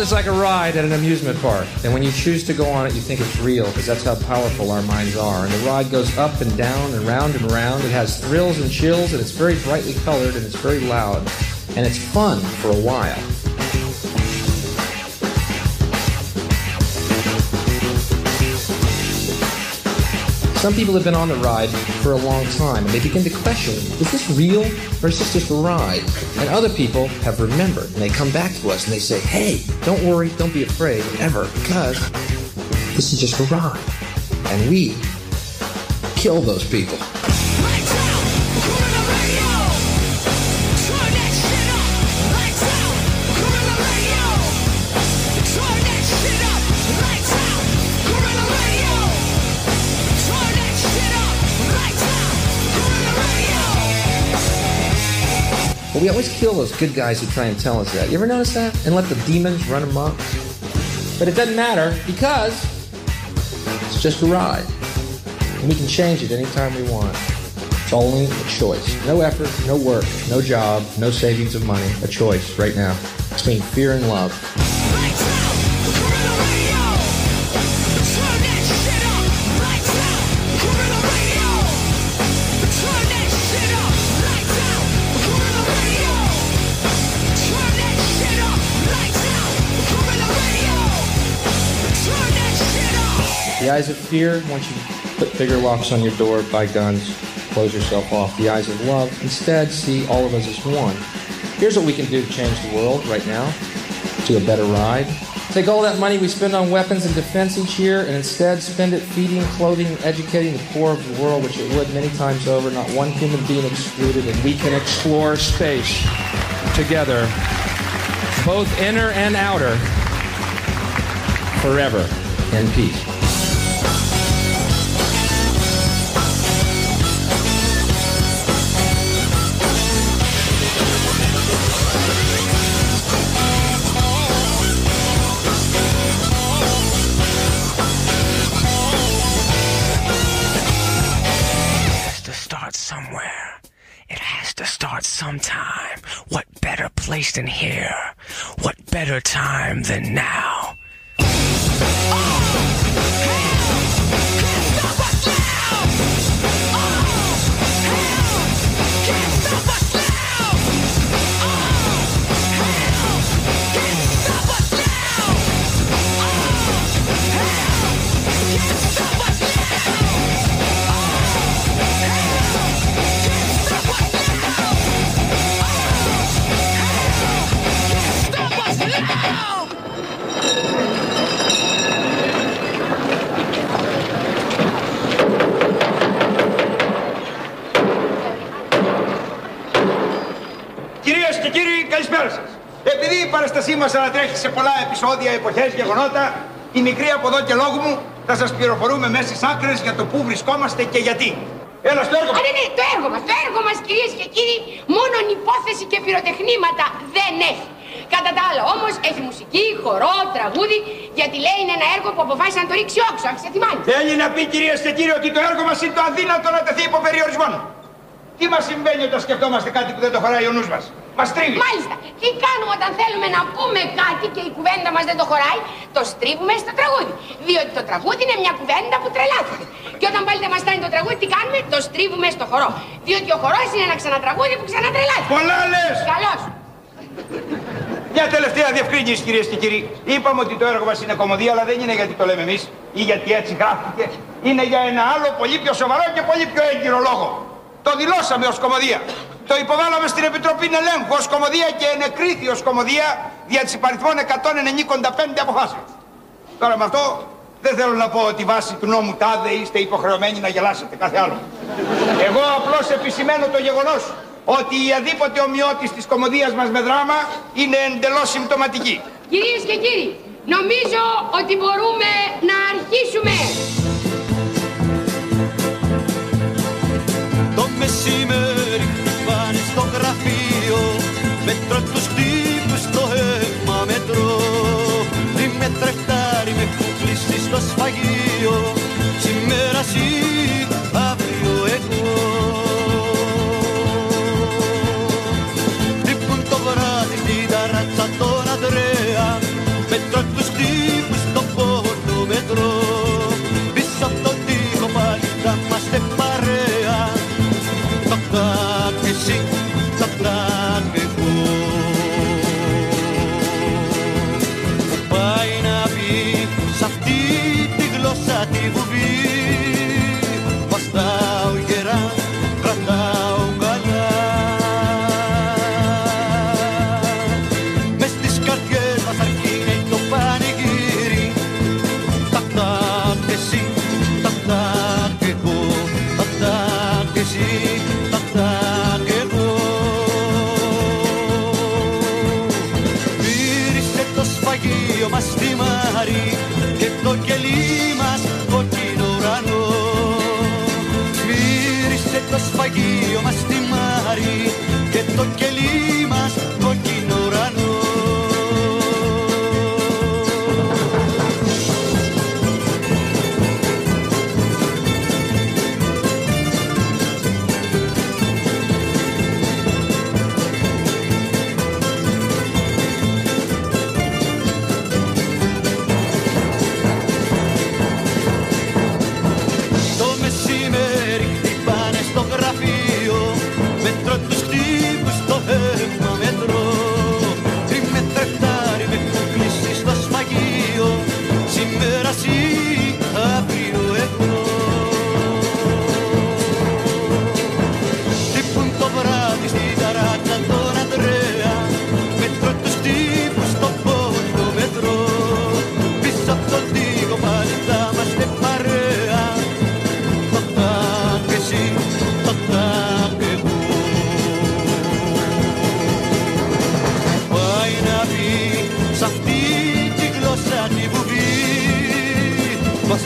World is like a ride at an amusement park, and when you choose to go on it, you think it's real because that's how powerful our minds are. And the ride goes up and down and round and round. It has thrills and chills, and it's very brightly colored and it's very loud, and it's fun for a while. Some people have been on the ride for a long time and they begin to question, is this real or is this just a ride? And other people have remembered and they come back to us and they say, hey, don't worry, don't be afraid, ever, because this is just a ride. And we kill those people. But we always kill those good guys who try and tell us that. You ever notice that? And let the demons run amok? But it doesn't matter because it's just a ride. And we can change it anytime we want. It's only a choice. No effort, no work, no job, no savings of money. A choice right now between fear and love. Eyes of fear, once you put bigger locks on your door, buy guns, close yourself off. The eyes of love, instead, see all of us as one. Here's what we can do to change the world right now to a better ride. Take all that money we spend on weapons and defense each year and instead spend it feeding, clothing, educating the poor of the world, which it would many times over, not one human being excluded, and we can explore space together, both inner and outer, forever in peace. Christ here. What better time than now? Oh! Καλησπέρα σας. Επειδή η παραστασή μας ανατρέχει σε πολλά επεισόδια, εποχές, γεγονότα, η μικρή από εδώ και λόγου μου θα σας πληροφορούμε μέσα στις άκρες για το πού βρισκόμαστε και γιατί. Έλα στο έργο Α, ναι, ναι, το έργο μας, το έργο μας κυρίες και κύριοι, μόνον υπόθεση και πυροτεχνήματα δεν έχει. Κατά τα άλλα όμως έχει μουσική, χορό, τραγούδι, γιατί λέει είναι ένα έργο που αποφάσισε να το ρίξει όξο, άρχισε τη μάνη. Θέλει να πει κυρίες και κύριοι ότι το έργο μας είναι το αδύνατο να τεθεί υπό περιορισμό. Τι μας συμβαίνει όταν σκεφτόμαστε κάτι που δεν το χωράει ο νους μας; Μας τρίβει. Μάλιστα, τι κάνουμε όταν θέλουμε να πούμε κάτι και η κουβέντα μας δεν το χωράει, το στρίβουμε στο τραγούδι. Διότι το τραγούδι είναι μια κουβέντα που τρελάθηκε. Και όταν πάλι δεν μας στάνει το τραγούδι, τι κάνουμε, το στρίβουμε στο χορό. Διότι ο χορός είναι ένα ξανατραγούδι που ξανατρελάθηκε. Πολλά λες. Καλώς. Μια τελευταία διευκρίνηση κυρίες και κύριοι. Είπαμε ότι το έργο μας είναι κομμωδία, αλλά δεν είναι γιατί το λέμε εμείς ή γιατί έτσι γράφτηκε. Είναι για ένα άλλο πολύ πιο σοβαρό και πολύ πιο έγκυρο λόγο. Το δηλώσαμε ως κομμωδία. Το υποβάλαμε στην Επιτροπή Ελέγχου ως κομμωδία και ενεκρίθη ως κομμωδία δια της υπαριθμών 195 αποφάσεων. Τώρα με αυτό δεν θέλω να πω ότι βάσει του νόμου τάδε είστε υποχρεωμένοι να γελάσετε κάθε άλλο. Εγώ απλώς επισημαίνω το γεγονός ότι η αδίποτε ομοιότης της κομμωδίας μας με δράμα είναι εντελώς συμπτωματική. Κυρίες και κύριοι, νομίζω ότι μπορούμε να αρχίσουμε. Μεσημέρι πάνε στο γραφείο Μέτρο τους τύπους στο αίμα μετρώ Είμαι τρεχτάρι με έχουν κλείσει στο σφαγείο Σήμερα και το κελί μας Πως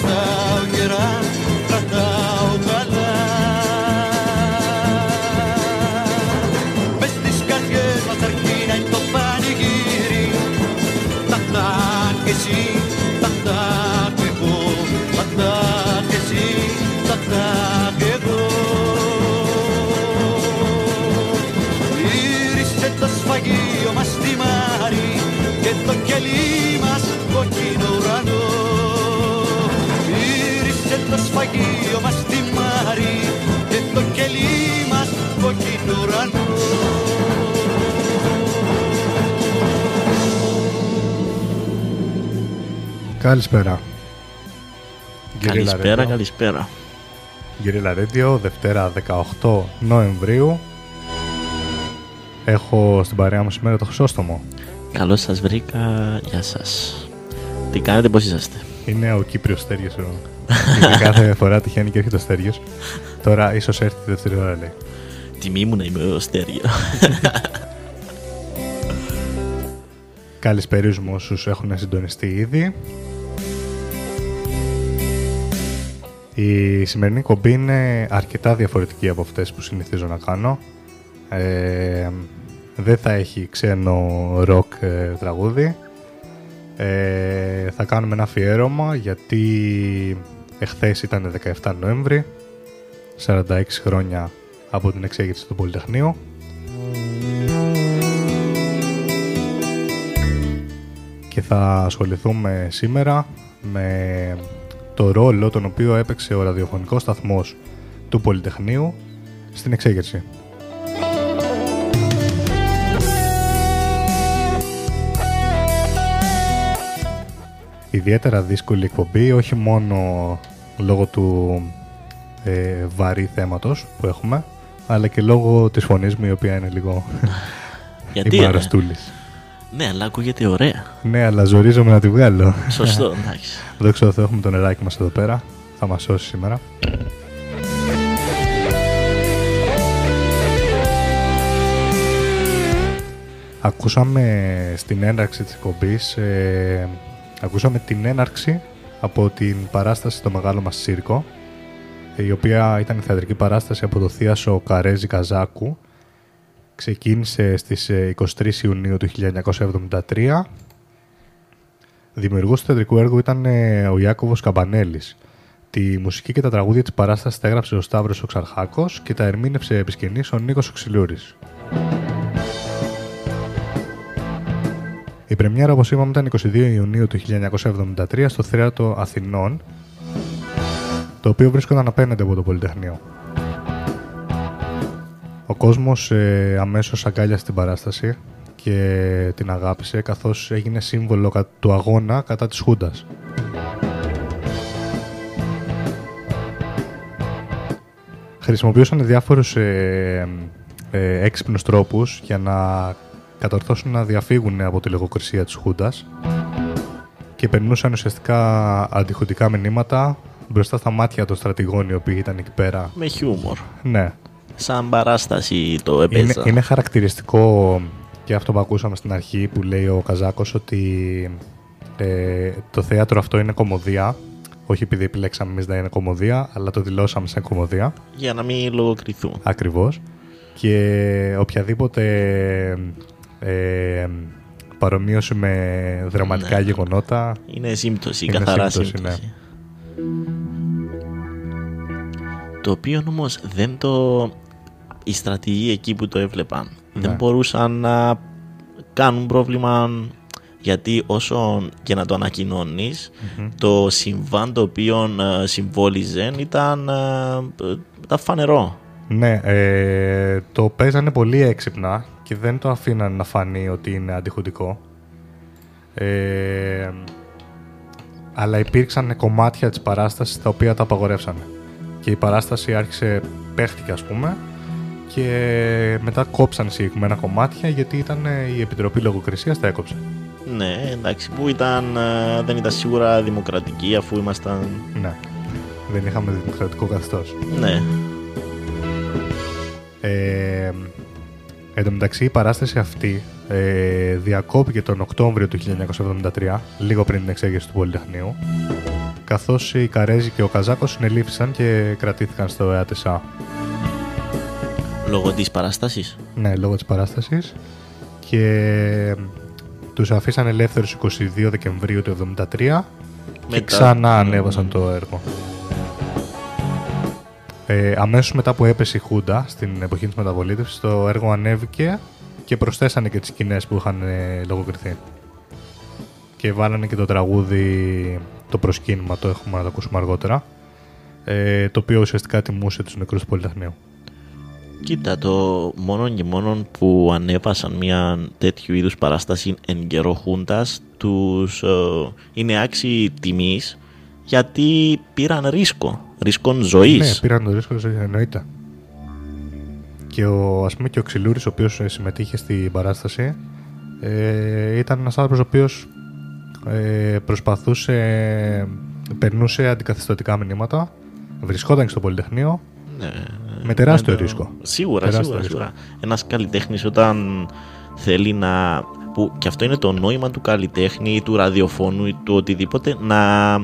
σφαγείο μας στη Μάρη Και το κελί μας κόκκινο ουρανό Καλησπέρα. Καλησπέρα, καλησπέρα. Γκυρίλα Radio, Δευτέρα 18 Νοεμβρίου. Έχω στην παρέα μου σήμερα το Χρυσόστομο. Καλώς σας βρήκα, γεια σας. Τι κάνετε, πώς είσαστε; Είναι ο Κύπριος Στέργιος. ο- Γιατί κάθε φορά τυχαίνει και έρχεται ο Στέργιος. Τώρα ίσως έρθει τη δεύτερη ώρα λέει. Τιμή μου να είμαι ο Στέργιο. Καλησπερίζουμε όσους έχουν συντονιστεί ήδη. Η σημερινή κομπή είναι αρκετά διαφορετική από αυτές που συνηθίζω να κάνω. Ε, δεν θα έχει ξένο ροκ ε, τραγούδι. Ε, θα κάνουμε ένα αφιέρωμα γιατί εχθές ήταν 17 Νοέμβρη, 46 χρόνια από την εξέγερση του Πολυτεχνείου. και θα ασχοληθούμε σήμερα με το ρόλο τον οποίο έπαιξε ο ραδιοφωνικός σταθμός του Πολυτεχνείου στην εξέγερση. Ιδιαίτερα δύσκολη εκπομπή, όχι μόνο λόγω του ε, βαρύ θέματος που έχουμε, αλλά και λόγω της φωνής μου η οποία είναι λίγο Γιατί, η ρε; αρρωστούλης. ναι, αλλά ακούγεται ωραία. Ναι, αλλά ζορίζομαι να τη βγάλω. Σωστό, εντάξει. Δόξα τω Θεώ έχουμε το νεράκι μας εδώ πέρα. Θα μας σώσει σήμερα. Ακούσαμε στην έναρξη της εκπομπής, ε, ακούσαμε την έναρξη από την παράσταση στο Μεγάλο μας Σύρκο, η οποία ήταν η θεατρική παράσταση από το Θίασο Καρέζη Καζάκου. Ξεκίνησε στις ε, 23 Ιουνίου του 1973 Δημιουργός του θεατρικού έργου ήταν ε, ο Ιάκωβος Καμπανέλης. Τη μουσική και τα τραγούδια της παράστασης τα έγραψε ο Σταύρος ο Ξαρχάκος και τα ερμήνευσε επί σκηνής ο Νίκος Οξυλούρης. Η πρεμιέρα, όπως είπαμε, ήταν 22 Ιουνίου του 1973 στο Θέατρο Αθηνών, το οποίο βρίσκονταν απέναντι από το Πολυτεχνείο. Ο κόσμος ε, αμέσως αγκάλιασε την παράσταση και την αγάπησε καθώς έγινε σύμβολο κα- του αγώνα κατά της Χούντας. Χρησιμοποιούσαν διάφορους ε, ε, έξυπνους τρόπους για να κατορθώσουν να διαφύγουν από τη λογοκρισία της Χούντας και περνούσαν ουσιαστικά αντιχουντικά μηνύματα μπροστά στα μάτια των στρατηγών οι οποίοι ήταν εκεί πέρα. Με χιούμορ. Ναι, Σαν παράσταση το είναι, έπαιζα. είναι χαρακτηριστικό και αυτό που ακούσαμε στην αρχή που λέει ο Καζάκος ότι ε, το θέατρο αυτό είναι κομμωδία Όχι επειδή επιλέξαμε εμείς να είναι κομμωδία, αλλά το δηλώσαμε σαν κομμωδία. Για να μην λογοκριθούν. Ακριβώς. Και οποιαδήποτε ε, παρομοίωση με δραματικά Ναι. γεγονότα. Είναι σύμπτωση, Είναι καθαρά σύμπτωση, σύμπτωση. ναι. Το οποίο όμως δεν το. Οι στρατηγοί εκεί που το έβλεπαν δεν Ναι. μπορούσαν να κάνουν πρόβλημα γιατί όσο και να το ανακοινωνει το συμβάν το οποίο ε, συμβόλιζε ήταν, ε, ε, ήταν φανερό. Ναι, ε, το παίζανε πολύ έξυπνα και δεν το αφήναν να φανεί ότι είναι αντιχουντικό. Ε, αλλά υπήρξαν κομμάτια της παράστασης τα οποία τα απαγορεύσανε. Και η παράσταση άρχισε, παίχτηκε ας πούμε και μετά κόψαν συγκεκριμένα κομμάτια γιατί ήταν ε, η Επιτροπή Λογοκρισίας τα έκοψε. Ναι, εντάξει, που ήταν, ε, δεν ήταν σίγουρα δημοκρατική αφού ήμασταν. Ναι, δεν είχαμε δημοκρατικό καθεστώς. Ναι, Ε, εν τω μεταξύ η παράσταση αυτή ε, διακόπηκε τον Οκτώβριο του 1973, λίγο πριν την εξέγερση του Πολυτεχνείου, καθώς οι Καρέζοι και ο Καζάκος συνελήφθησαν και κρατήθηκαν στο ΕΑΤΕΣΑ. λόγω της παράστασης; Ναι, λόγω της παράστασης. Και τους αφήσαν ελεύθερους 22 Δεκεμβρίου του 1973 και Μετά- ξανά ανέβασαν το έργο. Ε, αμέσως μετά που έπεσε η Χούντα στην εποχή της μεταβολήτευσης το έργο ανέβηκε και προσθέσανε και τις σκηνές που είχαν ε, λογοκριθεί. Και βάλανε και το τραγούδι το προσκύνημα, το έχουμε να το ακούσουμε αργότερα ε, το οποίο ουσιαστικά τιμούσε τους νεκρούς του Πολυτεχνείου. Κοίτα, το μόνο και μόνο που ανέβασαν μια τέτοιου είδους παράσταση εν καιρό χούντας τους ε, είναι άξιοι τιμής γιατί πήραν ρίσκο, ρίσκον ζωής. Ναι, πήραν το ρίσκο, εννοείται. Και ο, ας πούμε και ο Ξυλούρης, ο οποίος ε, συμμετείχε στην παράσταση, ε, ήταν ένας άνθρωπος ο οποίος ε, προσπαθούσε, περνούσε αντικαθεστωτικά μηνύματα, βρισκόταν και στο Πολυτεχνείο, Ναι, με τεράστιο ναι, ναι. ρίσκο. Σίγουρα, Τεράστιο σίγουρα, ρίσκο. σίγουρα. Ένας καλλιτέχνης όταν θέλει να... Που, και αυτό είναι το νόημα του καλλιτέχνη ή του ραδιοφώνου ή του οτιδήποτε να,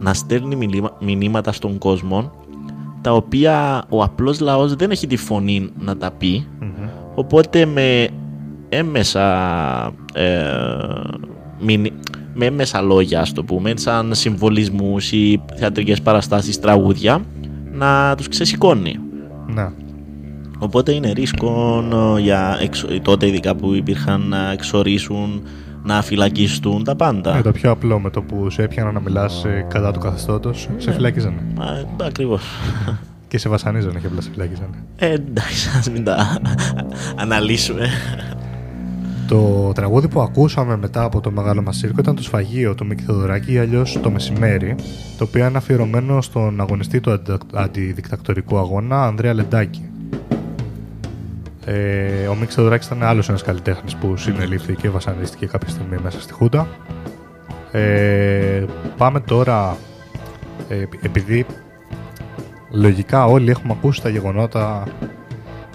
να στέλνει μηνύμα- μηνύματα στον κόσμο τα οποία ο απλός λαός δεν έχει τη φωνή να τα πει. Οπότε με έμμεσα ε, μηνυ- με έμμεσα λόγια ας το πούμε σαν συμβολισμούς ή θεατρικές παραστάσεις τραγούδια να τους ξεσηκώνει. Ναι. Οπότε είναι ρίσκο ε, για εξο- τότε ειδικά που υπήρχαν να εξορίσουν, να φυλακιστούν τα πάντα. Ε, το πιο απλό με το που σε έπιανα να μιλάς ε, κατά του καθεστώτος, σε φυλάκιζανε. Α, ακριβώς. Και σε βασανίζανε και απλά σε φυλάκιζανε. Ε, εντάξει, ας μην τα αναλύσουμε. Το τραγούδι που ακούσαμε μετά από το μεγάλο μας σύρκο ήταν το σφαγείο του Μίκη Θεοδωράκη ή αλλιώς το μεσημέρι, το οποίο είναι αφιερωμένο στον αγωνιστή του αντι- αντιδικτακτορικού αγώνα Ανδρέα Λεντάκη. Ε, ο Μίκης Θεοδωράκης ήταν άλλος ένας καλλιτέχνης που συνελήφθηκε και βασανίστηκε κάποια στιγμή μέσα στη Χούντα. Ε, πάμε τώρα, ε, επειδή λογικά όλοι έχουμε ακούσει τα γεγονότα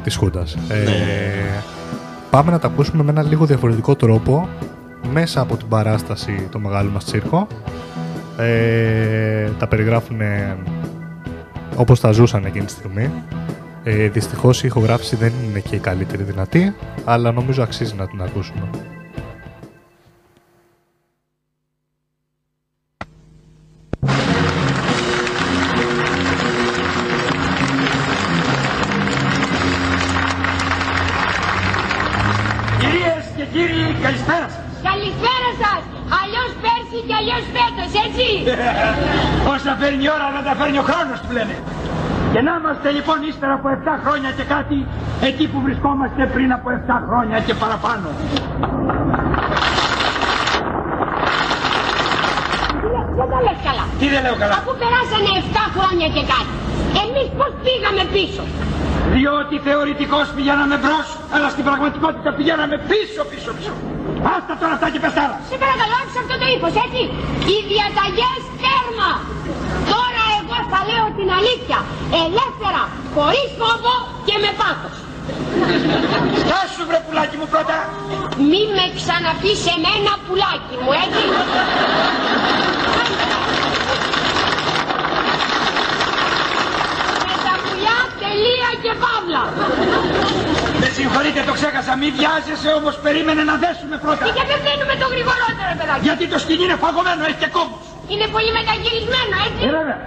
της Χούντας. Ε, πάμε να τα ακούσουμε με ένα λίγο διαφορετικό τρόπο μέσα από την παράσταση το μεγάλο μας τσίρκο. Ε, τα περιγράφουν ε, όπως τα ζούσαν εκείνη τη στιγμή. Ε, δυστυχώς η ηχογράφηση δεν είναι και η καλύτερη δυνατή, αλλά νομίζω αξίζει να την ακούσουμε. Κυρίες και κύριοι, καλησπέρα σας. Καλησπέρα σας. Αλλιώς πέρσι και αλλιώς φέτος, έτσι. Όσα φέρνει η ώρα δεν τα φέρνει ο χρόνος που λένε. Και να είμαστε λοιπόν ύστερα από 7 χρόνια και κάτι εκεί που βρισκόμαστε πριν από 7 χρόνια και παραπάνω. Δεν τα λες καλά. Τι δεν λέω καλά; Αφού περάσανε 7 χρόνια και κάτι. Εμείς πώς πήγαμε πίσω; Διότι θεωρητικώς πηγαίναμε μπρος, αλλά στην πραγματικότητα πηγαίναμε πίσω, πίσω, πίσω. Άστα τώρα αυτά και πεσάρα. Σε παρακαλώ, άφησε αυτό το ύφος, έτσι. Οι διαταγές τέρμα. Τώρα εγώ θα λέω την αλήθεια. Ελεύθερα, χωρίς φόβο και με πάθος. Στάσου βρε πουλάκι μου πρώτα. Μη με ξαναπείς εμένα πουλάκι μου, έτσι. με τα πουλιά τελεία και παύλα. Με συγχωρείτε, το ξέχασα. Μην βιάζεσαι όμως, περίμενε να δέσουμε πρώτα. Και δεν δίνουμε το γρηγορότερο, παιδάκι; Γιατί το σκηνή είναι φαγωμένο, έχει και κόμπους. Είναι πολύ μεταγυρισμένο, έτσι. Ε, βέβαια.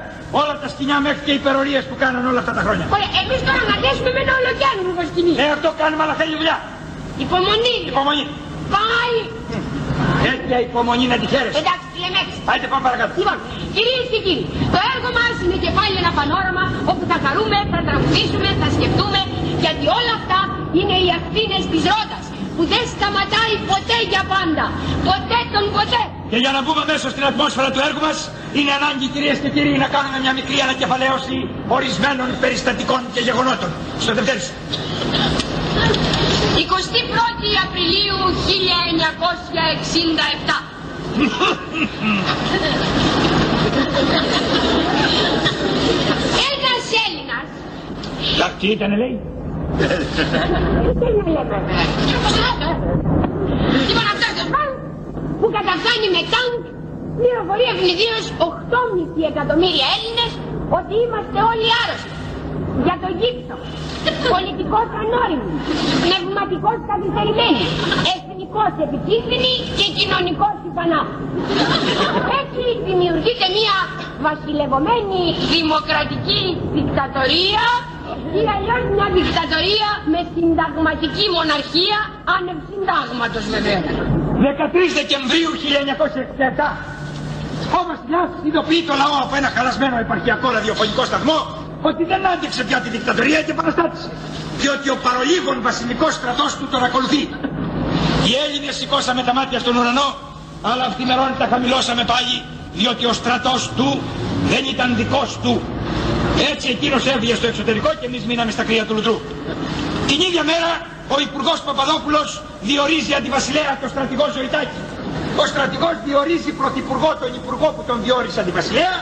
Όλα τα σκηνιά μέχρι και οι υπερορίες που κάνανε όλα αυτά τα χρόνια. Ωραία, εμείς τώρα να δέσουμε με ένα ολοκιάνικο σκηνή. Ε, αυτό κάνουμε, αλλά θέλει δουλειά. Υπομονή. Υπομονή. Πάει. Τέτοια υπομονή να τη χαίρεσαι. Εντάξει, λέμε έτσι. Άιτε πάμε παρακάτω. Λοιπόν, κυρίες και κύριοι, το έργο μας είναι και πάλι ένα πανόραμα όπου θα χαρούμε, θα τραγουδήσουμε, θα σκεφτούμε, γιατί όλα αυτά είναι οι ευθύνες της ρότα που δεν σταματάει ποτέ για πάντα. Ποτέ τον ποτέ. Και για να μπούμε μέσα στην ατμόσφαιρα του έργου μας, είναι ανάγκη κυρίες και κύριοι να κάνουμε μια μικρή ανακεφαλαίωση ορισμένων περιστατικών και γεγονότων. Στο δευτέρι σου. 21η Απριλίου 1967. Ένας Έλληνας Αχ, τι ήταν λέει; Λοιπόν αυτό το φαν που καταφθάνει με τάγκ πληροφορεί ευνηδίως 8,5 εκατομμύρια Έλληνες ότι είμαστε όλοι άρρωστοι. Για το γύψο, πολιτικός ανώριμοι, πνευματικός καθυστερημένοι, εθνικός επικίνδυνοι και κοινωνικός υπανά. Έτσι δημιουργείται μια βασιλευωμένη δημοκρατική δικτατορία ή αλλιώς μια δικτατορία με συνταγματική μοναρχία άνευ συντάγματος βέβαια. 13 Δεκεμβρίου 1967. Ο Βασιλιάς ειδοποιεί το λαό από ένα χαλασμένο επαρχιακό ραδιοφωνικό σταθμό ότι δεν άντεξε πια τη δικτατορία και επαναστάτησε. Διότι ο παρολίγων βασιλικός στρατός του τον ακολουθεί. Οι Έλληνες σηκώσαμε τα μάτια στον ουρανό, αλλά αυθημερών τα χαμηλώσαμε πάλι, διότι ο στρατός του δεν ήταν δικός του. Έτσι εκείνος έβγε στο εξωτερικό και εμείς μείναμε στα κρύα του λουτρού. Την ίδια μέρα ο Υπουργός Παπαδόπουλος διορίζει αντιβασιλέα τον στρατηγό Ζωητάκη. Ο στρατηγός διορίζει πρωθυπουργό τον Υπουργό που τον διόρισε αντιβασιλέα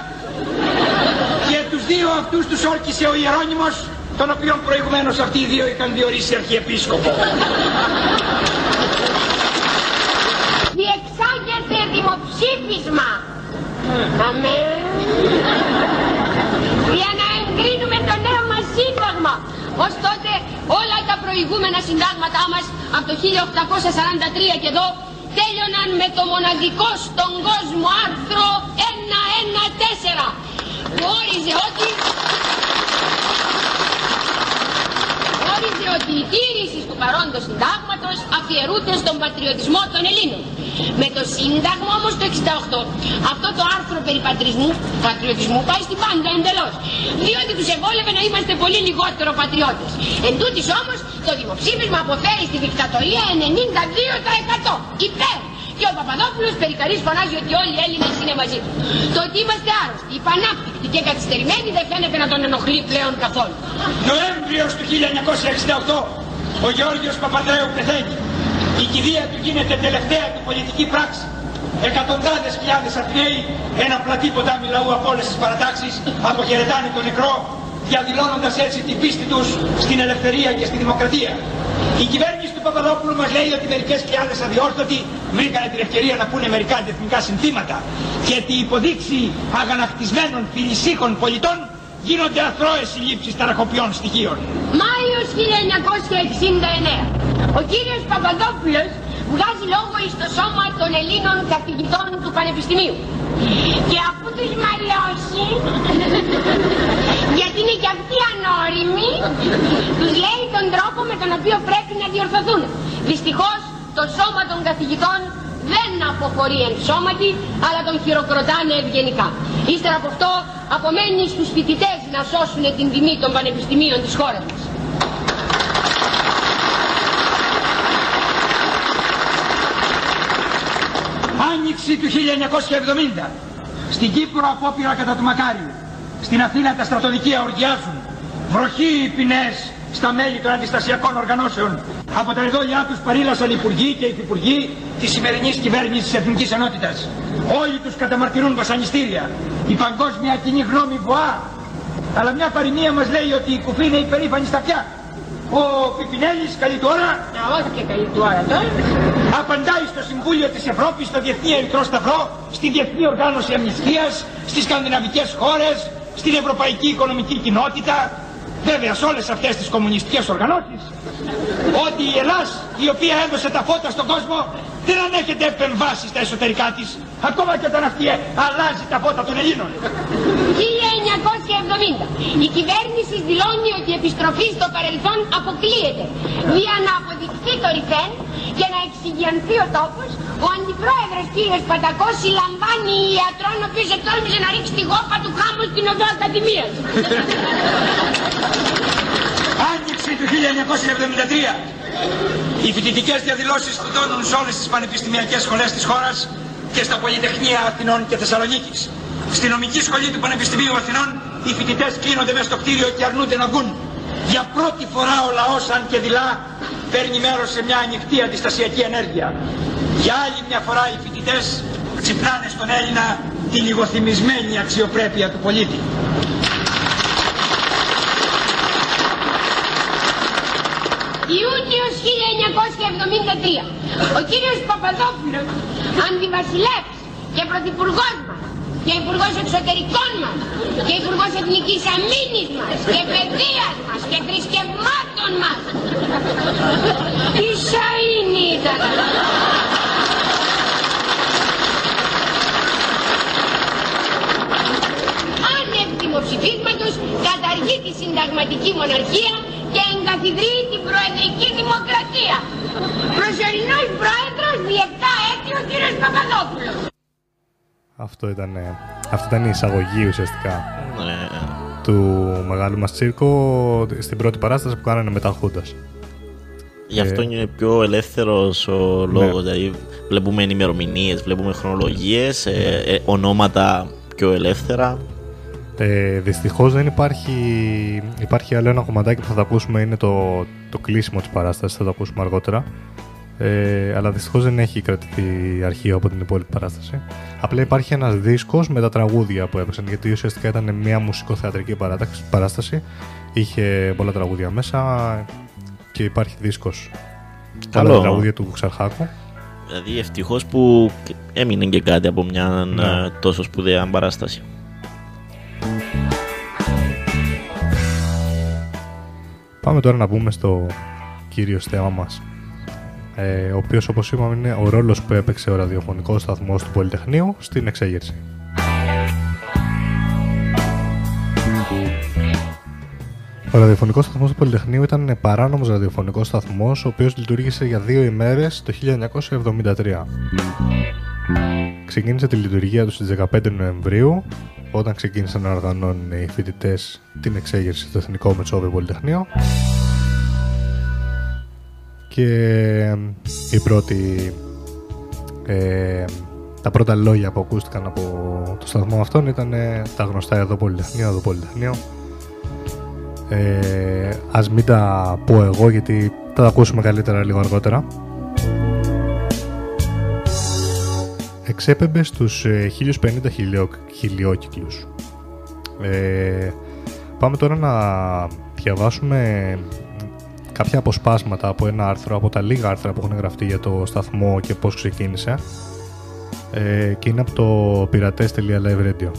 και τους δύο αυτούς τους όρκησε ο Ιερώνυμος τον οποίον προηγουμένως αυτοί οι δύο είχαν διορίσει αρχιεπίσκοπο. Διεξάγεται δημοψήφισμα. Αμέ. Για να εγκρίνουμε το νέο μας σύνταγμα. Ως τότε όλα τα προηγούμενα συντάγματά μας από το 1843 και εδώ τέλειωναν με το μοναδικό στον κόσμο άρθρο 114 που όριζε ότι όριζε ότι η τήρηση του παρόντος συντάγματος αφιερούται στον πατριωτισμό των Ελλήνων. Με το σύνταγμα όμως το 68 αυτό το άρθρο περί πατρισμού, πατριωτισμού πάει στην πάντα εντελώς. Διότι τους ευόλευε να είμαστε πολύ λιγότερο πατριώτες. Εν τούτης όμως το δημοψήφισμα αποφέρει στη δικτατορία 92% υπέρ. Και ο Παπαδόπουλος περικαρής φωνάζει ότι όλοι οι Έλληνες είναι μαζί του. Το ότι είμαστε άρρωστοι, υπανάπτυκτοι και καθυστερημένοι δεν φαίνεται να τον ενοχλεί πλέον καθόλου. Νοέμβριος του 1968 ο Γεώργιος Παπαδρέου πεθαίνει. Η κηδεία του γίνεται τελευταία του πολιτική πράξη. Εκατοντάδες χιλιάδες Αθηναίοι, ένα πλατή ποτάμι λαού από όλες τις παρατάξεις, αποχαιρετάνε τον νεκρό, διαδηλώνοντας έτσι την πίστη τους στην ελευθερία και στη δημοκρατία. Η κυβέρνηση του Παπαδόπουλου μας λέει ότι μερικές χιλιάδες αδιόρθωτοι βρήκανε την ευκαιρία να πούνε μερικά αντιεθνικά συνθήματα και ότι υποδείξει αγανακτισμένων φιλισίχων πολιτών γίνονται αθρώες συλλήψεις ταραχοποιών στοιχείων. Μάιος 1969. Ο κύριος Παπαδόπουλος βγάζει λόγο εις το σώμα των Ελλήνων καθηγητών του Πανεπιστημίου. Και αφού τους μαλώσει, γιατί είναι και αυτοί ανώριμοι, τους λέει τον τρόπο με τον οποίο πρέπει να διορθωθούν. Δυστυχώς το σώμα των καθηγητών δεν αποχωρεί εν σώματι, αλλά τον χειροκροτάνε ευγενικά. Ύστερα από αυτό απομένει στους φοιτητές να σώσουν την τιμή των πανεπιστημίων της χώρας μας. Άνοιξη του 1970. Στην Κύπρο απόπειρα κατά του Μακάριου. Στην Αθήνα τα στρατοδικεία οργιάζουν. Βροχή οι ποινές στα μέλη των αντιστασιακών οργανώσεων. Από τα εδόλια τους παρήλασαν υπουργοί και υφυπουργοί της σημερινής κυβέρνησης της Εθνικής Ενότητας. Όλοι τους καταμαρτυρούν βασανιστήρια. Η παγκόσμια κοινή γνώμη βοά. Αλλά μια παροιμία μας λέει ότι η κουφή είναι υπερήφανη στα πια. Ο Πιπινέλης καλή του ώρα Να όχι και καλή του ώρα τώρα. απαντάει στο Συμβούλιο της Ευρώπης, στο Διεθνή Ερυθρό Σταυρό, στη Διεθνή Οργάνωση Αμνηστίας, στις σκανδιναβικές χώρες, στην Ευρωπαϊκή Οικονομική Κοινότητα. βέβαια σε όλες αυτές τις κομμουνιστικές οργανώσεις, ότι η Ελλάς, η οποία έδωσε τα φώτα στον κόσμο, δεν ανέχεται επεμβάσεις στα εσωτερικά της, ακόμα και όταν αυτή αλλάζει τα φώτα των Ελλήνων. 1970. Η κυβέρνηση δηλώνει ότι η επιστροφή στο παρελθόν αποκλείεται. Για να αποδειχθεί το ρηφέν και να εξηγιανθεί ο τόπος, ο αντιπρόεδρος κύριος Πατακός συλλαμβάνει ιατρόν ο οποίος εκτόλμησε να ρίξει τη γόπα του χάμου στην οδό Ακαδημίας. Άνοιξη του 1973. Οι φοιτητικές διαδηλώσεις φουντώνουν σε όλες τις πανεπιστημιακές σχολές της χώρας και στα Πολυτεχνία Αθηνών και Θεσσαλονίκης. Στη νομική σχολή του Πανεπιστημίου Αθηνών οι φοιτητές κλείνονται μέσα στο κτίριο και αρνούνται να βγουν. Για πρώτη φορά ο λαός αν και δειλά παίρνει μέρος σε μια ανοιχτή αντιστασιακή ενέργεια. Για άλλη μια φορά οι φοιτητές ξυπνάνε στον Έλληνα την λιγοθυμισμένη αξιοπρέπεια του πολίτη. Ιούνιος 1973. Ο κύριος Παπαδόπουλος, αντιβασιλεύς και πρωθυπουργός μας και υπουργός εξωτερικών μας και υπουργός εθνικής αμήνης μας και παιδείας μας και θρησκευμάτων μας. Τι σαΐνι ήταν. Άνευ δημοψηφίσματος καταργεί τη συνταγματική μοναρχία και εγκαθιδρύει την προεδρική δημοκρατία. Προσωρινός πρόεδρος διεπτά έτη ο κύριος Παπαδόπουλος. Αυτό ήταν, ε, αυτή ήταν η εισαγωγή ουσιαστικά Ναι. του μεγάλου μας τσίρκο στην πρώτη παράσταση που κάνανε μετά Χούντας. Γι' αυτό Ε, είναι πιο ελεύθερος ο λόγος. Δηλαδή, βλέπουμε ημερομηνίε, βλέπουμε χρονολογίες, ε, ε, ονόματα πιο ελεύθερα. Ε, δυστυχώς δεν υπάρχει, υπάρχει άλλο ένα κομματάκι που θα το ακούσουμε, είναι το, το κλείσιμο της παράστασης, θα το ακούσουμε αργότερα. Ε, αλλά δυστυχώς δεν έχει κρατηθεί αρχείο από την υπόλοιπη παράσταση. Απλά υπάρχει ένας δίσκος με τα τραγούδια που έπαιξαν, γιατί ουσιαστικά ήταν μια μουσικοθεατρική παράταξη- παράσταση. Είχε πολλά τραγούδια μέσα και υπάρχει δίσκος. Καλό. Όλα τα τραγούδια του Ξαρχάκου. Δηλαδή, ευτυχώς που έμεινε και κάτι από μια Ναι. ε, τόσο σπουδαία παράσταση. Πάμε τώρα να μπούμε στο κύριος θέμα μας. Ε, ο οποίος όπως είπαμε είναι ο ρόλος που έπαιξε ο ραδιοφωνικός σταθμός του Πολυτεχνείου στην εξέγερση. Ο ραδιοφωνικός σταθμός του Πολυτεχνείου ήταν παράνομος ραδιοφωνικός σταθμός, ο οποίος λειτουργήσε για δύο ημέρες το 1973. Ξεκίνησε τη λειτουργία του στις 15 Νοεμβρίου, όταν ξεκίνησαν να οργανώνουν οι φοιτητές την εξέγερση στο Εθνικό Μετσόβιο Πολυτεχνείο. Και ε, η πρώτη, ε, τα πρώτα λόγια που ακούστηκαν από το σταθμό αυτόν ήταν ε, τα γνωστά εδώ Πολυτεχνείο, εδώ Πολυτεχνείο. Ε, ας μην τα πω εγώ γιατί θα τα ακούσουμε καλύτερα λίγο αργότερα. Εξέπεμπε στους ε, 1050 χιλιό, χιλιόκυκλους. Ε, πάμε τώρα να διαβάσουμε κάποια αποσπάσματα από ένα άρθρο, από τα λίγα άρθρα που έχουν γραφτεί για το σταθμό και πώς ξεκίνησε. Ε, και είναι από το pirates.live radio.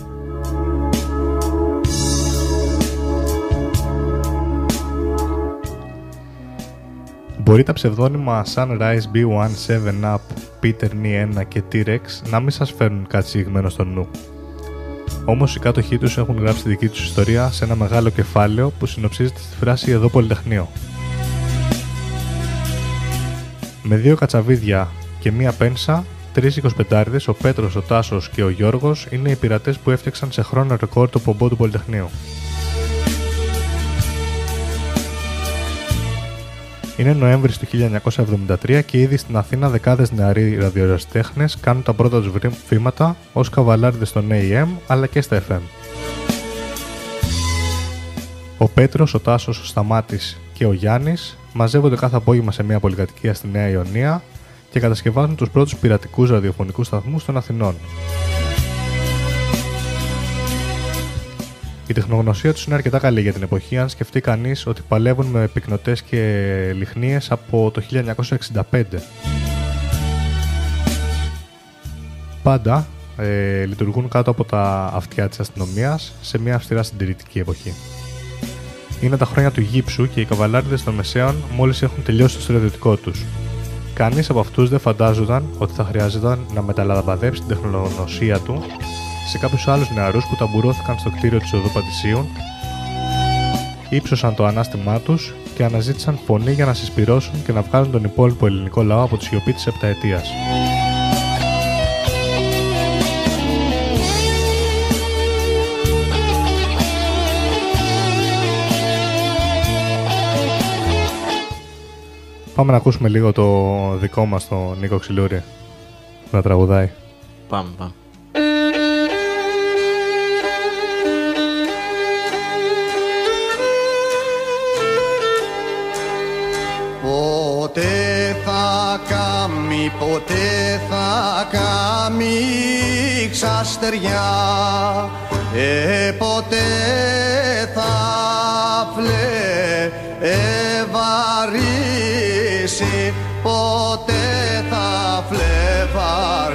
Μπορεί τα ψευδόνυμα Sunrise B1, 7up, Peter Ni 1 και T-Rex να μην σας φέρνουν κάτι συγκεκριμένο στο νου. Όμως οι κάτοχοί τους έχουν γράψει τη δική τους ιστορία σε ένα μεγάλο κεφάλαιο που συνοψίζεται στη φράση «Εδώ Πολυτεχνείο». Με δύο κατσαβίδια και μία πένσα, τρεις 25 ο Πέτρος, ο Τάσος και ο Γιώργος είναι οι πειρατές που έφτιαξαν σε χρόνο ρεκόρ το πομπό του Πολυτεχνείου. Είναι Νοέμβρη του 1973 και ήδη στην Αθήνα δεκάδες νεαροί ραδιοερασιτέχνες κάνουν τα πρώτα τους βρή- βήματα ως καβαλάριδες στον AM αλλά και στα FM. Ο Πέτρος, ο Τάσος, ο Σταμάτης και ο Γιάννης μαζεύονται κάθε απόγευμα σε μια πολυκατοικία στη Νέα Ιωνία και κατασκευάζουν τους πρώτους πειρατικούς ραδιοφωνικούς σταθμούς των Αθηνών. Η τεχνογνωσία τους είναι αρκετά καλή για την εποχή, αν σκεφτεί κανείς ότι παλεύουν με πυκνοτές και λιχνίες από το 1965. Πάντα ε, λειτουργούν κάτω από τα αυτιά της αστυνομίας σε μια αυστηρά συντηρητική εποχή. Είναι τα χρόνια του γύψου και οι καβαλάριδες των Μεσαίων μόλις έχουν τελειώσει το στρατιωτικό τους. Κανείς από αυτούς δεν φαντάζονταν ότι θα χρειάζονταν να μεταλαμπαδεύσει την τεχνογνωσία του σε κάποιους άλλους νεαρούς που ταμπουρώθηκαν στο κτίριο της οδού Πατησίων, ύψωσαν το ανάστημά τους και αναζήτησαν φωνή για να συσπυρώσουν και να βγάλουν τον υπόλοιπο ελληνικό λαό από τη σιωπή της επταετίας. Πάμε να ακούσουμε λίγο το δικό μας τον Νίκο Ξυλούρη να τραγουδάει. Πάμε, πάμε. Ποτέ θα κάμει, ποτέ θα κάμει ξαστεριά ε, ποτέ θα φλεβαρίσει ποτέ θα φλεβαρίσει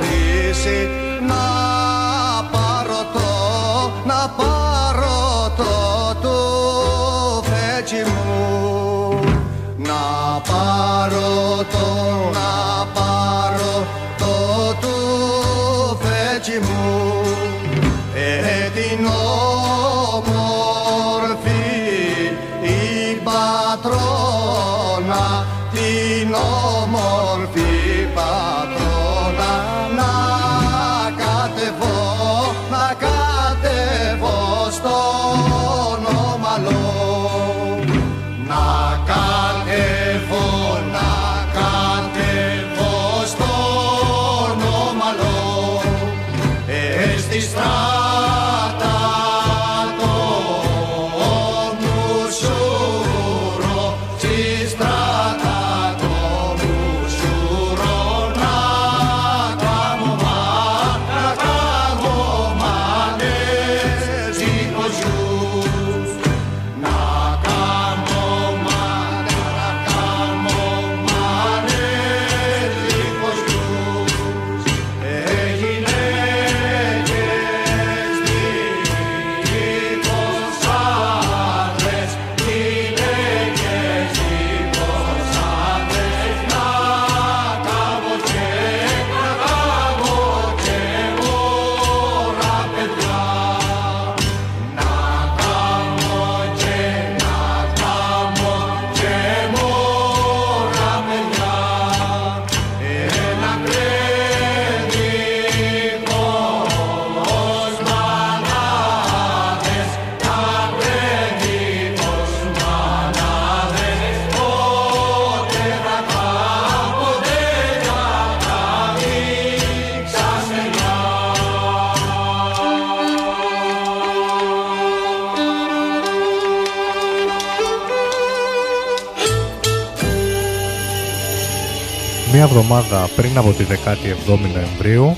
Μία εβδομάδα πριν από τη 17η Νοεμβρίου,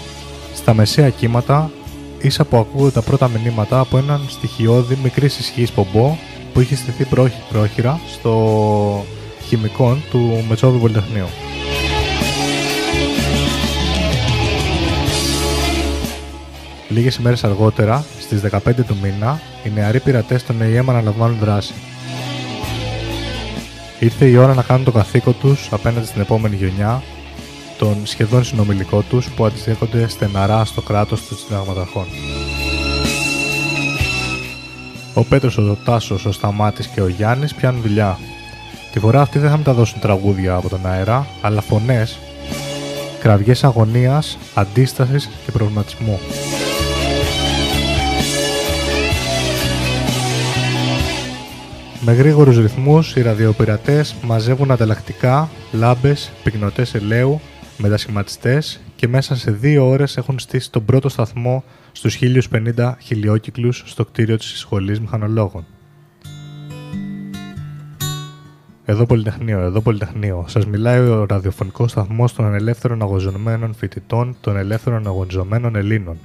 στα μεσαία κύματα, ίσα που ακούγονται τα πρώτα μηνύματα από έναν στοιχειώδη μικρή ισχύ πομπό που είχε στηθεί πρόχει- πρόχειρα στο χημικόν του Μετσόβιου Πολυτεχνείου. Λίγες ημέρες αργότερα, στις 15 του μήνα, οι νεαροί πειρατές των ΕΙΕΜ αναλαμβάνουν δράση. Ήρθε η ώρα να κάνουν το καθήκον τους απέναντι στην επόμενη γενιά, τον σχεδόν συνομιλικό τους που αντιστέκονται στεναρά στο κράτος των συνταγματαρχών. Ο Πέτρος, ο Τάσος, ο Σταμάτης και ο Γιάννης πιάνουν δουλειά. Τη φορά αυτή δεν θα μεταδώσουν τραγούδια από τον αέρα, αλλά φωνές, κραυγές αγωνίας, αντίστασης και προβληματισμού. Με γρήγορους ρυθμούς, οι ραδιοπειρατές μαζεύουν ανταλλακτικά, λάμπες, πυκνοτές ελαίου, μετασχηματιστές και μέσα σε δύο ώρες έχουν στήσει τον πρώτο σταθμό στους 1050 χιλιόκυκλους στο κτίριο της Σχολής Μηχανολόγων. Εδώ Πολυτεχνείο, εδώ Πολυτεχνείο. Σας μιλάει ο ραδιοφωνικός σταθμός των ελεύθερων αγωνιζομένων φοιτητών των ελεύθερων αγωνιζομένων Ελλήνων.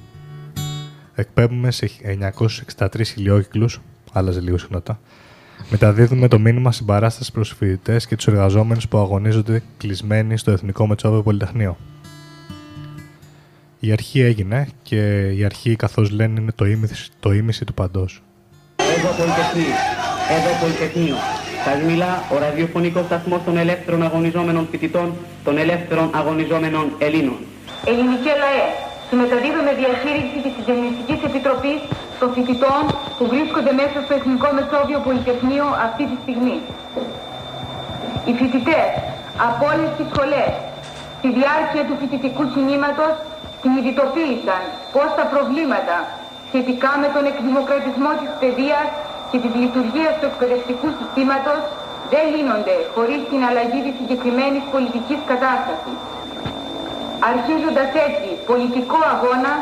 Εκπέμπουμε σε 963 χιλιόκυκλους, άλλαζε λίγο συχνότητα, Μεταδίδουμε το μήνυμα συμπαράσταση προς τους φοιτητές και τους εργαζόμενους που αγωνίζονται κλεισμένοι στο Εθνικό Μετσόβιο Πολυτεχνείο. Η αρχή έγινε και η αρχή, καθώς λένε, είναι το ίμιση, το ίμιση του παντός. Εδώ Πολυτεχνείο. εδώ Πολυτεχνείο. Σας μιλά ο ραδιοφωνικός σταθμός των ελεύθερων αγωνιζόμενων φοιτητών, των ελεύθερων αγωνιζόμενων Ελλήνων. Ελληνική ΛΑΕ. Συμμεταδίδω με διαχείριση της Συντονιστικής Επιτροπής των φοιτητών που βρίσκονται μέσα στο Εθνικό Μεσόβιο Πολυτεχνείο αυτή τη στιγμή. Οι φοιτητές από όλες τις σχολές στη διάρκεια του φοιτητικού κινήματος συνειδητοποίησαν πως τα προβλήματα σχετικά με τον εκδημοκρατισμό της παιδείας και της λειτουργίας του εκπαιδευτικού συστήματος δεν λύνονται χωρίς την αλλαγή της συγκεκριμένης πολιτικής κατάστασης. Αρχίζοντας έτσι πολιτικό αγώνα,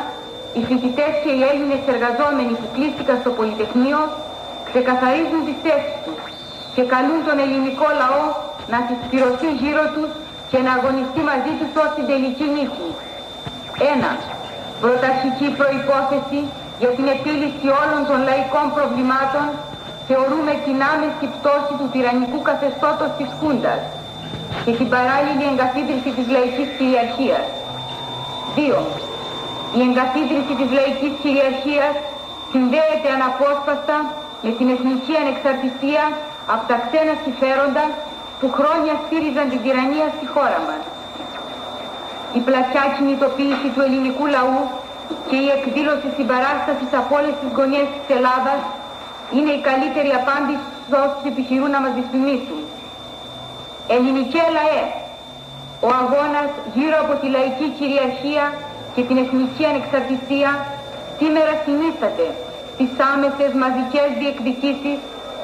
οι φοιτητές και οι Έλληνες εργαζόμενοι που κλείστηκαν στο Πολυτεχνείο ξεκαθαρίζουν τις θέσεις τους και καλούν τον ελληνικό λαό να συσπηρωθεί γύρω τους και να αγωνιστεί μαζί τους ως την τελική νίκη. Ένα. Πρωταρχική προϋπόθεση για την επίλυση όλων των λαϊκών προβλημάτων θεωρούμε την άμεση πτώση του τυραννικού καθεστώτος της Χούντας και την παράλληλη εγκαθίδρυση της λαϊκής κυριαρχίας. 2. Η εγκαθίδρυση της λαϊκής κυριαρχίας συνδέεται αναπόσπαστα με την εθνική ανεξαρτησία από τα ξένα συμφέροντα που χρόνια στήριζαν την τυραννία στη χώρα μας. Η πλατιά κινητοποίηση του ελληνικού λαού και η εκδήλωση συμπαράστασης από όλες τις γωνιές της Ελλάδας είναι η καλύτερη απάντηση στους όσους επιχειρούν να μας δυσφημίσουν. Ελληνική λαέ, ο αγώνας γύρω από τη λαϊκή κυριαρχία και την εθνική ανεξαρτησία σήμερα συνίσταται στις άμεσες μαζικές διεκδικήσεις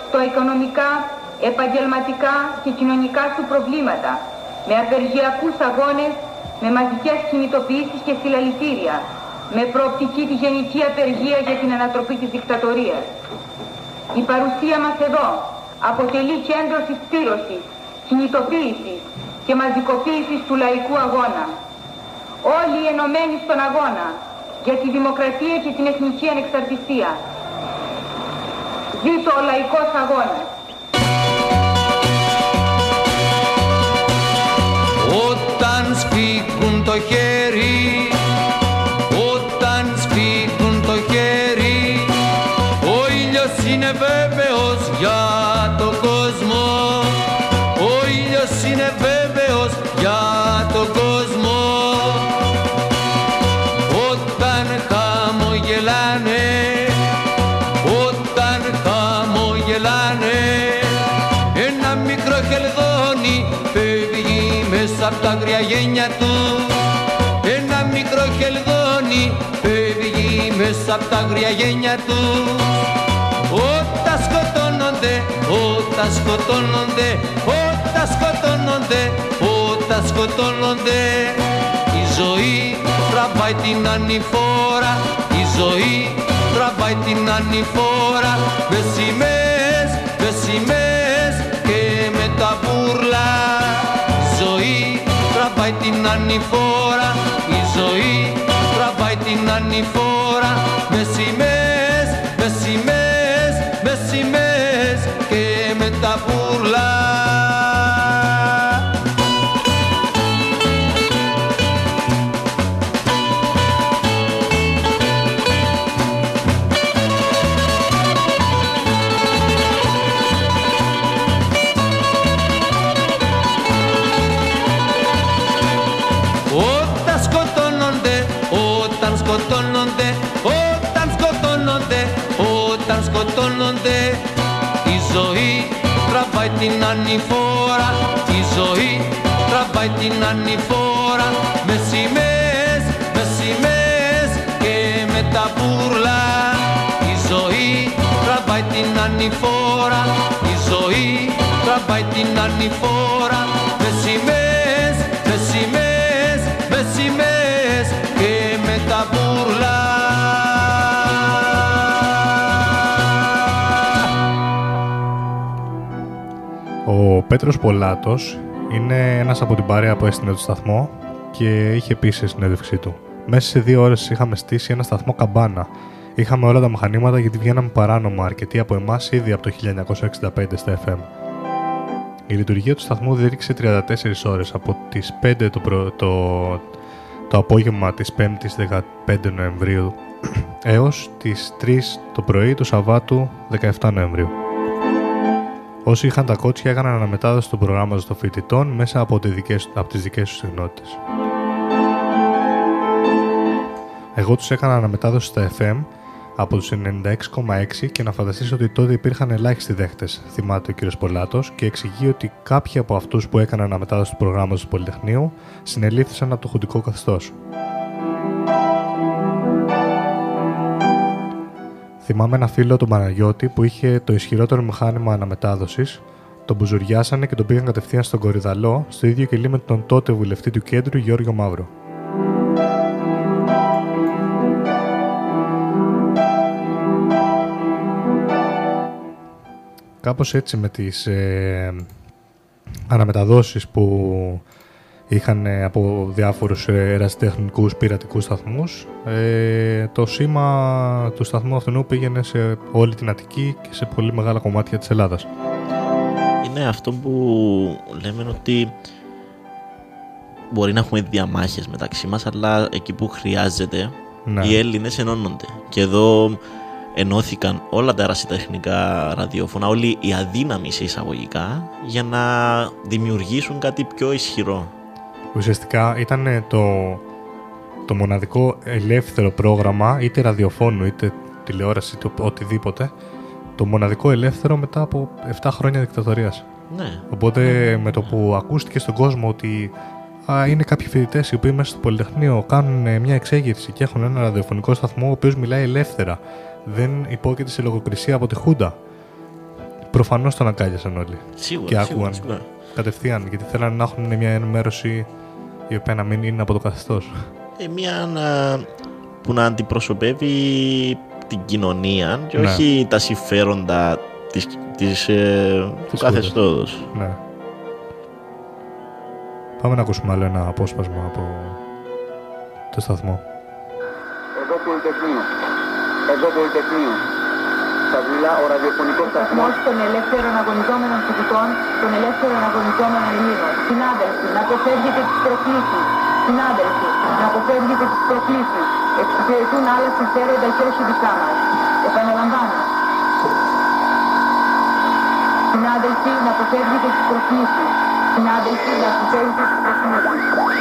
στο οικονομικά, επαγγελματικά και κοινωνικά σου προβλήματα, με απεργιακούς αγώνες, με μαζικές κινητοποιήσεις και συλλαλητήρια, με προοπτική τη γενική απεργία για την ανατροπή της δικτατορίας. Η παρουσία μας εδώ αποτελεί κέντρο συσπήρωσης, κινητοποίησης και μαζικοποίησης του λαϊκού αγώνα. Όλοι ενωμένοι στον αγώνα για τη δημοκρατία και την εθνική ανεξαρτησία. Ζήτω ο λαϊκός αγώνας. Όταν σφίγγουν το χέρι γένια του. Ένα μικρό χελδόνι φεύγει μέσα από τα αγριά γένια του. Όταν σκοτώνονται, όταν σκοτώνονται, όταν σκοτώνονται, όταν σκοτώνονται Η ζωή τραβάει την ανηφόρα, η ζωή τραβάει την ανηφόρα. Με σημαίες, με σημαίες την ανηφόρα, η ζωή τραβάει την ανηφόρα. Με σημαίες, με σημαίες, με σημαίες και με τα μπούρλα ζωή τραβάει την ανηφόρα, η ζωή τραβάει την ανηφόρα. Με σημαίες, με σημαίες και με τα μπούρλα Η ζωή τραβάει την ανηφόρα, η ζωή τραβάει την ανηφόρα Πέτρος Πολάτος είναι ένας από την παρέα που έστεινε το σταθμό και είχε πει σε συνέντευξή του. Μέσα σε δύο ώρες είχαμε στήσει ένα σταθμό καμπάνα. Είχαμε όλα τα μηχανήματα γιατί βγαίναμε παράνομα αρκετοί από εμάς ήδη από το 1965 στα FM. Η λειτουργία του σταθμού διήρξε 34 ώρες από τις 5 το, προ... το... το απόγευμα της 5ης 15 Νοεμβρίου έως τις 3 το πρωί του Σαββάτου 17 Νοεμβρίου. Όσοι είχαν τα κότσια έκαναν αναμετάδοση των προγράμματος των φοιτητών μέσα από, τις δικές, από τις δικές τους συχνότητες. Εγώ τους έκανα αναμετάδοση στα FM από τους 96,6 και να φανταστείς ότι τότε υπήρχαν ελάχιστοι δέχτες, θυμάται ο κ. Πολάτος και εξηγεί ότι κάποιοι από αυτούς που έκαναν αναμετάδοση του προγράμματος του Πολυτεχνείου συνελήφθησαν από το χουντικό καθεστώς. Θυμάμαι ένα φίλο τον Παναγιώτη που είχε το ισχυρότερο μηχάνημα αναμετάδοσης, τον μπουζουριάσανε και τον πήγαν κατευθείαν στον Κορυδαλό, στο ίδιο κελί με τον τότε βουλευτή του κέντρου Γιώργο Μαύρο. Κάπως έτσι με τις ε, αναμεταδόσεις που είχαν ε, από διάφορους ε, ερασιτεχνικούς πειρατικούς σταθμούς ε, το σήμα του σταθμού αυτού πήγαινε σε όλη την Αττική και σε πολύ μεγάλα κομμάτια της Ελλάδας. Είναι αυτό που λέμε ότι μπορεί να έχουμε διαμάχες μεταξύ μας αλλά εκεί που χρειάζεται Ναι. οι Έλληνες ενώνονται και εδώ ενώθηκαν όλα τα ερασιτεχνικά ραδιόφωνα, όλοι οι αδύναμοι σε εισαγωγικά για να δημιουργήσουν κάτι πιο ισχυρό. Ουσιαστικά ήταν το, το μοναδικό ελεύθερο πρόγραμμα είτε ραδιοφώνου είτε τηλεόραση είτε οτιδήποτε το μοναδικό ελεύθερο μετά από 7 χρόνια δικτατορίας. Ναι. Οπότε με το που ακούστηκε στον κόσμο ότι α, είναι κάποιοι φοιτητές οι οποίοι μέσα στο Πολυτεχνείο κάνουν ε, μια εξέγερση και έχουν ένα ραδιοφωνικό σταθμό ο οποίος μιλάει ελεύθερα. Δεν υπόκειται σε λογοκρισία από τη Χούντα. Προφανώς τον αγκάλιασαν όλοι. Σίγουρα, και σίγουρα, άκουγαν σίγουρα. κατευθείαν γιατί θέλανε να έχουν μια ενημέρωση η οποία να μην είναι από το καθεστώς. Ε, μια να- που να αντιπροσωπεύει την κοινωνία και Ναι. όχι τα συμφέροντα της, της, ε, του Της καθεστώτος. Ναι. Πάμε να ακούσουμε άλλο ένα απόσπασμα από το σταθμό. Εδώ Πολυτεχνείο. Εδώ Πολυτεχνείο. Σα μιλά ο ραδιοφωνικός σταθμός Σταθμός των ελεύθερων αγωνιζόμενων φοιτητών, των ελεύθερων αγωνιζόμενων Ελλήνων. Συνάδελφοι, να αποφεύγετε τις προκλήσεις. Συνάδελφοι, να αποφεύγετε τις προκλήσεις. Εξυπηρετούν άλλα συμφέροντα και όχι δικά μας. Επαναλαμβάνω. Συνάδελφοι, να αποφεύγετε τις προκλήσεις. Συνάδελφοι, να αποφεύγετε τις προκλήσεις.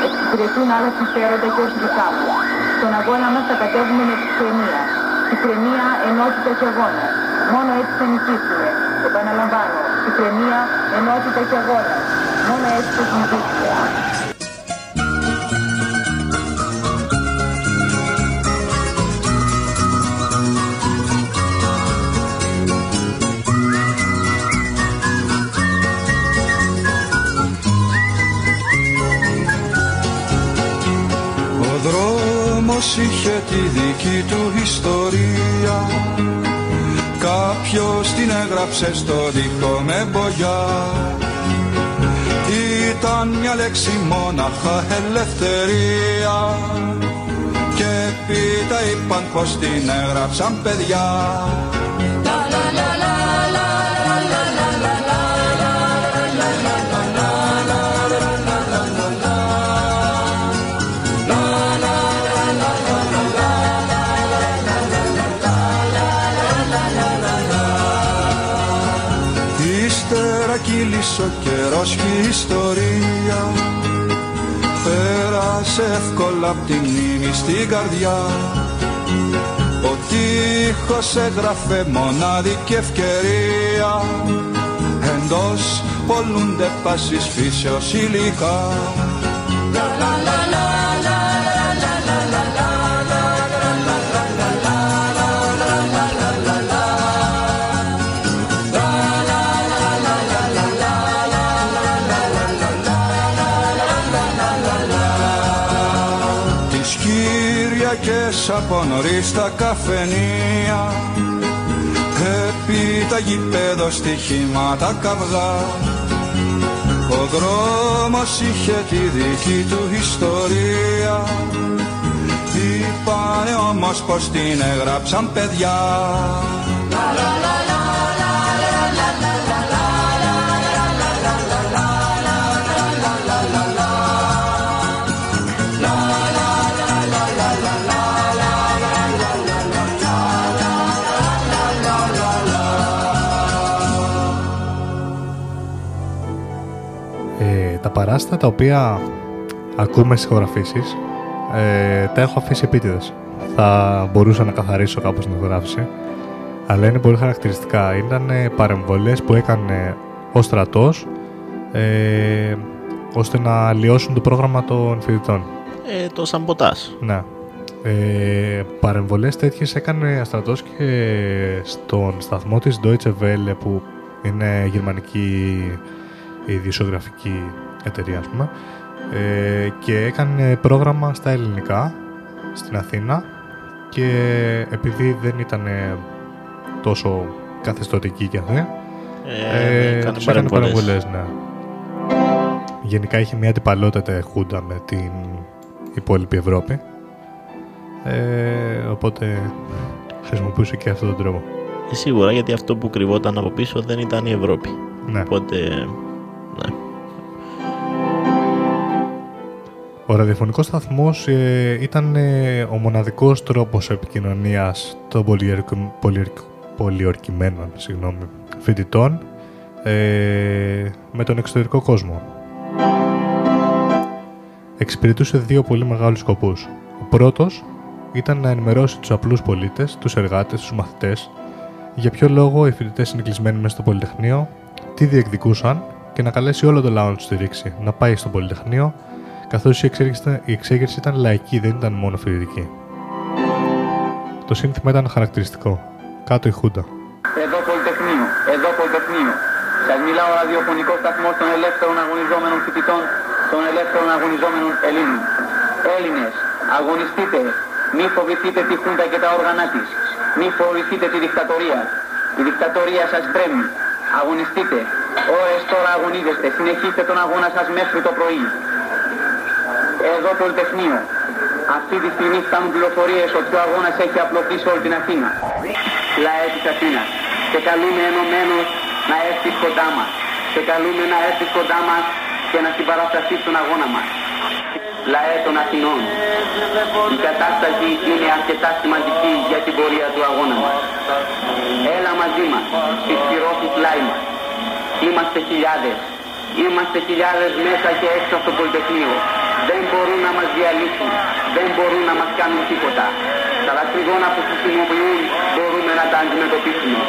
Εξυπηρετούν άλλα συμφέροντα και όχι δικά μας. Στον αγώνα μας θα κατέβουμε με ψυχραιμία. Ψυχραιμία, ενότητα και αγώνα. Μόνο έτσι θα νικήσουμε. Επαναλαμβάνω. Ψυχραιμία, ενότητα και αγώνα. Μόνο έτσι θα νικήσουμε. Ο δρόμος είχε τη δική του ιστορία Κάποιος την έγραψε στο δικό με μπογιά. Ήταν μια λέξη μόναχα ελευθερία. Και επίτα είπαν πως την έγραψαν παιδιά ο καιρός και η ιστορία. Πέρασε εύκολα απ' τη μνήμη στην καρδιά. Ο τείχος έγραφε μονάδικη ευκαιρία. Εντός πολλούνται πάσης φύσεως υλικά από νωρίς τα καφενεία. Επί τα γηπέδο στοιχήματα καυγά. Ο δρόμος είχε τη δική του ιστορία. Είπανε όμως πως την έγραψαν παιδιά παράστα τα οποία ακούμε στις ηχογραφήσεις ε, τα έχω αφήσει επίτηδες. Θα μπορούσα να καθαρίσω κάπως την ηχογράφηση. Αλλά είναι πολύ χαρακτηριστικά. Ήταν ε, παρεμβολές που έκανε ο στρατός ε, ώστε να αλλοιώσουν το πρόγραμμα των φοιτητών. Ε, το σαμποτάζ. Ναι. Ε, παρεμβολές τέτοιες έκανε αστρατός και στον σταθμό της Deutsche Welle που είναι γερμανική ειδησιογραφική εταιρεία ας πούμε ε, και έκανε πρόγραμμα στα ελληνικά στην Αθήνα και επειδή δεν ήταν τόσο καθεστωτική κι αυτή Ε, έκανε τους έκανε παρεμβολές. παρεμβολές, ναι. Γενικά είχε μια αντιπαλότητα χούντα με την υπόλοιπη Ευρώπη. Ε, οπότε χρησιμοποιούσε και αυτόν τον τρόπο. Ε, σίγουρα γιατί αυτό που κρυβόταν από πίσω δεν ήταν η Ευρώπη. Ναι. Οπότε. Ναι. Ο ραδιοφωνικός σταθμός ε, ήταν ε, ο μοναδικός τρόπος επικοινωνίας των πολυορκ- πολυορκ- πολιορκημένων συγγνώμη, φοιτητών ε, με τον εξωτερικό κόσμο. Εξυπηρετούσε δύο πολύ μεγάλους σκοπούς. Ο πρώτος ήταν να ενημερώσει τους απλούς πολίτες, τους εργάτες, τους μαθητές για ποιο λόγο οι φοιτητές είναι κλεισμένοι μέσα στο Πολυτεχνείο, τι διεκδικούσαν και να καλέσει όλο το λαό να τους στηρίξει, να πάει στο Πολυτεχνείο, καθώς η εξέγερση, ήταν- η εξέγερση ήταν λαϊκή, δεν ήταν μόνο φοιτητική. Το σύνθημα ήταν χαρακτηριστικό. Κάτω η Χούντα. Εδώ Πολυτεχνείο, εδώ Πολυτεχνείο. Σας μιλά ο ραδιοφωνικός σταθμός των ελεύθερων αγωνιζόμενων φοιτητών, των ελεύθερων αγωνιζόμενων Ελλήνων. Έλληνες, αγωνιστείτε. Μη φοβηθείτε τη Χούντα και τα όργανα της. Μη φοβηθείτε τη δικτατορία. Η δικτατορία σας τρέμει. Αγωνιστείτε. Ώρες τώρα αγωνίζεστε. Συνεχίστε τον αγώνα σας μέχρι το πρωί. Εδώ Πολυτεχνείο. Αυτή τη στιγμή φτάνουν πληροφορίες ότι ο αγώνας έχει απλωθεί σε όλη την Αθήνα. Λαέ της Αθήνας. Σε καλούμε ενωμένος να έρθεις κοντά μας. Σε καλούμε να έρθεις κοντά μας και να συμπαρασταθείς στον αγώνα μας. Λαέ των Αθηνών. Η κατάσταση είναι αρκετά σημαντική για την πορεία του αγώνα μας. Έλα μαζί μας, στις πυρώσεις πλάι μας. Είμαστε χιλιάδες. Είμαστε χιλιάδες μέσα και έξω από το Πολυτεχνείο. Δεν μπορούν να μας διαλύσουν. Δεν μπορούν να μας κάνουν τίποτα. Τα δακρυγόνα που χρησιμοποιούν μπορούμε να τα αντιμετωπίσουμε.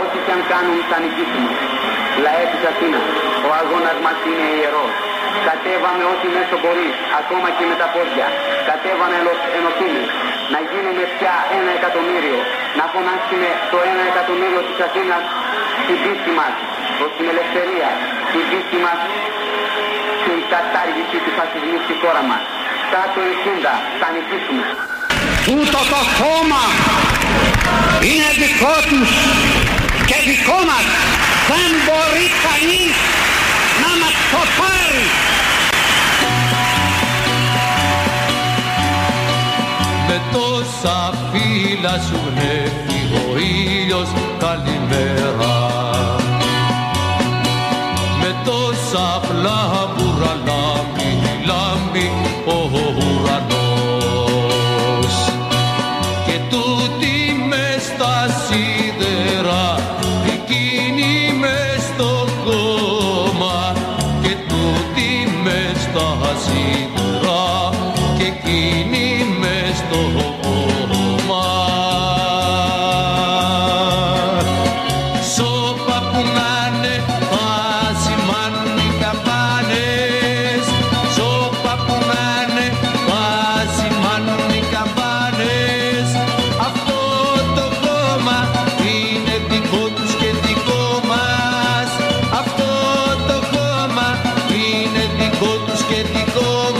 Ό,τι και αν κάνουν θα νικήσουμε. Λαέ της Αθήνας, ο αγώνας μας είναι ιερός. Κατέβαμε ό,τι μέσο μπορεί, ακόμα και με τα πόδια. Κατέβαμε να ενωθούμε, να γίνουμε πια ένα εκατομμύριο. Να φωνάξουμε το ένα εκατομμύριο της Αθήνας στην πίστη μας, προς την ελευθερία, στην πίστη μας στην κατάργηση του φασισμού στη χώρα μας. Κάτω η Χούντα, θα νικήσουμε. Τούτο το χώμα είναι δικό τους και δικό μας. Δεν μπορεί κανείς να μας το πάρει. Με τόσα φύλλα σου γνέφει ο ήλιος καλημέρα δικό τους και δικό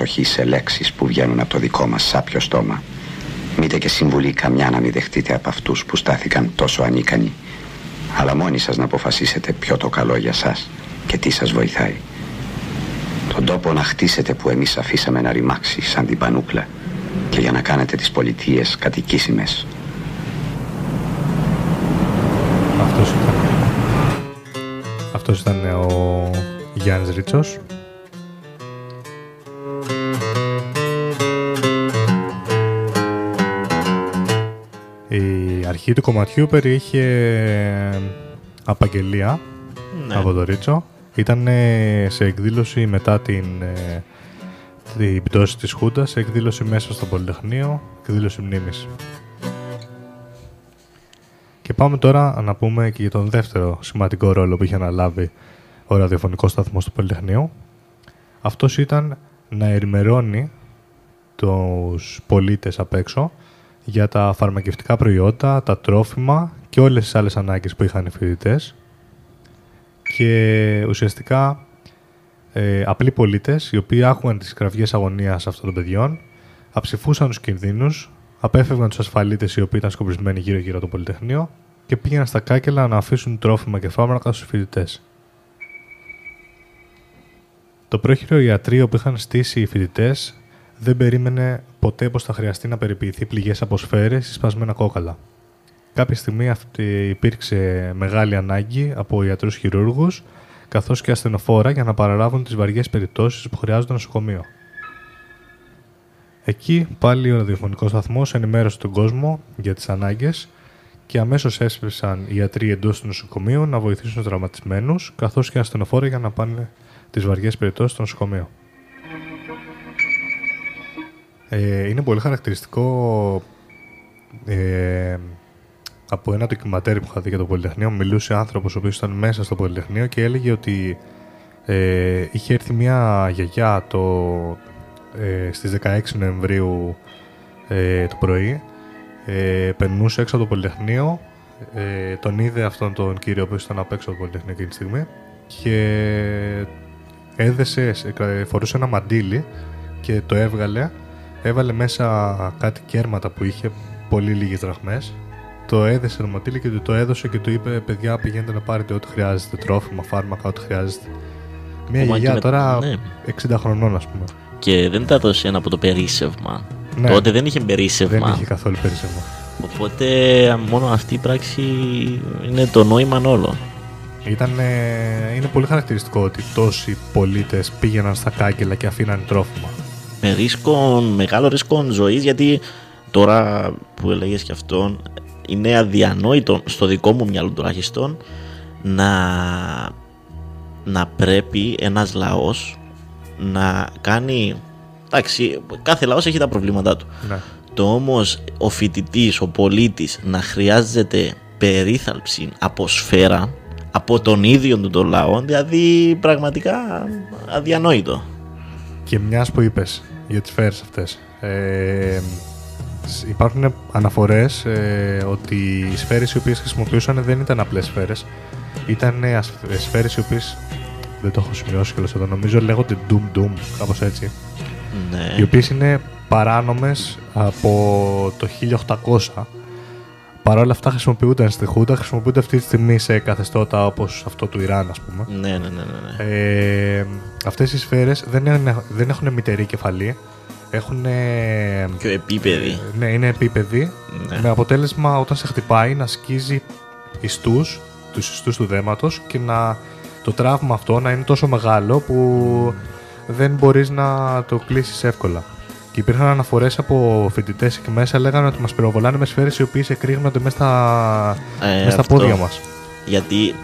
προσοχή σε λέξεις που βγαίνουν από το δικό μας σάπιο στόμα. Μήτε και συμβουλή καμιά να μην δεχτείτε από αυτούς που στάθηκαν τόσο ανίκανοι. Αλλά μόνοι σας να αποφασίσετε ποιο το καλό για σας και τι σας βοηθάει. Τον τόπο να χτίσετε που εμείς αφήσαμε να ρημάξει σαν την πανούκλα και για να κάνετε τις πολιτείες κατοικήσιμες. Αυτός ήταν, αυτός ήταν ο Γιάννης Ρίτσος. Η αρχή του κομματιού περιείχε απαγγελία Ναι. από το Ρίτσο. Ήταν ε, σε εκδήλωση μετά την, ε, την πτώση της Χούντας, σε εκδήλωση μέσα στο Πολυτεχνείο, εκδήλωση μνήμης. Και πάμε τώρα να πούμε και για τον δεύτερο σημαντικό ρόλο που είχε αναλάβει ο ραδιοφωνικός σταθμός του Πολυτεχνείου. Αυτός ήταν να ενημερώνει τους πολίτες απ' έξω για τα φαρμακευτικά προϊόντα, τα τρόφιμα και όλες τις άλλες ανάγκες που είχαν οι φοιτητές. Και ουσιαστικά ε, απλοί πολίτες, οι οποίοι άκουγαν τις κραυγές αγωνίας αυτών των παιδιών, αψηφούσαν τους κινδύνους, απέφευγαν τους ασφαλίτες οι οποίοι ήταν σκοπισμένοι γύρω-γύρω από το Πολυτεχνείο και πήγαιναν στα κάκελα να αφήσουν τρόφιμα και φάρμακα στους φοιτητές. Το πρόχειρο ιατρείο που είχαν στήσει οι φοιτητές δεν περίμενε ποτέ πως θα χρειαστεί να περιποιηθεί πληγές από σφαίρες ή σπασμένα κόκαλα. Κάποια στιγμή αυτή υπήρξε μεγάλη ανάγκη από ιατρούς χειρούργους καθώς και ασθενοφόρα για να παραλάβουν τις βαριές περιπτώσεις που χρειάζονται νοσοκομείο. Εκεί πάλι ο ραδιοφωνικός σταθμός ενημέρωσε τον κόσμο για τις ανάγκες και αμέσως έσπευσαν οι ιατροί εντός του νοσοκομείου να βοηθήσουν τους τραυματισμένους καθώς και ασθενοφόρα για να πάνε τις βαριές περιπτώσεις στο νοσοκομείο. Ε, είναι πολύ χαρακτηριστικό ε, από ένα ντοκιματέρ που είχα δει για το Πολυτεχνείο μιλούσε άνθρωπος ο οποίος ήταν μέσα στο Πολυτεχνείο και έλεγε ότι ε, είχε έρθει μια γιαγιά το, ε, στις 16 Νοεμβρίου ε, το πρωί ε, περνούσε έξω από το Πολυτεχνείο ε, τον είδε αυτόν τον κύριο που ήταν απ' έξω από το Πολυτεχνείο εκείνη τη στιγμή και έδεσε, σε- φορούσε ένα μαντίλι και το έβγαλε έβαλε μέσα κάτι κέρματα που είχε πολύ λίγες δραχμές το έδεσε το μαντίλι και του το έδωσε και του είπε παιδιά πηγαίνετε να πάρετε ό,τι χρειάζεται τρόφιμα, φάρμακα, ό,τι χρειάζεται μια Ακόμα γιαγιά και με- τώρα ναι. 60 χρονών ας πούμε Και δεν τα έδωσε ένα από το περίσσευμα. Ναι. Τότε δεν είχε περίσσευμα. δεν είχε καθόλου περίσσευμα Οπότε μόνο αυτή η πράξη είναι το νόημα όλο. Ήταν, είναι πολύ χαρακτηριστικό ότι τόσοι πολίτες πήγαιναν στα κάγκελα και αφήναν τρόφιμα. Με ρίσκο, μεγάλο ρίσκο ζωής γιατί τώρα που έλεγες και αυτόν είναι αδιανόητο στο δικό μου μυαλό τουλάχιστον να, να πρέπει ένας λαός να κάνει εντάξει κάθε λαός έχει τα προβλήματά του Ναι. το όμως ο φοιτητής, ο πολίτης να χρειάζεται περίθαλψη από σφαίρα από τον ίδιο του τον λαό δηλαδή πραγματικά αδιανόητο Και μιας που είπες για τις σφαίρες αυτές. Ε, σ- υπάρχουν αναφορές ε, ότι οι σφαίρες οι οποίες χρησιμοποιούσαν δεν ήταν απλές σφαίρες. Ήταν ε, ασ- ε, σφαίρες οι οποίες δεν το έχω σημειώσει κιόλας εδώ, νομίζω λέγονται Doom Doom, κάπως έτσι. ναι. Οι οποίες είναι παράνομες από το 1800. Παρ' όλα αυτά χρησιμοποιούνταν στη Χούντα, χρησιμοποιούνται αυτή τη στιγμή σε καθεστώτα όπως αυτό του Ιράν, ας πούμε. ναι ναι ναι, ναι, ναι. Ε, αυτές οι σφαίρες δεν, είναι, δεν έχουν μητερή κεφαλή. Έχουν. πιο επίπεδη Ναι, είναι επίπεδη. Ναι. Με αποτέλεσμα όταν σε χτυπάει να σκίζει ιστούς, τους ιστούς του δέματος και να το τραύμα αυτό να είναι τόσο μεγάλο που δεν μπορείς να το κλείσεις εύκολα. Και υπήρχαν αναφορές από φοιτητές εκεί μέσα, λέγανε ότι μας πυροβολάνε με σφαίρες οι οποίες εκρήγνονται μέσα στα, Ε, μέσα στα αυτό. πόδια μας. γιατί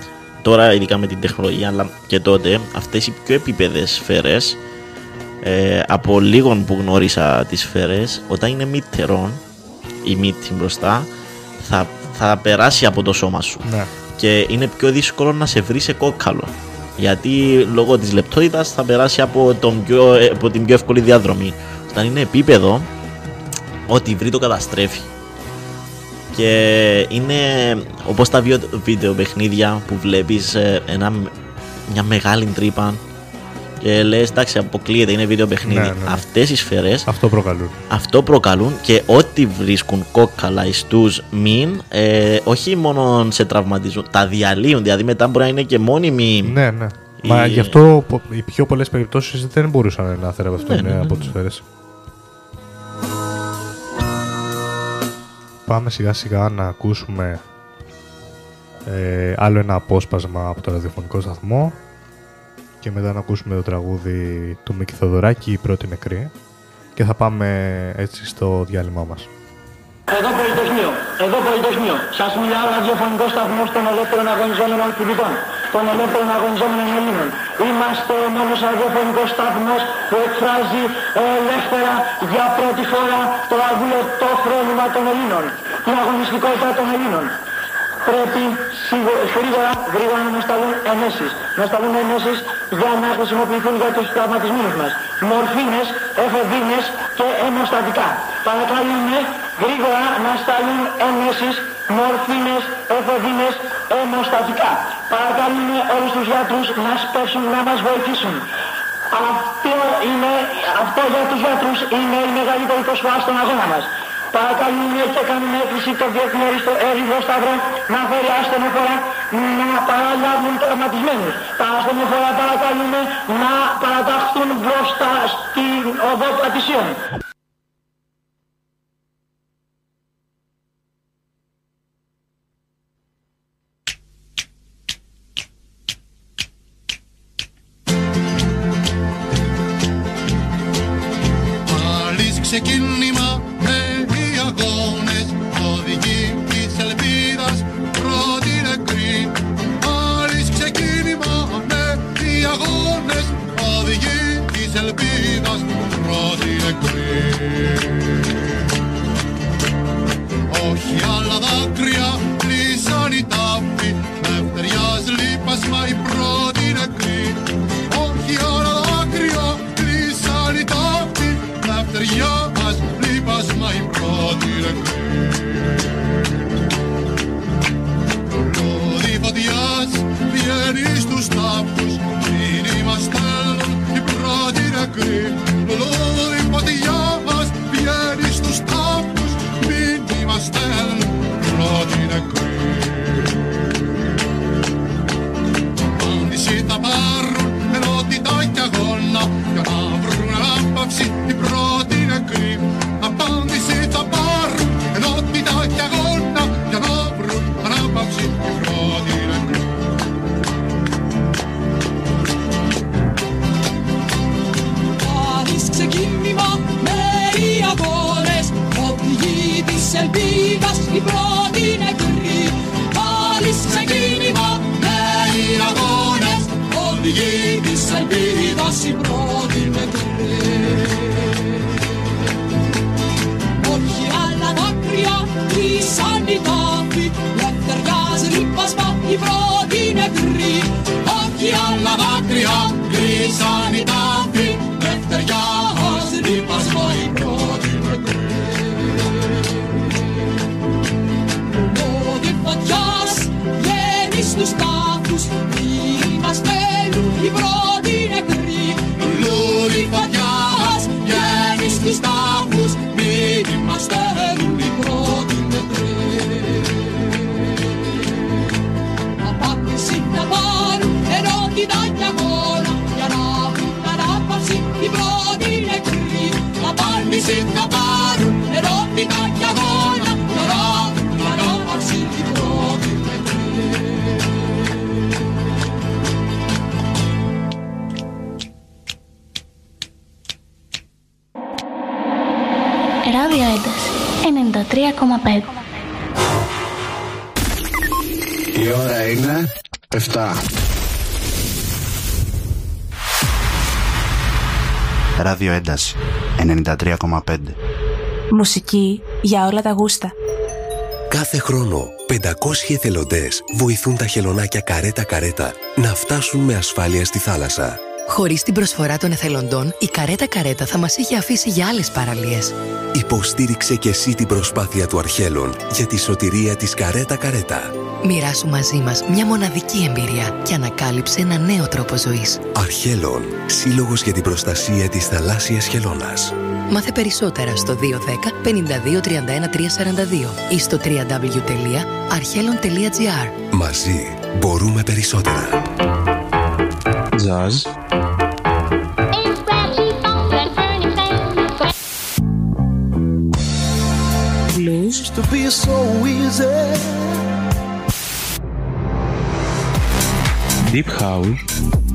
τώρα ειδικά με την τεχνολογία αλλά και τότε αυτές οι πιο επίπεδες σφαίρες ε, από λίγων που γνώρισα τις σφαίρες όταν είναι μήτερον η μύτη μπροστά θα, θα περάσει από το σώμα σου Ναι. και είναι πιο δύσκολο να σε βρει σε κόκκαλο γιατί λόγω της λεπτότητας θα περάσει από, τον πιο, ε, από την πιο εύκολη διαδρομή όταν είναι επίπεδο ό,τι βρει το καταστρέφει και είναι όπως τα βιο- βίντεο παιχνίδια που βλέπεις ε, ένα, μια μεγάλη τρύπα και λες εντάξει αποκλείεται είναι βίντεο παιχνίδι Ναι, ναι, ναι. αυτές οι σφαίρες Αυτό προκαλούν. αυτό προκαλούν και ό,τι βρίσκουν κόκκαλα ιστούς μην ε, όχι μόνο σε τραυματίζουν τα διαλύουν δηλαδή μετά μπορεί να είναι και μόνιμη Ναι, ναι. Μα Η- γι' αυτό πο- οι πιο πολλές περιπτώσεις δεν μπορούσαν να θεραπευτούν Ναι, ναι, ναι, από ναι. τις σφαίρε. Πάμε σιγά σιγά να ακούσουμε ε, άλλο ένα απόσπασμα από το ραδιοφωνικό σταθμό και μετά να ακούσουμε το τραγούδι του Μίκη Θοδωράκη, η πρώτη νεκρή και θα πάμε έτσι στο διάλειμμα μας. Εδώ Πολυτεχνείο, εδώ Πολυτεχνείο. Σας μιλάω ραδιοφωνικό σταθμό των ελεύθερων αγωνιζόμενων φοιτητών, των ελεύθερων αγωνιζόμενων Ελλήνων. Είμαστε ο μόνος ραδιοφωνικός σταθμός που εκφράζει ελεύθερα για πρώτη φορά το αγουλωτό φρόνημα των Ελλήνων, την αγωνιστικότητα των Ελλήνων. Πρέπει σίγου- γρήγορα, γρήγορα να σταλούν ενέσεις. Να σταλούν ενέσεις για να χρησιμοποιηθούν για τους τραυματισμούς μας. Μορφίνες, εφεδίνες και αιμοστατικά. Παρακαλούμε γρήγορα να σταλούν ενέσεις, μορφίνες, εφεδίνες, αιμοστατικά. Παρακαλούμε όλους τους γιατρούς να σπεύσουν να μας βοηθήσουν. Αυτό, είναι, αυτό για τους γιατρούς είναι η μεγαλύτερη προσφορά στον αγώνα μας. Παρακαλούμε και κάνουμε έκκληση το Διεθνή Ερυθρό Σταυρό να φέρει ασθενοφόρα να παραλάβουν τραυματισμένους. Τα ασθενοφόρα παρακαλούμε να παραταχθούν μπροστά στην οδό Πατησίων. Πάλι ξεκίνημα όχι άλλα δάκρυα κλείσαν οι τάφοι Δευτεριάς λύπας μα η πρώτη νεκρή. Όχι άλλα δάκρυα κλείσαν οι τάφοι Δευτεριάς λύπας μα η πρώτη νεκρή. Λόδι φωτιάς βγαίνει στους τάφους Μήνυμα στέλνουν οι πρώτοι νεκροί Μήνυμα στέλνουν οι πρώτοι νεκροί Απάντηση θα πάρουν ενότητα και αγώνα Για να βρουν ανάπαυση οι 93,5. Μουσική για όλα τα γούστα. Κάθε χρόνο 500 εθελοντές βοηθούν τα χελωνάκια καρέτα καρέτα να φτάσουν με ασφάλεια στη θάλασσα. Χωρίς την προσφορά των εθελοντών, η καρέτα καρέτα θα μας είχε αφήσει για άλλες παραλίες. Υποστήριξε και εσύ την προσπάθεια του Αρχέλων για τη σωτηρία της καρέτα καρέτα. Μοιράσου μαζί μας μια μοναδική εμπειρία και ανακάλυψε ένα νέο τρόπο ζωής. Αρχέλων, σύλλογος για την προστασία της θαλάσσιας χελώνας. Μάθε περισσότερα στο 210 52 31 342 ή στο www.archelon.gr Μαζί μπορούμε περισσότερα. Jazz. Blues. to be so easy. Deep House.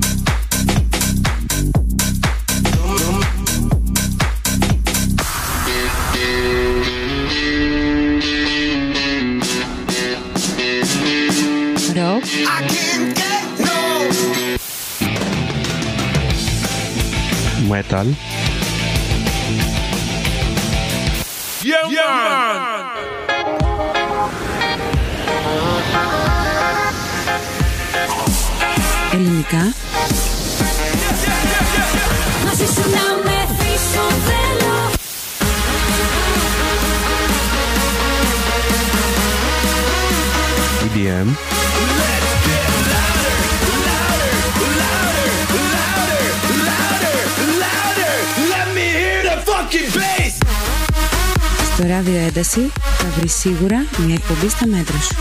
Ένταση θα βρει σίγουρα μια εκπομπή στα μέτρα σου.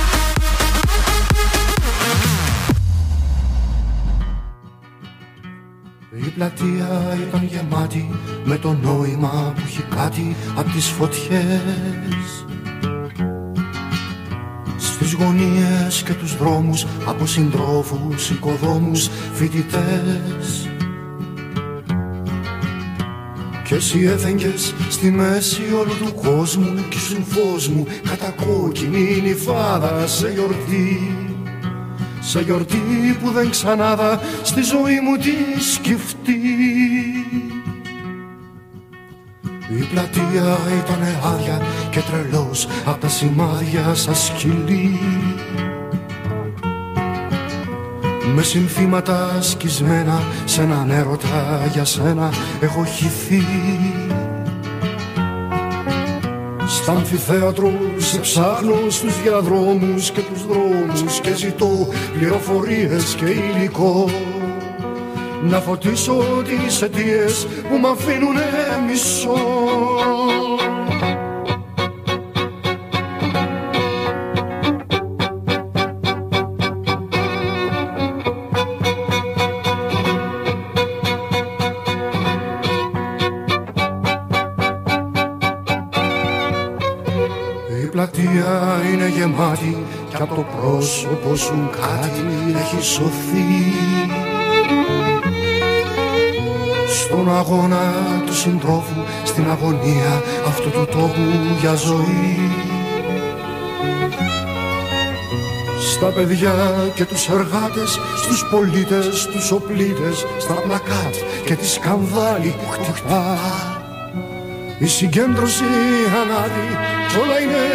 Η πλατεία ήταν γεμάτη με το νόημα που έχει κάτι απ' τις φωτιές Στις γωνίες και τους δρόμους από συντρόφους, οικοδόμους, φοιτητές Κι εσύ έφεγγες στη μέση όλου του κόσμου κι ήσουν φως μου κατακόκκινη νυφάδα σε γιορτή. Σε γιορτή που δεν ξανάδα στη ζωή μου τη σκεφτεί Η πλατεία ήταν άδεια και τρελός απ' τα σημάδια σαν σκυλί Με συνθήματα σκισμένα σε έναν έρωτα για σένα έχω χυθεί. Στα αμφιθέατρο σε ψάχνω στους διαδρόμους και τους δρόμους και ζητώ πληροφορίες και υλικό. Να φωτίσω τις αιτίες που μ' αφήνουνε μισό γεμάτη και από το πρόσωπο σου κάτι έχει σωθεί. Στον αγώνα του συντρόφου, στην αγωνία αυτού του τόπου για ζωή. Στα παιδιά και τους εργάτες, στους πολίτες, τους οπλίτες, στα πλακάτ και τη σκανδάλη που χτυπά. Η συγκέντρωση ανάδει κι όλα είναι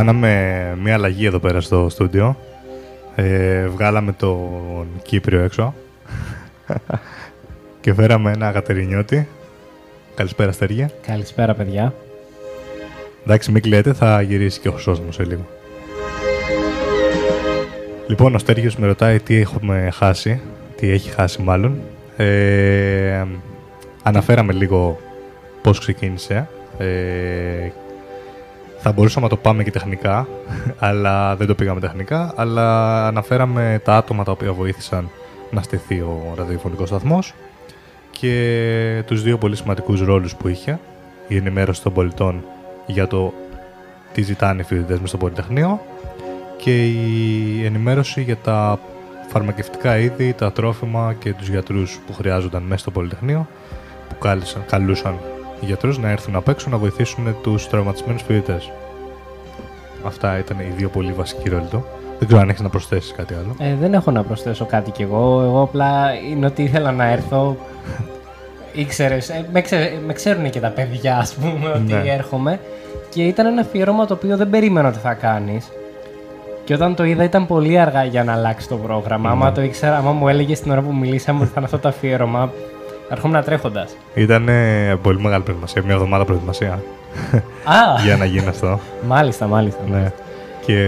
Κάναμε μια αλλαγή εδώ πέρα στο στούντιο. Ε, βγάλαμε τον Κύπριο έξω. Και φέραμε ένα Κατερινιώτη. Καλησπέρα, Στέργια. Καλησπέρα, παιδιά. Εντάξει, μην κλαίτε, θα γυρίσει και ο Χρυσός μου σε λίγο. Λοιπόν, ο Στέργιος με ρωτάει τι έχουμε χάσει, τι έχει χάσει μάλλον. Ε, αναφέραμε λίγο πώς ξεκίνησε. Ε, θα μπορούσαμε να το πάμε και τεχνικά, αλλά δεν το πήγαμε τεχνικά, αλλά αναφέραμε τα άτομα τα οποία βοήθησαν να στηθεί ο ραδιοφωνικός σταθμός και τους δύο πολύ σημαντικούς ρόλους που είχε, η ενημέρωση των πολιτών για το τι ζητάνε οι φοιτητές μες στο Πολυτεχνείο και η ενημέρωση για τα φαρμακευτικά είδη, τα τρόφιμα και τους γιατρούς που χρειάζονταν μέσα στο Πολυτεχνείο που κάλεσαν, καλούσαν οι γιατρούς να έρθουν απ' έξω να βοηθήσουν τους τραυματισμένους φοιτητές. Αυτά ήταν οι δύο πολύ βασικοί ρόλοι του. Δεν ξέρω αν έχεις να προσθέσεις κάτι άλλο. Ε, δεν έχω να προσθέσω κάτι κι εγώ. Εγώ απλά είναι ότι ήθελα να έρθω. Ήξερες, ε, με, ξε, με ξέρουν και τα παιδιά, ας πούμε, ότι Ναι. έρχομαι. Και ήταν ένα αφιέρωμα το οποίο δεν περίμενα ότι θα κάνεις. Και όταν το είδα ήταν πολύ αργά για να αλλάξει το πρόγραμμα. Ναι. Άμα το ήξερα, άμα μου έλεγες την ώρα που μιλήσαμε ότι θα είναι αυτό το αφιέρωμα, ερχόμουν τρέχοντας. Ήταν ε, πολύ μεγάλη προετοιμασία, μια εβδομάδα προετοιμασία. Α! για να γίνει αυτό. Μάλιστα, μάλιστα. Ναι. Και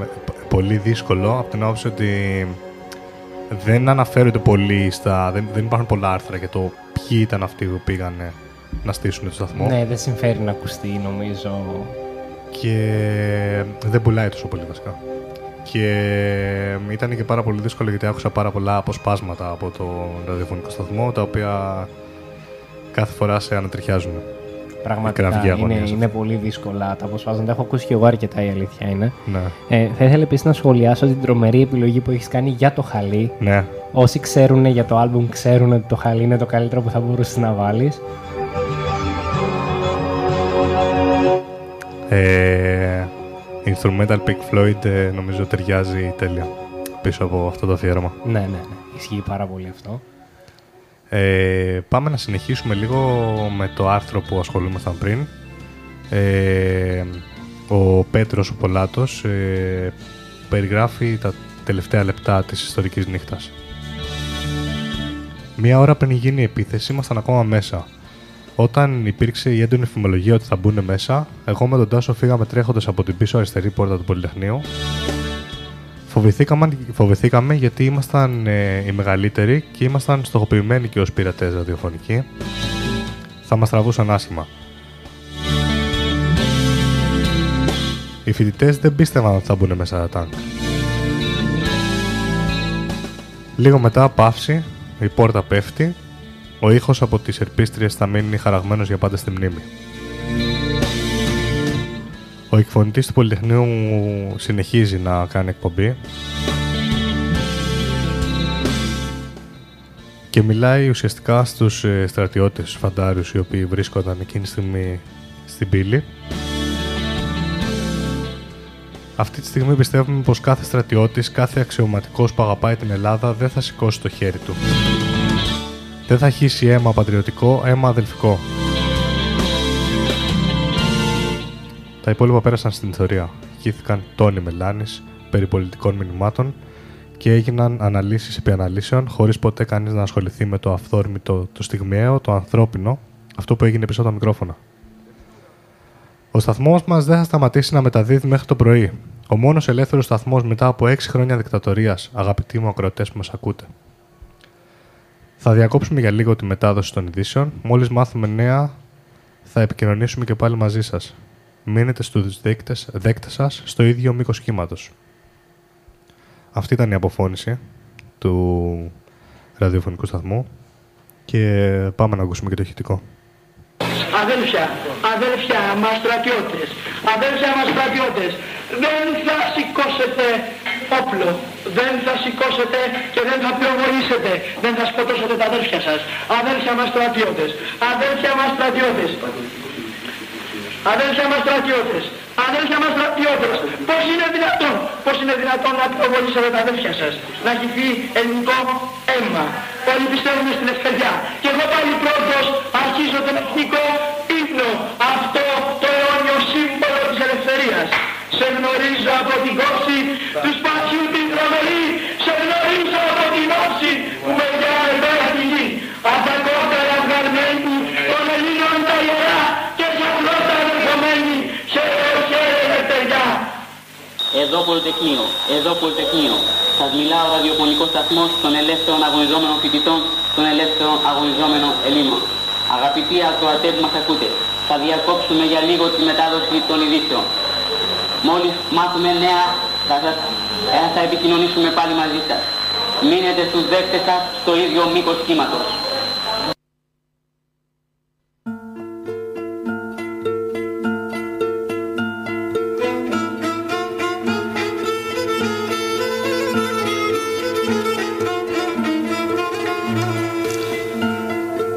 ε, πολύ δύσκολο από την άποψη ότι δεν αναφέρονται πολύ στα. Δεν, δεν υπάρχουν πολλά άρθρα για το ποιοι ήταν αυτοί που πήγαν να στήσουν το σταθμό. Ναι, δεν συμφέρει να ακουστεί, νομίζω. Και δεν πουλάει τόσο πολύ βασικά. Και ήταν και πάρα πολύ δύσκολο γιατί άκουσα πάρα πολλά αποσπάσματα από το ραδιοφωνικό σταθμό τα οποία κάθε φορά σε ανατριχιάζουν. Πραγματικά Η κραυγή είναι, αγωνίας. είναι πολύ δύσκολα τα αποσπάσματα. Έχω ακούσει και εγώ αρκετά η αλήθεια είναι. Ναι. Ε, θα ήθελα επίσης να σχολιάσω την τρομερή επιλογή που έχεις κάνει για το χαλί. Ναι. Όσοι ξέρουν για το άλμπουμ ξέρουν ότι το χαλί είναι το καλύτερο που θα μπορούσες να βάλεις. Ε, instrumental Pink Floyd ε, νομίζω ταιριάζει τέλεια πίσω από αυτό το αφιέρωμα. Ναι, ναι, ναι. Ισχύει πάρα πολύ αυτό. Ε, πάμε να συνεχίσουμε λίγο με το άρθρο που ασχολούμασταν πριν. Ε, ο Πέτρος ο Πολάτος ε, περιγράφει τα τελευταία λεπτά της ιστορικής νύχτας. Μία ώρα πριν γίνει η επίθεση ήμασταν ακόμα μέσα. Όταν υπήρξε η έντονη φημολογία ότι θα μπουν μέσα, εγώ με τον Τάσο φύγαμε τρέχοντας από την πίσω αριστερή πόρτα του Πολυτεχνείου Φοβηθήκαμε, φοβηθήκαμε γιατί ήμασταν ε, οι μεγαλύτεροι και ήμασταν στοχοποιημένοι και ως πειρατές ραδιοφωνικοί. Θα μας τραβούσαν άσχημα. Οι φοιτητές δεν πίστευαν ότι θα μπουν μέσα τα τάγκ. Λίγο μετά παύση, η πόρτα πέφτει, ο ήχος από τις ερπίστριες θα μείνει χαραγμένος για πάντα στη μνήμη. Ο εκφωνητής του Πολυτεχνείου συνεχίζει να κάνει εκπομπή και μιλάει ουσιαστικά στους ε, στρατιώτες φαντάριους οι οποίοι βρίσκονταν εκείνη τη στιγμή στην πύλη. Αυτή τη στιγμή πιστεύουμε πως κάθε στρατιώτης, κάθε αξιωματικός που αγαπάει την Ελλάδα δεν θα σηκώσει το χέρι του. Δεν θα χύσει αίμα πατριωτικό, αίμα αδελφικό. Τα υπόλοιπα πέρασαν στην ιστορία. Χύθηκαν τόνοι μελάνης περί πολιτικών μηνυμάτων και έγιναν αναλύσεις επί αναλύσεων χωρίς ποτέ κανείς να ασχοληθεί με το αυθόρμητο, το στιγμιαίο, το ανθρώπινο, αυτό που έγινε πίσω από τα μικρόφωνα. Ο σταθμός μας δεν θα σταματήσει να μεταδίδει μέχρι το πρωί. Ο μόνος ελεύθερος σταθμός μετά από 6 χρόνια δικτατορίας, αγαπητοί μου ακροατές που μας ακούτε. Θα διακόψουμε για λίγο τη μετάδοση των ειδήσεων. Μόλις μάθουμε νέα, θα επικοινωνήσουμε και πάλι μαζί σας. Μείνετε στους δέκτες σας στο ίδιο μήκος κύματος. Αυτή ήταν η αποφώνηση του ραδιοφωνικού σταθμού και πάμε να ακούσουμε και το ηχητικό. Αδέλφια, αδέλφια μας στρατιώτες, αδέλφια μας στρατιώτες, δεν θα σηκώσετε όπλο, δεν θα σηκώσετε και δεν θα πυροβολήσετε, δεν θα σκοτώσετε τα αδέλφια σας. Αδέλφια μας στρατιώτες, αδέλφια μας στρατιώτες, αδέλφια μας στρατιώτες, αδέλφια μας στρατιώτες, πώς είναι δυνατόν, πώς είναι δυνατόν να πυροβολήσετε τα αδέλφια σας, να χυθεί ελληνικό αίμα. Όλοι πιστεύουμε στην ευκαιριά. Και εγώ πάλι πρώτος αρχίζω τον εθνικό ύμνο, αυτό το αιώνιο σύμβολο της ελευθερίας. Σε γνωρίζω από την κόψη τους σπασίου την τρομερή. Σε γνωρίζω από την όψη που με γυάλε πέρα τη γη. Απ' τα κόκκαλα των Ελλήνων τα ιερά και για πρώτα δεχομένη. σε χαίρε, παιδιά. Εδώ Πολυτεχνείο, εδώ Πολυτεχνείο. Σας μιλάω ο ραδιοφωνικό σταθμό των ελεύθερων αγωνιζόμενων φοιτητών, των ελεύθερων αγωνιζόμενων Ελλήνων. Αγαπητοί ακροατές που μας ακούτε, θα διακόψουμε για λίγο τη μετάδοση των ειδήσεων. Μόλις μάθουμε νέα, θα, σας, ε, θα επικοινωνήσουμε πάλι μαζί σας. Μείνετε στους δέκτες σας στο ίδιο μήκος κύματος.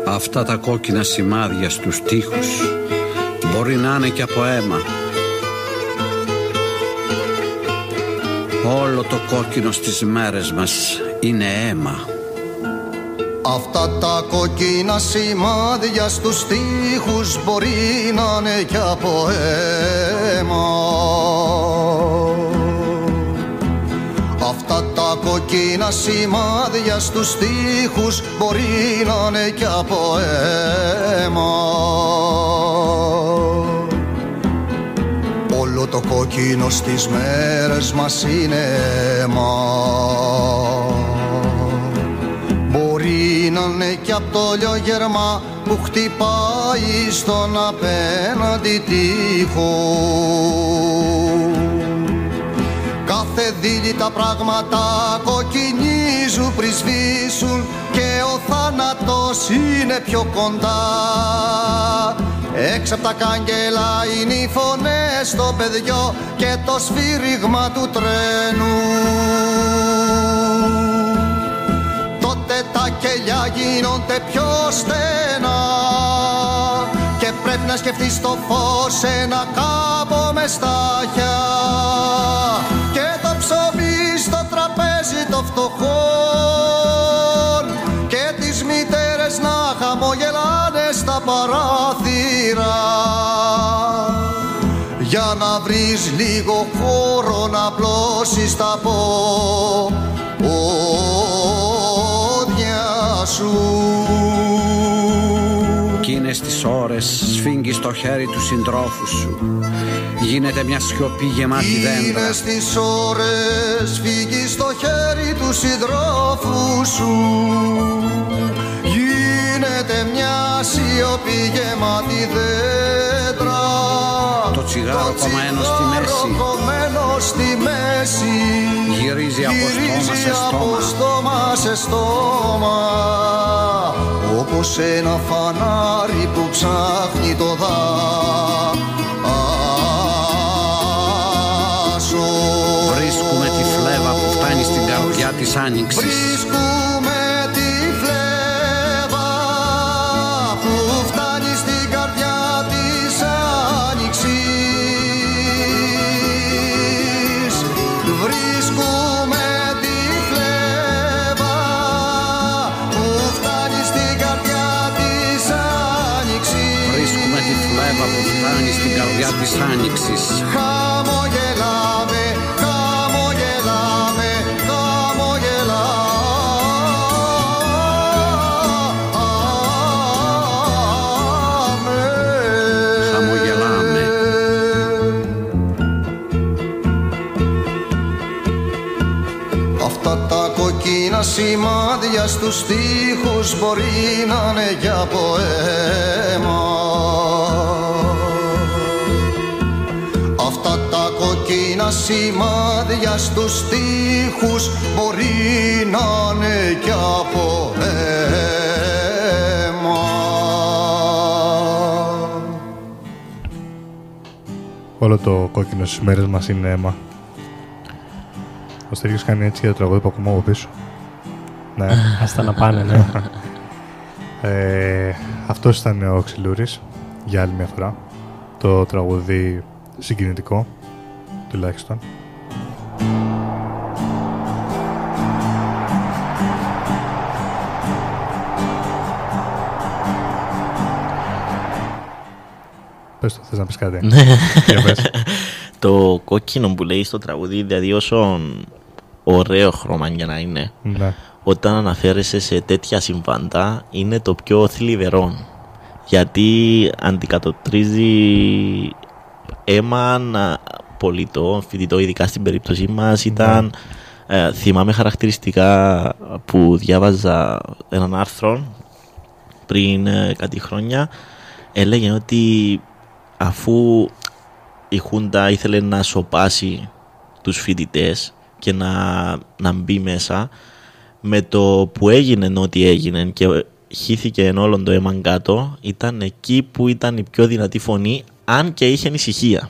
Αυτά τα κόκκινα σημάδια στους τοίχους μπορεί να είναι και από αίμα. Όλο το κόκκινο στις μέρες μας είναι αίμα. Αυτά τα κόκκινα σημάδια στους τοίχους μπορεί να είναι κι από αίμα Αυτά τα κόκκινα σημάδια στους τοίχους μπορεί να είναι κι από αίμα Όλο το κόκκινο στις μέρες μας είναι αίμα Μπορεί να είναι κι απ' το λιογερμά που χτυπάει στον απέναντι τοίχο. Κάθε δίλη τα πράγματα κοκκινίζουν πριν σβήσουν και ο θάνατος είναι πιο κοντά Έξω απ' τα κάγκελα είναι οι φωνές στο παιδιό και το σφύριγμα του τρένου. Τότε τα κελιά γίνονται πιο στενά και πρέπει να σκεφτείς το φως ένα κάμπο μες στάχια παράθυρα για να βρεις λίγο χώρο να πλώσεις τα πόδια σου. Κι είναι στις ώρες σφίγγεις το χέρι του συντρόφου σου. Γίνεται μια σιωπή γεμάτη δέντρα. Είναι στις ώρες φύγει στο χέρι του συντρόφου σου Γίνεται μια σιωπή γεμάτη δέντρα. Το τσιγάρο κομμένο στη μέση. κομμένο στη μέση. Γυρίζει από στόμα σε από στόμα στόμα σε στόμα. Όπως ένα φανάρι που ψάχνει το δάσος. Βρίσκουμε τη φλέβα που φτάνει στην καρδιά της άνοιξης της άνοιξης. Χαμογελάμε, χαμογελάμε, χαμογελάμε. Χαμογελάμε. Αυτά τα κοκκίνα σημάδια στους τοίχους μπορεί να είναι για από σημάδια στους τοίχους μπορεί να είναι κι από αίμα Όλο το κόκκινο στις μέρες μας είναι αίμα. Ο Στέργιος κάνει έτσι για το τραγούδι που ακούμε από πίσω. Ναι. Άστα να πάνε, ναι. ε, αυτός ήταν ο Ξυλούρης για άλλη μια φορά. Το τραγούδι συγκινητικό, τουλάχιστον. Πες το, θες να πεις κάτι; Ναι. Για πες. το κόκκινο που λέει στο τραγούδι, δηλαδή όσο ωραίο χρώμα για να είναι, Ναι. όταν αναφέρεσαι σε τέτοια συμβάντα, είναι το πιο θλιβερό. Γιατί αντικατοπτρίζει αίμα να- πολιτό, φοιτητό, ειδικά στην περίπτωσή μας, ήταν... Ε, θυμάμαι χαρακτηριστικά που διάβαζα έναν άρθρο πριν ε, κάτι χρόνια έλεγε ότι αφού η Χούντα ήθελε να σοπάσει τους φοιτητές και να, να μπει μέσα με το που έγινε ό,τι έγινε και χύθηκε εν όλον το αίμα κάτω ήταν εκεί που ήταν η πιο δυνατή φωνή αν και είχε ανησυχία.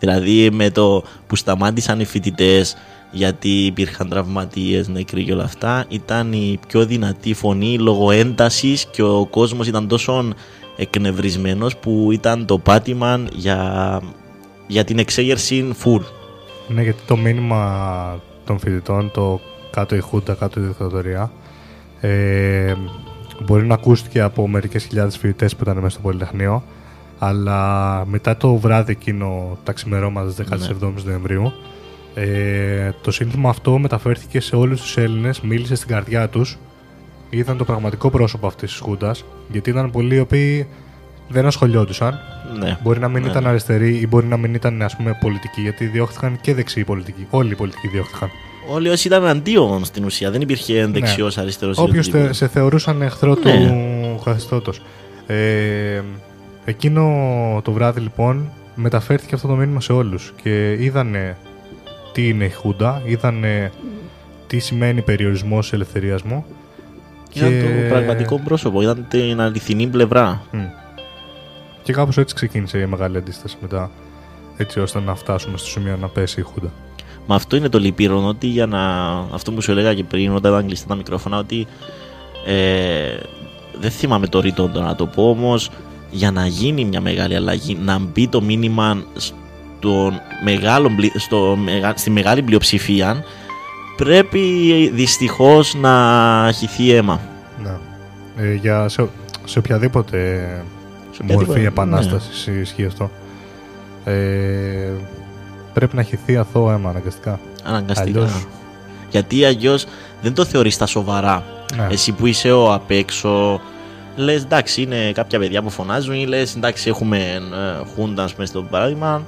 Δηλαδή με το που σταμάτησαν οι φοιτητές γιατί υπήρχαν τραυματίες, νεκροί και όλα αυτά ήταν η πιο δυνατή φωνή λόγω έντασης και ο κόσμος ήταν τόσο εκνευρισμένος που ήταν το πάτημα για, για την εξέγερση full. Ναι, γιατί το μήνυμα των φοιτητών, το κάτω η Χούντα, κάτω η δικτατορία, ε, μπορεί να ακούστηκε από μερικές χιλιάδες φοιτητές που ήταν μέσα στο Πολυτεχνείο, αλλά μετά το βράδυ εκείνο, τα ξημερώματα της 17 Νοεμβρίου, ε, το σύνθημα αυτό μεταφέρθηκε σε όλους τους Έλληνες, μίλησε στην καρδιά τους, είδαν το πραγματικό πρόσωπο αυτής της Χούντας, γιατί ήταν πολλοί οι οποίοι δεν ασχολιόντουσαν. Ναι. Μπορεί να μην Ναι. ήταν αριστεροί ή μπορεί να μην ήταν ας πούμε, πολιτικοί, γιατί διώχθηκαν και δεξιοί πολιτικοί. Όλοι οι πολιτικοί διώχθηκαν. Όλοι όσοι ήταν αντίον στην ουσία, δεν υπήρχε δεξιός, αριστερός ή Όποιος οτιδήποτε. σε θεωρούσαν εχθρό Ναι. του καθεστώτος. Ε, εκείνο το βράδυ λοιπόν μεταφέρθηκε αυτό το μήνυμα σε όλους και είδανε τι είναι η Χούντα, είδανε τι σημαίνει περιορισμός της ελευθερίας μου Ήταν το πραγματικό πρόσωπο, ήταν την αληθινή πλευρά. Μμ. Και κάπως έτσι ξεκίνησε η μεγάλη αντίσταση μετά έτσι ώστε να φτάσουμε στο σημείο να πέσει η Χούντα. Μα αυτό είναι το λυπηρό, ότι για να. Αυτό που σου έλεγα και πριν, όταν ήταν κλειστά τα μικρόφωνα, ότι. Ε, δεν θυμάμαι το ρητό το να το πω, όμως για να γίνει μια μεγάλη αλλαγή, να μπει το μήνυμα στον μεγάλο, πλη- στο, μεγα- στη μεγάλη πλειοψηφία, πρέπει δυστυχώς να χυθεί αίμα. Ναι. Ε, για σε, σε οποιαδήποτε οποιαδήποτε, μορφή ναι. επανάστασης ισχύει αυτό. Ε, πρέπει να χυθεί αθώο αίμα αναγκαστικά. Αναγκαστικά. Αλλιώς, Γιατί αλλιώς δεν το θεωρείς τα σοβαρά. Ναι. Εσύ που είσαι ο απ' έξω, λες εντάξει, είναι κάποια παιδιά που φωνάζουν ή λες εντάξει, έχουμε ε, χούντα, ας πούμε, στο παράδειγμα.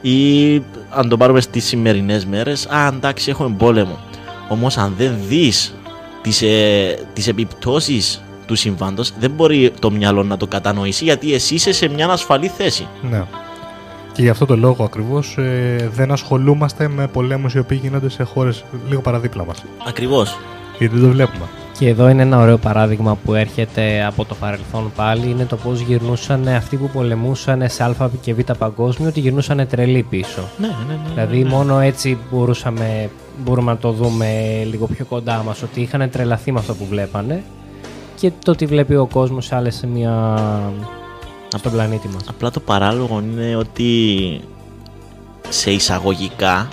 Ή αν το πάρουμε στις σημερινές μέρες, α εντάξει, έχουμε πόλεμο. Όμως, αν δεν δεις τις ε, τις επιπτώσεις του συμβάντος, δεν μπορεί το μυαλό να το κατανοήσει γιατί εσύ είσαι σε μια ασφαλή θέση. ναι. Και γι' αυτό το λόγο ακριβώς ε, δεν ασχολούμαστε με πολέμους οι οποίοι γίνονται σε χώρες λίγο παραδίπλα μας. Ακριβώς. Γιατί δεν το βλέπουμε. Και εδώ είναι ένα ωραίο παράδειγμα που έρχεται από το παρελθόν πάλι. Είναι το πώς γυρνούσαν αυτοί που πολεμούσαν σε Α και Β παγκόσμιο, ότι γυρνούσαν τρελοί πίσω. Ναι, ναι, ναι. Δηλαδή, μόνο έτσι μπορούσαμε, μπορούμε να το δούμε λίγο πιο κοντά μας, ότι είχαν τρελαθεί με αυτό που βλέπανε και το τι βλέπει ο κόσμος σε άλλες μια. στον πλανήτη μας. Απλά το παράλογο είναι ότι σε εισαγωγικά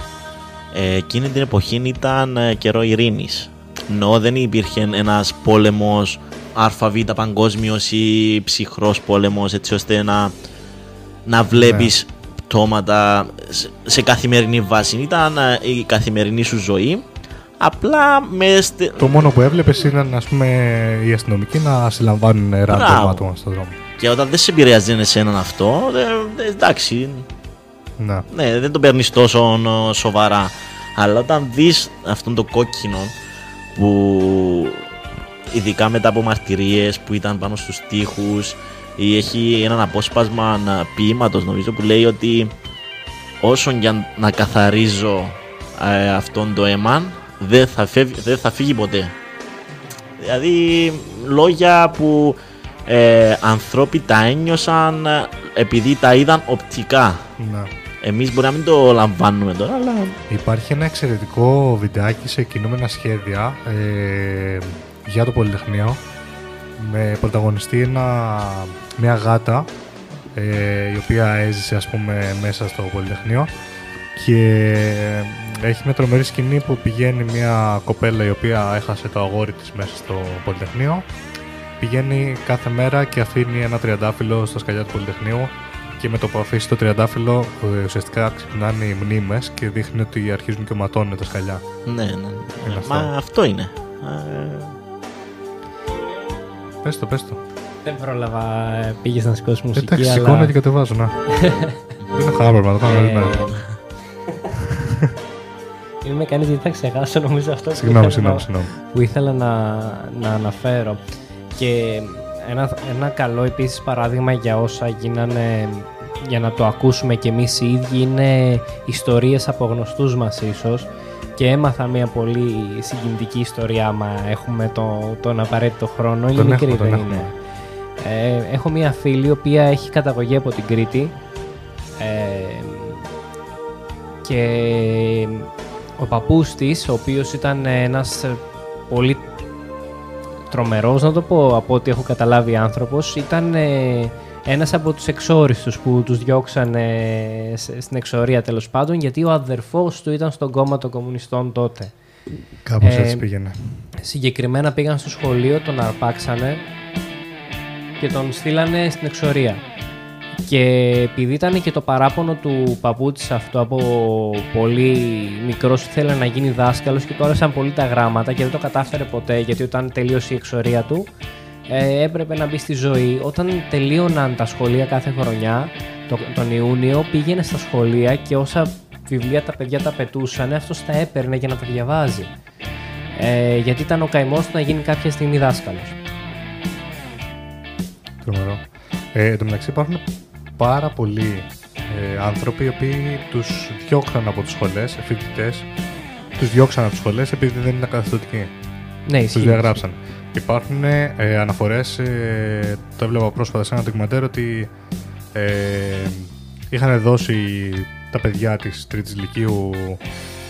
ε, εκείνη την εποχή ήταν ε, καιρό ειρήνης. Ενώ δεν υπήρχε ένας πόλεμος ΑΒ παγκόσμιος ή ψυχρός πόλεμος έτσι ώστε να, να βλέπεις πτώματα σε, σε καθημερινή βάση. Ήταν ε, η καθημερινή σου ζωή απλά με στε... Το μόνο που έβλεπες ήταν ας πούμε οι αστυνομικοί να συλλαμβάνουν ράντο Μπράβο. άτομα στον δρόμο. Και όταν δεν σε επηρεάζει εσέναν αυτό, ε, ε, εντάξει, Ναι. ναι, δεν το παίρνεις τόσο ε, σοβαρά. Αλλά όταν δεις αυτόν το κόκκινο που ειδικά μετά από μαρτυρίες που ήταν πάνω στους τοίχους ή έχει έναν απόσπασμα ποίηματος νομίζω που λέει ότι όσον για να καθαρίζω ε, αυτόν το αίμα δεν θα, φεύγει, δεν θα φύγει ποτέ. Δηλαδή λόγια που ε, ανθρώποι τα ένιωσαν ε, επειδή τα είδαν οπτικά. Ναι. Εμείς μπορεί να μην το λαμβάνουμε τώρα, αλλά Υπάρχει ένα εξαιρετικό βιντεάκι σε κινούμενα σχέδια ε, για το Πολυτεχνείο με πρωταγωνιστή ένα, μια γάτα ε, η οποία έζησε ας πούμε μέσα στο Πολυτεχνείο και έχει μια τρομερή σκηνή που πηγαίνει μια κοπέλα η οποία έχασε το αγόρι της μέσα στο Πολυτεχνείο. Πηγαίνει κάθε μέρα και αφήνει ένα τριαντάφυλλο στα σκαλιά του Πολυτεχνείου και με το που αφήσει το τριαντάφυλλο ε, ουσιαστικά ξυπνάνε οι μνήμες και δείχνει ότι αρχίζουν και ματώνουν τα σκαλιά. ναι, ναι. Είναι Μα αυτό είναι. Ε, Πες το, πες το. Δεν πρόλαβα, πήγες να σηκώσεις μουσική. Εντάξει, αλλά... σηκώνω και κατεβάζω, να. Δεν Είναι χάμπερμα, το κάνω όλη μέρα. Μην με κάνεις γιατί θα ξεχάσω νομίζω αυτό που Συγγνώμη, ήθελα συγγνώμη, να- συγγνώμη. που ήθελα να, να αναφέρω. Και ένα, ένα καλό επίσης παράδειγμα για όσα γίνανε για να το ακούσουμε και εμείς οι ίδιοι είναι ιστορίες από γνωστούς μας ίσως και έμαθα μια πολύ συγκινητική ιστορία άμα έχουμε το, τον απαραίτητο χρόνο. Είναι Τον μικρή, έχουμε, τον δεν έχουμε. είναι. Ε, έχω μια φίλη η οποία έχει καταγωγή από την Κρήτη ε, και ο παππούς της, ο οποίος ήταν ένας ε, πολύ τρομερός, να το πω, από ό,τι έχω καταλάβει άνθρωπος, ήταν ε, ένας από τους εξόριστους που τους διώξανε σε- στην εξορία τέλος πάντων, γιατί ο αδερφός του ήταν στον κόμμα των κομμουνιστών τότε. Κάπως Ε, έτσι πήγαινε. Συγκεκριμένα πήγαν στο σχολείο, τον αρπάξανε και τον στείλανε στην εξορία. Και επειδή ήταν και το παράπονο του παππού της αυτό από πολύ μικρός ήθελε να γίνει δάσκαλος και του άρεσαν πολύ τα γράμματα και δεν το κατάφερε ποτέ γιατί όταν τελείωσε η εξορία του ε, έπρεπε να μπει στη ζωή. Όταν τελείωναν τα σχολεία κάθε χρονιά, το, τον Ιούνιο πήγαινε στα σχολεία και όσα βιβλία τα παιδιά τα πετούσαν, αυτός τα έπαιρνε για να τα διαβάζει. Ε, γιατί ήταν ο καημός του να γίνει κάποια στιγμή δάσκαλος. Τρομερό. Ε, εν τω μεταξύ υπάρχουν πάρα πολλοί ε, άνθρωποι οι οποίοι τους διώξαν από τις σχολές, φοιτητέ, τους διώξαν από τις σχολές επειδή δεν ήταν καθεστωτικοί. Ναι, Τους ισχύει. διαγράψαν. Υπάρχουν ε, αναφορές, ε, το έβλεπα πρόσφατα σε ένα ντοκιμαντέρ ότι ε, είχαν δώσει τα παιδιά της τρίτης λυκείου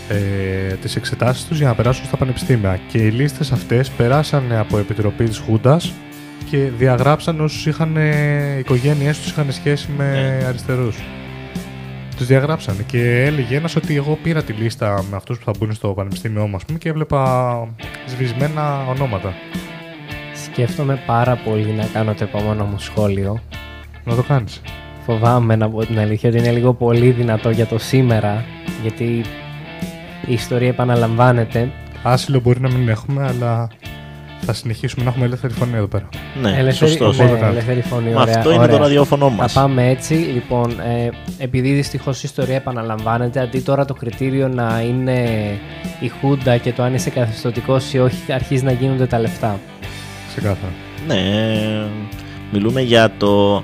ε, τις εξετάσεις τους για να περάσουν στα πανεπιστήμια και οι λίστες αυτές περάσανε από επιτροπή της Χούντας και διαγράψαν όσους είχαν ε, οικογένειές τους είχαν σχέση με αριστερούς. Τους διαγράψανε και έλεγε ένας ότι εγώ πήρα τη λίστα με αυτούς που θα μπουν στο πανεπιστήμιό μου ας πούμε, και έβλεπα σβησμένα ονόματα. Σκέφτομαι πάρα πολύ να κάνω το επόμενο μου σχόλιο. Να το κάνεις. Φοβάμαι να πω την αλήθεια ότι είναι λίγο πολύ δυνατό για το σήμερα, γιατί η ιστορία επαναλαμβάνεται. Άσυλο μπορεί να μην έχουμε, αλλά θα συνεχίσουμε να έχουμε ελεύθερη φωνή εδώ πέρα. Ναι, ελεύθερη, σωστός. ναι, Οπότε κάντε. ελεύθερη φωνή. Μα ωραία, αυτό είναι το ωραία. ραδιόφωνο μας. Θα πάμε έτσι. Λοιπόν, ε, επειδή δυστυχώς η ιστορία επαναλαμβάνεται, αντί τώρα το κριτήριο να είναι η Χούντα και το αν είσαι καθεστωτικός ή όχι, αρχίζει να γίνονται τα λεφτά. Ξεκάθαρα. Ναι, μιλούμε για το.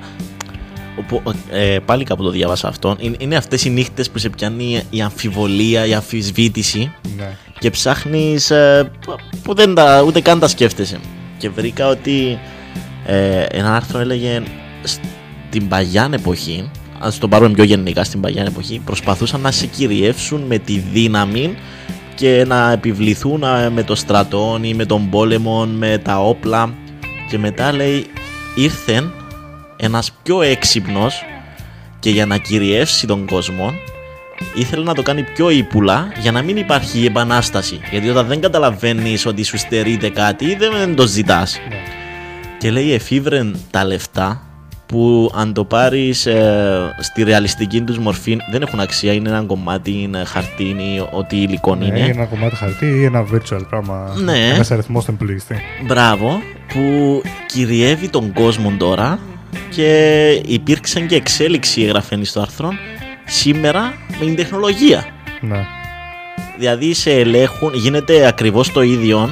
Οπό- ε, πάλι κάπου το διάβασα αυτό. Είναι, είναι αυτές οι νύχτες που σε πιάνει η αμφιβολία, η αμφισβήτηση Ναι. και ψάχνεις ε, που- που δεν τα, ούτε καν τα σκέφτεσαι. Και βρήκα ότι ε, ένα άρθρο έλεγε στην παλιά εποχή, ας το πάρουμε πιο γενικά, στην παλιά εποχή προσπαθούσαν να σε κυριεύσουν με τη δύναμη και να επιβληθούν ε, με το στρατό ή με τον πόλεμο, με τα όπλα και μετά λέει ήρθε ένας πιο έξυπνος και για να κυριεύσει τον κόσμο ήθελε να το κάνει πιο ύπουλα για να μην υπάρχει η επανάσταση. Γιατί όταν δεν καταλαβαίνεις ότι σου στερείται κάτι δεν το ζητάς. Και λέει εφήβρεν τα λεφτά που αν το πάρεις ε, στη ρεαλιστική τους μορφή δεν έχουν αξία, είναι ένα κομμάτι είναι χαρτί ή ό,τι υλικό Ναι, είναι. ή ένα κομμάτι χαρτί ή ένα virtual πράγμα. Ναι. Ένας αριθμός στον υπολογιστή. Μπράβο, που κυριεύει τον κόσμο τώρα και υπήρξε και εξέλιξη εγγραφένη στο άρθρο σήμερα με την τεχνολογία. Ναι. Δηλαδή σε ελέγχουν, γίνεται ακριβώς το ίδιο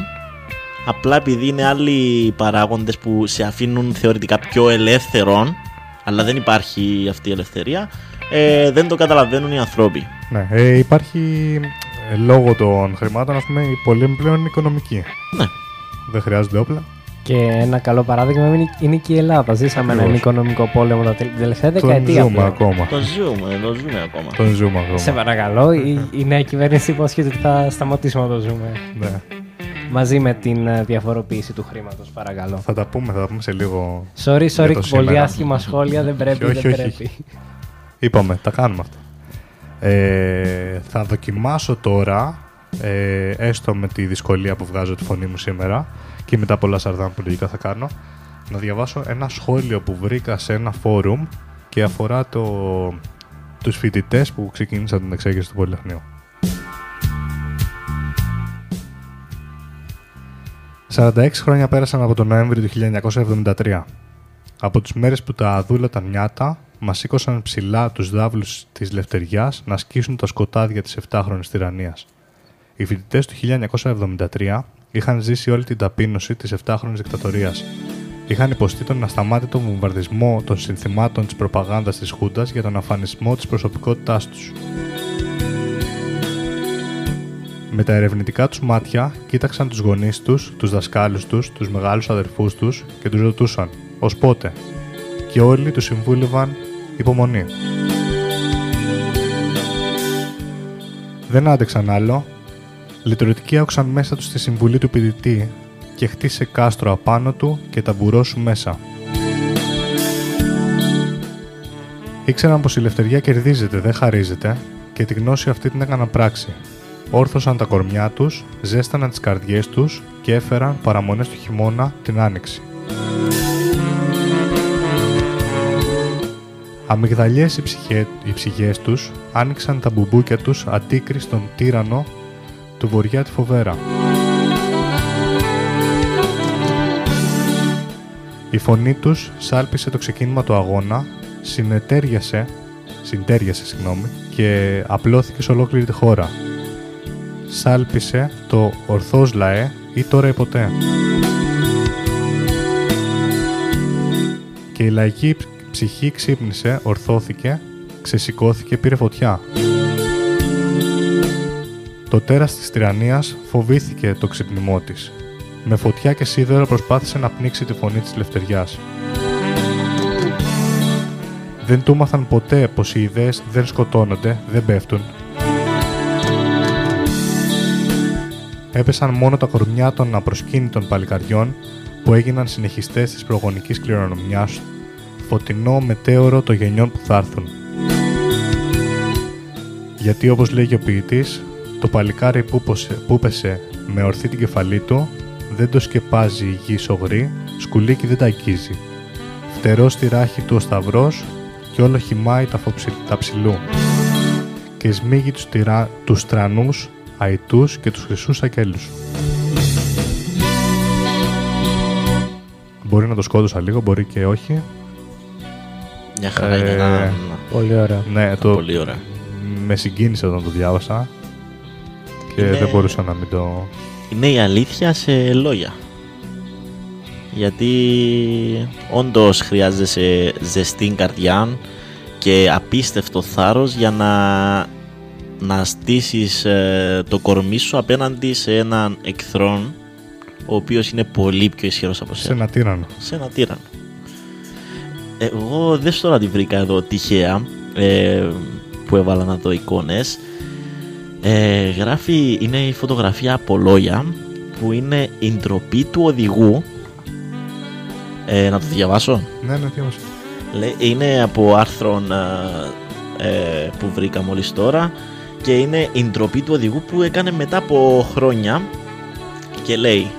απλά επειδή είναι άλλοι παράγοντες που σε αφήνουν θεωρητικά πιο ελεύθερον αλλά δεν υπάρχει αυτή η ελευθερία ε, δεν το καταλαβαίνουν οι ανθρώποι. Ναι. Ε, υπάρχει ε, λόγω των χρημάτων, ας πούμε, η πολέμη πλέον είναι οικονομική. Ναι. Δεν χρειάζονται όπλα. Και ένα καλό παράδειγμα είναι, είναι και η Ελλάδα. Ζήσαμε έναν Ακριβώς. οικονομικό πόλεμο τα τελ- τελευταία Τον δεκαετία. ζούμε πλέον. ακόμα. Το ζούμε, το ζούμε ακόμα. Τον ζούμε ακόμα. Σε παρακαλώ, η, η νέα κυβέρνηση υπόσχεται ότι θα σταματήσουμε να το ζούμε. Ναι. Μαζί με την ε, διαφοροποίηση του χρήματος, παρακαλώ. Θα τα πούμε, θα τα πούμε σε λίγο. Sorry, για sorry, το πολύ σήμερα. άσχημα σχόλια, δεν πρέπει, Όχι, δεν όχι, πρέπει. όχι. Είπαμε, τα κάνουμε αυτά. Ε, θα δοκιμάσω τώρα, ε, έστω με τη δυσκολία που βγάζω τη φωνή μου σήμερα και με τα πολλά σαρδάμ που λογικά θα κάνω, να διαβάσω ένα σχόλιο που βρήκα σε ένα φόρουμ και αφορά το, τους φοιτητές που ξεκίνησαν την εξέγερση του Πολυτεχνείου. 46 χρόνια πέρασαν από τον Νοέμβριο του 1973. Από τις μέρες που τα δούλα τα νιάτα μας σήκωσαν ψηλά τους δάβλους της Λευτεριάς να σκίσουν τα σκοτάδια της 7χρονη τυραννίας. Οι φοιτητές του 1973 είχαν ζήσει όλη την ταπείνωση της 7χρονη δικτατορίας. Είχαν υποστεί τον ασταμάτητο βομβαρδισμό των συνθημάτων της προπαγάνδας της Χούντας για τον αφανισμό της προσωπικότητάς τους. Με τα ερευνητικά τους μάτια κοίταξαν τους γονείς τους, τους δασκάλους τους, τους μεγάλους αδερφούς τους και τους ρωτούσαν «Ως πότε» και όλοι τους συμβούλευαν υπομονή. Δεν άντεξαν άλλο. Λειτουργικοί άκουσαν μέσα τους τη συμβουλή του ποιητή και χτίσε κάστρο απάνω του και ταμπουρώσου μέσα. Ήξεραν πως η ελευθερία κερδίζεται, δεν χαρίζεται και τη γνώση αυτή την έκαναν πράξη. Όρθωσαν τα κορμιά τους, ζέσταναν τις καρδιές τους και έφεραν παραμονές του χειμώνα την άνοιξη. Αμυγδαλιές οι, ψυχέ, οι ψυχές τους άνοιξαν τα μπουμπούκια τους αντίκρι στον τύρανο του βοριά τη φοβέρα. Η φωνή τους σάλπισε το ξεκίνημα του αγώνα, συνετέριασε, συντέριασε συγγνώμη, και απλώθηκε σε ολόκληρη τη χώρα. Σάλπισε το ορθός λαέ ή τώρα ή ποτέ. Και η λαϊκή ψυχή ξύπνησε, ορθώθηκε, ξεσηκώθηκε, πήρε φωτιά. Το τέρας της τυραννίας φοβήθηκε το ξυπνημό της. Με φωτιά και σίδερο προσπάθησε να πνίξει τη φωνή της ελευθεριάς. Δεν του μάθαν ποτέ πως οι ιδέες δεν σκοτώνονται, δεν πέφτουν. Έπεσαν μόνο τα κορμιά των απροσκύνητων παλικαριών που έγιναν συνεχιστές της προγονικής κληρονομιάς φωτεινό μετέωρο των γενιών που θα έρθουν. Γιατί όπως λέγει ο ποιητής, το παλικάρι που, πόσε- που πέσε με ορθή την κεφαλή του, δεν το σκεπάζει η γη σογρή, σκουλίκι δεν τα αγγίζει. Φτερό στη ράχη του ο σταυρός και όλο χυμάει τα, φοψι- τα ψηλού. Και σμίγει τους, τυρά, τους τρανούς, αητούς και τους χρυσούς ακέλους. Μπορεί να το σκότωσα λίγο, μπορεί και όχι. Μια χαρά είναι ένα- Πολύ ωραία. Ναι, το... Πολύ ωραία. Με συγκίνησε όταν το διάβασα και Είναι- δεν μπορούσα να μην το... Είναι η αλήθεια σε λόγια. Γιατί όντως χρειάζεσαι ζεστή καρδιά και απίστευτο θάρρος για να, να στήσεις ε, το κορμί σου απέναντι σε έναν εχθρόν ο οποίος είναι πολύ πιο ισχυρός από Σε σένα. ένα τύρανο. Σε ένα τύρανο. Εγώ δεν στο να τη βρήκα εδώ τυχαία ε, που έβαλα να δω εικόνες. Ε, γράφει, είναι η φωτογραφία από λόγια που είναι η ντροπή του οδηγού. Ε, να το διαβάσω; Ναι, ναι, διάβασα. Λέει, είναι από άρθρο ε, ε, που βρήκα μόλις τώρα και είναι η ντροπή του οδηγού που έκανε μετά από χρόνια και λέει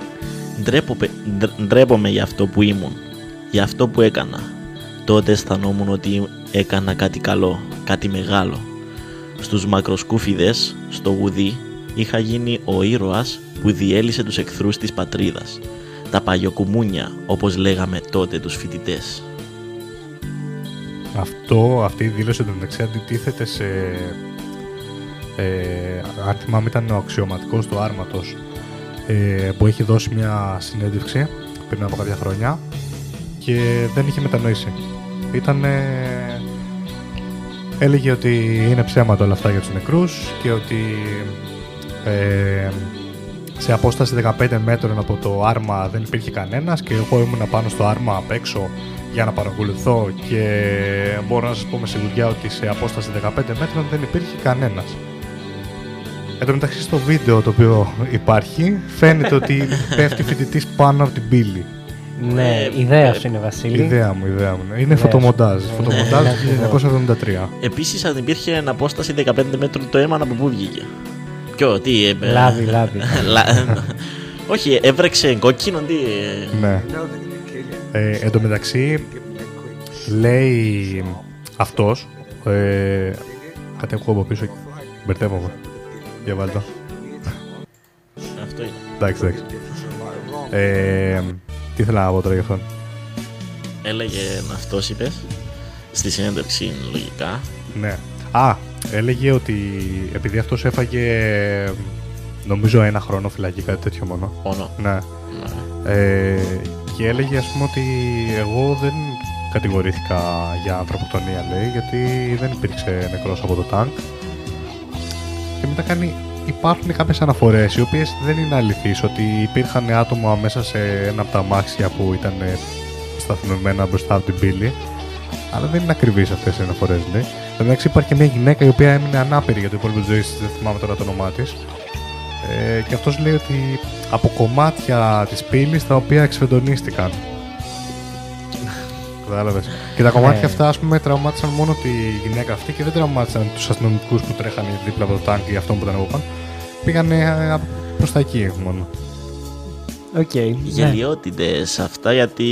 «Ντρέπομαι, ντρ- ντρέπομαι για αυτό που ήμουν, για αυτό που έκανα. Τότε αισθανόμουν ότι έκανα κάτι καλό, κάτι μεγάλο. Στους μακροσκούφιδες, στο γουδί, είχα γίνει ο ήρωας που διέλυσε τους εχθρούς της πατρίδας. Τα παλιοκουμούνια, όπως λέγαμε τότε τους φοιτητές. Αυτό, αυτή η δήλωση του μεταξύ αντιτίθεται σε. Ε, αν θυμάμαι, ήταν ο αξιωματικός του άρματος ε, που έχει δώσει μια συνέντευξη πριν από κάποια χρόνια και δεν είχε μετανοήσει. Ήταν. Έλεγε ότι είναι ψέματα όλα αυτά για τους νεκρούς και ότι ε, σε απόσταση 15 μέτρων από το άρμα δεν υπήρχε κανένας και εγώ ήμουν πάνω στο άρμα απ' έξω για να παρακολουθώ και μπορώ να σας πω με σιγουριά ότι σε απόσταση 15 μέτρων δεν υπήρχε κανένας. Εν τω μεταξύ στο βίντεο το οποίο υπάρχει φαίνεται ότι πέφτει φοιτητής πάνω από την πύλη. Ναι, ιδέα σου είναι Βασίλη. Ιδέα μου, ιδέα μου. ναι. Είναι Ιδέα σου. φωτομοντάζ. Ναι, Φωτομοντάζ ναι, του 1973. Επίσης αν υπήρχε εν απόσταση 15 μέτρων το αίμα από πού βγήκε. Ποιο, τι... ε, Λάδι, λάδι. Λα- Όχι, έβρεξε κόκκινο, τι... ε, Ναι. Ε, εν τω μεταξύ, λέει αυτός, ε, κάτι ακούω από πίσω, μπερδεύομαι. Για βάλτε το. Αυτό είναι. Εντάξει, εντάξει. Ε, τι ήθελα να πω τώρα για αυτόν. Έλεγε αυτός είπες. στη συνέντευξη λογικά. Ναι. Α, έλεγε ότι επειδή αυτός έφαγε νομίζω ένα χρόνο φυλακή, κάτι τέτοιο μόνο. Μόνο. Ναι. Ε, και έλεγε ας πούμε ότι εγώ δεν κατηγορήθηκα για ανθρωποκτονία λέει γιατί δεν υπήρξε νεκρός από το τάγκ και μετά κάνει υπάρχουν κάποιες αναφορές οι οποίες δεν είναι αληθείς ότι υπήρχαν άτομα μέσα σε ένα από τα αμάξια που ήταν σταθμευμένα μπροστά από την πύλη αλλά δεν είναι ακριβείς αυτές οι αναφορές λέει. Εντάξει υπάρχει και μια γυναίκα η οποία έμεινε ανάπηρη για το υπόλοιπο της ζωής της, δεν θυμάμαι τώρα το όνομά της ε, και αυτός λέει ότι από κομμάτια της πύλης τα οποία εξφεντονίστηκαν. Κατάλαβες. Και τα κομμάτια Ε. αυτά, ας πούμε, τραυμάτισαν μόνο τη γυναίκα αυτή και δεν τραυμάτισαν τους αστυνομικούς που τρέχανε δίπλα από το τανκ ή αυτόν που ήταν από πάνω. Πήγανε ε, προς τα εκεί μόνο. Οκ. ναι. Γελιότητες αυτά γιατί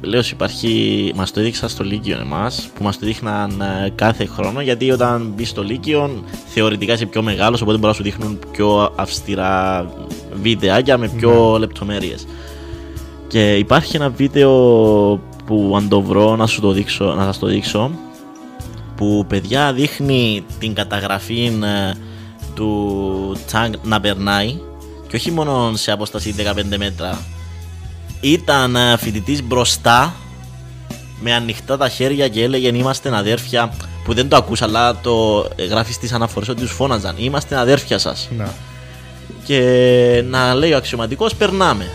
λέω σου υπάρχει, μας το έδειξαν στο Λύκειο εμάς που μας το δείχναν ε, κάθε χρόνο γιατί όταν μπεις στο Λύκειο θεωρητικά είσαι πιο μεγάλος οπότε μπορεί να σου δείχνουν πιο αυστηρά βιντεάκια με πιο Ναι. λεπτομέρειες και υπάρχει ένα βίντεο που αν το βρω να, σου το δείξω, να σας το δείξω που παιδιά δείχνει την καταγραφή ε, του Τσάγκ να περνάει και όχι μόνο σε απόσταση 15 μέτρα. Ήταν φοιτητής μπροστά με ανοιχτά τα χέρια και έλεγε είμαστε αδέρφια που δεν το ακούσα αλλά το γράφεις στις αναφορές ότι τους φώναζαν. Είμαστε αδέρφια σας Ναι. και να λέει ο αξιωματικός περνάμε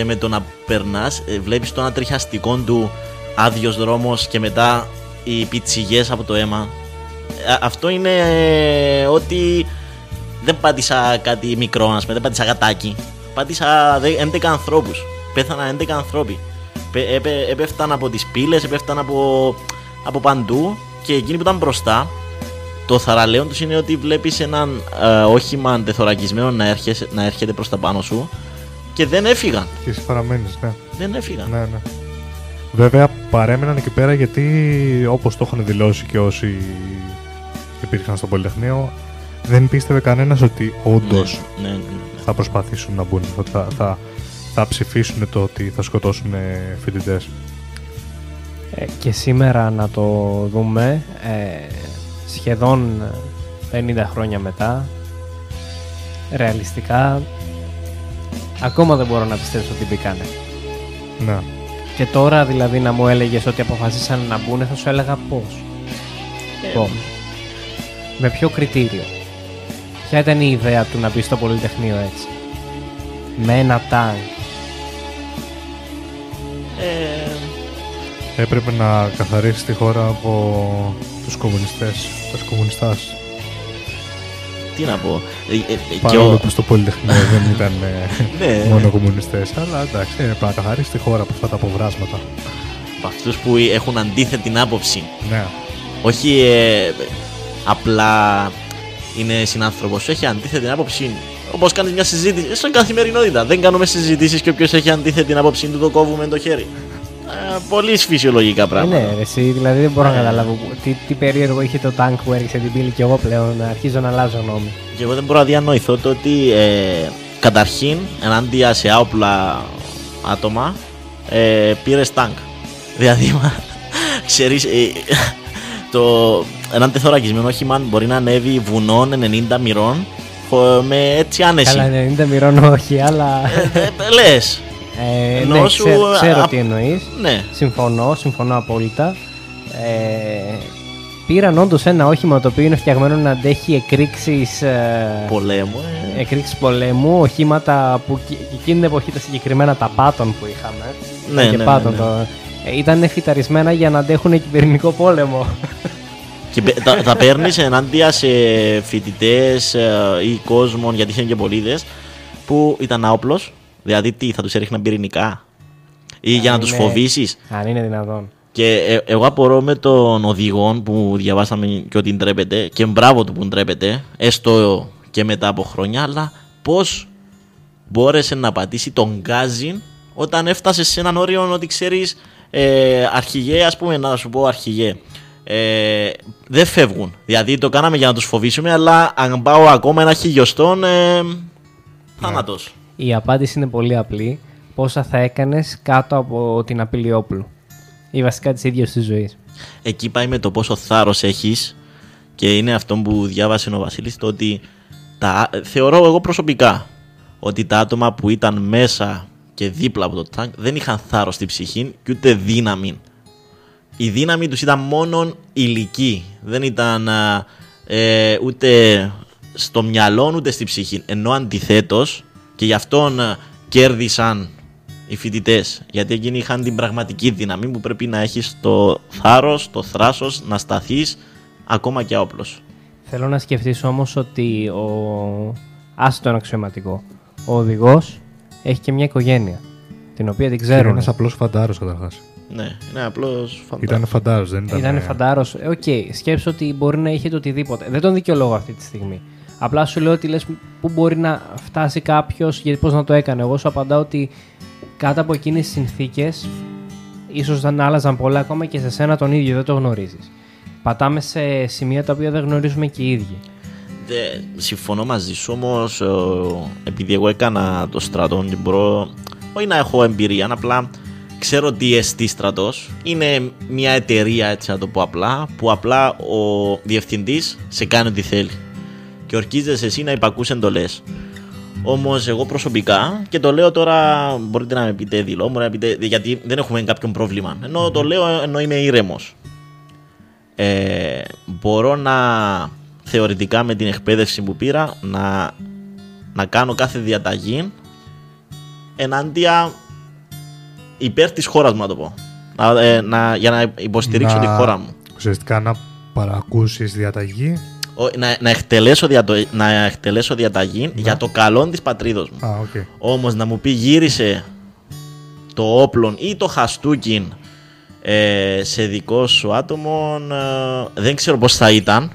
και με το να περνάς ε, βλέπεις το ανατριχιαστικό του άδειος δρόμος και μετά οι πιτσιγές από το αίμα. Ε, αυτό είναι ε, ότι δεν πάτησα κάτι μικρό ας πούμε, δεν πάτησα γατάκι. Πάτησα δε- 11 ανθρώπους. Πέθαναν 11 ανθρώποι Πε- έπε- έπεφταν από τις πύλες, έπεφταν από, από παντού και εκείνοι που ήταν μπροστά το θαραλέον τους είναι ότι βλέπεις έναν ε, όχημα αντεθωρακισμένο να, έρχεσαι- να έρχεται προς τα πάνω σου και δεν έφυγαν. Και εσύ παραμένεις, ναι. Δεν έφυγαν. Ναι, ναι. Βέβαια παρέμεναν εκεί πέρα γιατί όπως το είχαν δηλώσει και όσοι υπήρχαν στο Πολυτεχνείο δεν πίστευε κανένας ότι όντως Ναι, ναι, ναι, θα προσπαθήσουν να μπουν, ότι θα, θα, θα ψηφίσουν το ότι θα σκοτώσουν φοιτητές. Ε, και σήμερα να το δούμε, ε, σχεδόν 50 χρόνια μετά, ρεαλιστικά, ακόμα δεν μπορώ να πιστέψω ότι μπήκανε. Ναι. Και τώρα δηλαδή να μου έλεγες ότι αποφασίσαν να μπουν, θα σου έλεγα πώς. Ε, Πώς. Με ποιο κριτήριο. Ποια ήταν η ιδέα του να μπει στο Πολυτεχνείο έτσι. Με ένα τάγκ. Ε, Έπρεπε να καθαρίσει τη χώρα από τους κομμουνιστές, τους κομμουνιστάς. Τι να πω. Ε, ε, ε, και Παρόλο ο- που στο Πολυτεχνείο δεν ήταν ε, Ναι. μόνο κομμουνιστές, αλλά εντάξει, έπρεπε να καθαρίσει τη χώρα από αυτά τα αποβράσματα. από αυτούς που έχουν αντίθετη άποψη. Ναι. Όχι ε, απλά είναι συνάνθρωπος, έχει αντίθετη άποψη. Όπως κάνεις μια συζήτηση στην καθημερινότητα. Δεν κάνουμε συζητήσεις και όποιος έχει αντίθετη άποψη του το κόβουμε το χέρι. Ε, πολύ φυσιολογικά Ε, πράγματα. ναι, ρε, εσύ, δηλαδή δεν μπορώ να Ε. καταλάβω που- τι, τι περίεργο είχε το τάγκ που έριξε την πύλη και εγώ πλέον να αρχίζω να αλλάζω γνώμη. Και εγώ δεν μπορώ να διανοηθώ το ότι ε, καταρχήν ενάντια σε άοπλα άτομα ε, πήρες τάγκ. Δηλαδή, μα, ξέρεις, ε, το, έναν τεθωρακισμένο όχημα μπορεί να ανέβει βουνών 90 μοιρών χω- με έτσι άνεση. Καλά, 90 μοιρών όχι, αλλά. Λες. Ε, Ενώ ναι, σου, ξέρω, ξέρω α, τι εννοείς. ναι. Συμφωνώ, συμφωνώ απόλυτα. Ε, πήραν όντως ένα όχημα το οποίο είναι φτιαγμένο να αντέχει εκρήξεις. Πολέμου. ε. Εκρήξεις πολέμου, οχήματα που κι- εκείνη την εποχή τα συγκεκριμένα τα πάτων που είχαμε. Ναι, και ναι, ναι, πάτων ναι. το- ε, ήταν φυταρισμένα για να αντέχουν κυβερνητικό πόλεμο. Και πε- τα, τα παίρνεις ενάντια σε φοιτητές ή κόσμο, γιατί είχαν και πολίτε, που ήταν άοπλος. Δηλαδή, τι, θα τους έριχναν πυρηνικά; Ή για να Αν τους είναι- φοβήσεις; Αν είναι δυνατόν. Και ε, εγώ απορώ με τον οδηγό που διαβάσαμε και ότι ντρέπεται, και μπράβο του που ντρέπεται, έστω και μετά από χρόνια, αλλά πώς μπόρεσε να πατήσει τον γκάζι όταν έφτασε σε έναν όριο ότι ξέρεις, ε, αρχηγέ, ας πούμε, να σου πω αρχηγέ. Ε, δεν φεύγουν. Δηλαδή το κάναμε για να τους φοβήσουμε, αλλά αν πάω ακόμα ένα χιλιοστόν, ε, θάνατος. Η απάντηση είναι πολύ απλή. Πόσα θα έκανες κάτω από την απειλή όπλου. Ή βασικά τη ίδια της ζωής; εκεί πάει με το πόσο θάρρος έχεις και είναι αυτό που διάβασε ο Βασίλης το ότι τα, θεωρώ εγώ προσωπικά ότι τα άτομα που ήταν μέσα και δίπλα από το τάγκ δεν είχαν θάρρος στη ψυχή και ούτε δύναμη. Η δύναμη τους ήταν μόνο ηλική. Δεν ήταν α, ε, ούτε στο μυαλό ούτε στη ψυχή. Ενώ αντιθέτως και γι' αυτόν α, κέρδισαν οι φοιτητές. Γιατί εκείνοι είχαν την πραγματική δύναμη που πρέπει να έχεις το θάρρος, το θράσος, να σταθείς ακόμα και όπλος. Θέλω να σκεφτείς όμως ότι ο... Άσε τον αξιωματικό. Ο οδηγός έχει και μια οικογένεια, την οποία την Και ξέρουν. ένας απλός φαντάρος καταρχάς. Ναι, είναι απλός Ήταν φαντάρος, δεν ήταν... Ήταν φαντάρος. Ε, Οκ, σκέψου ότι μπορεί να είχε το οτιδήποτε. Δεν τον δικαιολογώ αυτή τη στιγμή. Απλά σου λέω ότι λες πού μπορεί να φτάσει κάποιος, γιατί πώς να το έκανε. Εγώ σου απαντάω ότι κάτω από εκείνες τις συνθήκες, ίσως δεν άλλαζαν πολλά ακόμα και σε σένα τον ίδιο δεν το γνωρίζεις. Πατάμε σε σημεία τα οποία δεν γνωρίζουμε και οι ίδιοι. Δε, συμφωνώ μαζί σου όμως, επειδή εγώ έκανα το στρατό, δεν μπορώ. Όχι να έχω εμπειρία, απλά ξέρω τι εστί στρατός. Είναι μια εταιρεία, έτσι να το πω απλά, που απλά ο διευθυντής σε κάνει ό,τι θέλει. Και ορκίζεσαι εσύ να υπακούς εντολές. Όμως, εγώ προσωπικά, και το λέω τώρα, μπορείτε να με πείτε δηλώ, μπορείτε να πείτε, γιατί δεν έχουμε κάποιον πρόβλημα. Ενώ το λέω ενώ είμαι ήρεμος. Ε, μπορώ να θεωρητικά με την εκπαίδευση που πήρα να, να κάνω κάθε διαταγή ενάντια υπέρ της χώρας μου να το πω να, ε, να, για να υποστηρίξω Να- τη χώρα μου Ουσιαστικά να παρακούσεις διαταγή. Ο- να, να, εκτελέσω διατο, να εκτελέσω διαταγή για το καλό της πατρίδος μου Α, οκ. όμως να μου πει γύρισε το όπλο ή το χαστούκι ε, σε δικό σου άτομο ε, δεν ξέρω πώς θα ήταν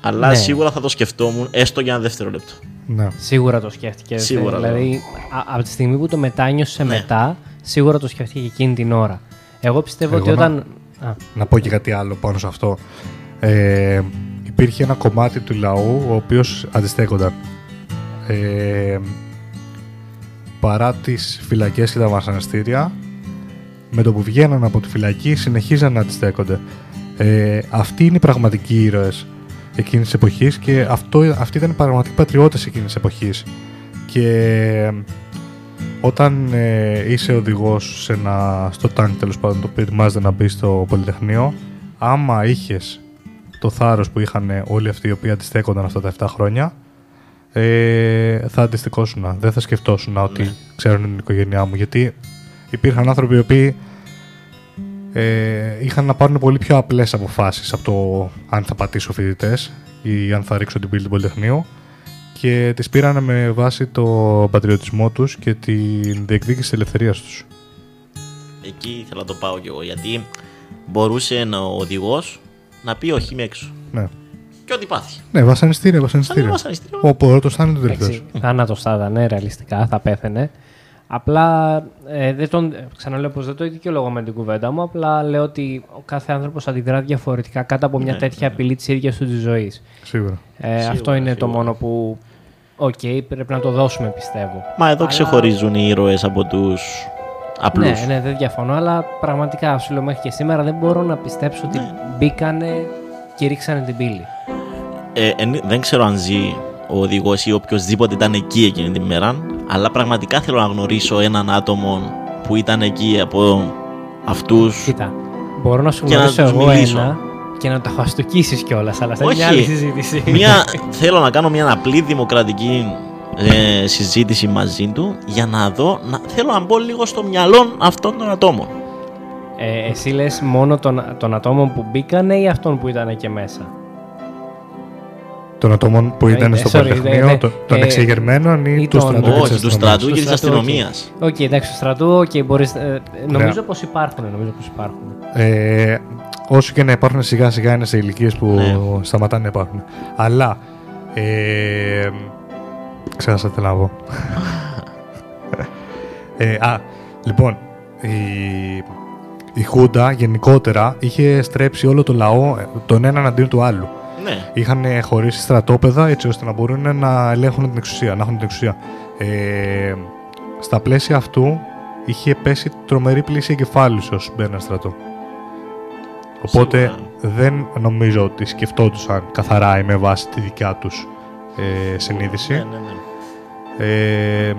αλλά Ναι. σίγουρα θα το σκεφτόμουν έστω για ένα δευτερόλεπτο. Ναι. Σίγουρα το σκέφτηκες. Σίγουρα, Δηλαδή, α- από τη στιγμή που το μετάνιωσε Ναι. μετά, σίγουρα το σκέφτηκε και εκείνη την ώρα. Εγώ πιστεύω Εγώ ότι να- όταν. Α, Να πω και κάτι άλλο πάνω σε αυτό. Ε, υπήρχε ένα κομμάτι του λαού ο οποίος αντιστέκονταν. Ε, παρά τις φυλακές και τα βασανιστήρια, με το που βγαίναν από τη φυλακή συνεχίζαν να αντιστέκονται. Ε, αυτοί είναι οι πραγματικοί ήρωες εκείνης της εποχής και αυτό, αυτοί ήταν οι πραγματικοί πατριώτες εκείνης της εποχής. Και όταν ε, είσαι οδηγός σε ένα, στο τάγκ τέλος πάντων το οποίο ετοιμάζεται να μπεις στο Πολυτεχνείο άμα είχες το θάρρος που είχαν όλοι αυτοί οι οποίοι αντιστέκονταν αυτά τα 7 χρόνια ε, θα αντιστεκόσουν. Δεν θα σκεφτόσουν ότι ξέρουν την οικογένειά μου γιατί υπήρχαν άνθρωποι οι οποίοι ε, είχαν να πάρουν πολύ πιο απλές αποφάσεις από το αν θα πατήσω φοιτητές ή αν θα ρίξω την πύλη του Πολυτεχνείου και τις πήραν με βάση το πατριωτισμό τους και την διεκδίκηση της ελευθερίας τους. Εκεί ήθελα να το πάω κι εγώ γιατί μπορούσε ο οδηγός να πει όχι είμαι έξω. Ναι. Και ό,τι πάθει. Ναι, βασανιστήρια, βασανιστήρια. βασανιστήρια. Ο πρώτος θα είναι το τελευταίος. εντάξει, θάνατος θα ήταν, ναι, ρεαλιστικά, θα πέθαινε. Απλά ε, δεν τον, ξαναλέω πως δεν το δικαιολογώ με την κουβέντα μου. Απλά λέω ότι ο κάθε άνθρωπος αντιδρά διαφορετικά κάτω από μια Ναι, τέτοια απειλή της ίδιας του της ζωής. Σίγουρα. Ε, Σίγουρα, αυτό είναι το σίγουρα. μόνο που. Οκ, πρέπει να το δώσουμε πιστεύω. Μα εδώ Αλλά- ξεχωρίζουν οι ήρωες από τους απλούς. Ναι, ναι, δεν διαφωνώ, αλλά πραγματικά σου λέω μέχρι και σήμερα δεν μπορώ να πιστέψω ότι Ναι. μπήκανε και ρίξανε την πύλη. Ε, εν- δεν ξέρω αν ζει ο οδηγός ή οποιοδήποτε ήταν εκεί εκείνη τη μέρα, αλλά πραγματικά θέλω να γνωρίσω έναν άτομο που ήταν εκεί από αυτούς. Κοίτα, μπορώ να σου Και να γνωρίσω τους εγώ μιλήσω. ένα και να το χαστοκίσει κιόλας, αλλά αυτό είναι μια άλλη συζήτηση. Μια, θέλω να κάνω μια απλή δημοκρατική ε, συζήτηση μαζί του για να δω, να, θέλω να μπω λίγο στο μυαλό αυτών των ατόμων. Ε, εσύ λες μόνο των, των ατόμων που μπήκανε ή αυτών που ήταν και μέσα; Των ατόμων που Ε, ήταν ε, στο sorry, Πολυτεχνείο, ναι, ναι. των, των Ε, εξεγερμένων ή, ή του των- στρατού και Όχι, της του αστυνομίας. στρατού και της στρατού, οκ. αστυνομίας. Οκ, εντάξει, στο στρατού, οκ, μπορείς, ε, ε, νομίζω Ναι. πως υπάρχουν, νομίζω πως υπάρχουν. Ε, όσο και να υπάρχουν σιγά σιγά είναι σε ηλικίες που Ναι. σταματάνε να υπάρχουν. Αλλά. Ε, ξέχασα τι θέλω να πω. ε, α, λοιπόν, η, η Χούντα γενικότερα είχε στρέψει όλο το λαό ε, τον έναν εναντίον του άλλου. Ναι. Είχαν χωρίσει στρατόπεδα έτσι ώστε να μπορούν να ελέγχουν την εξουσία, να έχουν την εξουσία. Ε, στα πλαίσια αυτού είχε πέσει τρομερή πλήση εγκεφάλους όσοι μπαίναν στρατό. Οπότε δεν νομίζω ότι σκεφτόντουσαν καθαρά ή με βάση τη δικιά τους ε, συνείδηση. Ναι, ναι, ναι. Ε,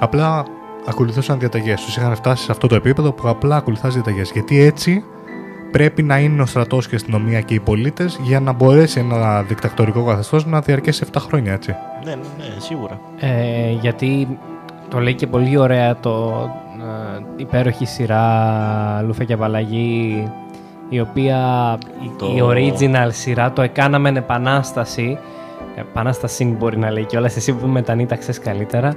απλά ακολουθούσαν διαταγές. Τους είχαν φτάσει σε αυτό το επίπεδο που απλά ακολουθάς διαταγές. Γιατί έτσι πρέπει να είναι ο στρατός και η αστυνομία και οι πολίτες για να μπορέσει ένα δικτακτορικό καθεστώς να διαρκέσει 7 χρόνια, έτσι. Ναι, ναι, ναι, σίγουρα. Ε, γιατί το λέει και πολύ ωραία το ε, υπέροχη σειρά Λούφα και Απαλλαγή η οποία η- Το- η original σειρά το έκαναμε επανάσταση επανάσταση μπορεί να λέει κιόλας. Εσύ που μετανύταξες καλύτερα.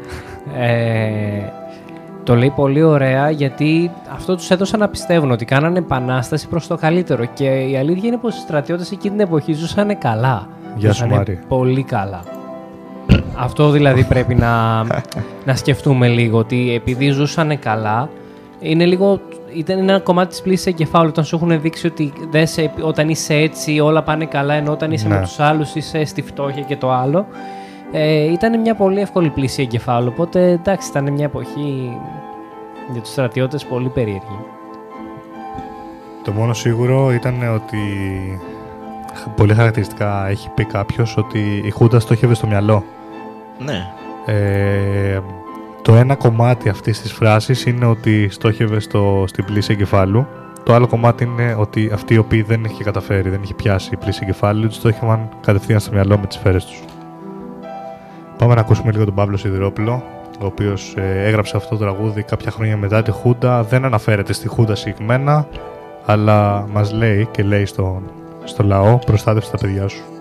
Ε, το λέει πολύ ωραία γιατί αυτό τους έδωσαν να πιστεύουν ότι κάνανε επανάσταση προς το καλύτερο. Και η αλήθεια είναι πως οι στρατιώτες εκείνη την εποχή ζούσαν καλά. Γεια σου, Ζούσανε Μάρη. πολύ καλά. Αυτό δηλαδή πρέπει να, να σκεφτούμε λίγο ότι επειδή ζούσαν καλά είναι λίγο ήταν ένα κομμάτι της πλήσης εγκεφάλου όταν σου έχουν δείξει ότι δεν σε, όταν είσαι έτσι όλα πάνε καλά ενώ όταν είσαι Ναι. με τους άλλους είσαι στη φτώχεια και το άλλο ε, ήταν μια πολύ εύκολη πλήση εγκεφάλου οπότε εντάξει ήταν μια εποχή για τους στρατιώτες πολύ περίεργη Το μόνο σίγουρο ήταν ότι πολύ χαρακτηριστικά έχει πει κάποιος ότι η Χούντα στόχευε στο μυαλό. Ναι. Ε, το ένα κομμάτι αυτής της φράσης είναι ότι στόχευε στο, στην πλήση εγκεφάλου. Το άλλο κομμάτι είναι ότι αυτοί οι οποίοι δεν είχε καταφέρει, δεν είχε πιάσει η πλήση εγκεφάλου, τους στόχευαν κατευθείαν στο μυαλό με τις σφαίρες τους. Πάμε να ακούσουμε λίγο τον Παύλο Σιδηρόπουλο, ο οποίος ε, έγραψε αυτό το τραγούδι κάποια χρόνια μετά τη Χούντα. Δεν αναφέρεται στη Χούντα συγκεκριμένα, αλλά μας λέει και λέει στον, στο λαό προστάτευσε τα παιδιά σου.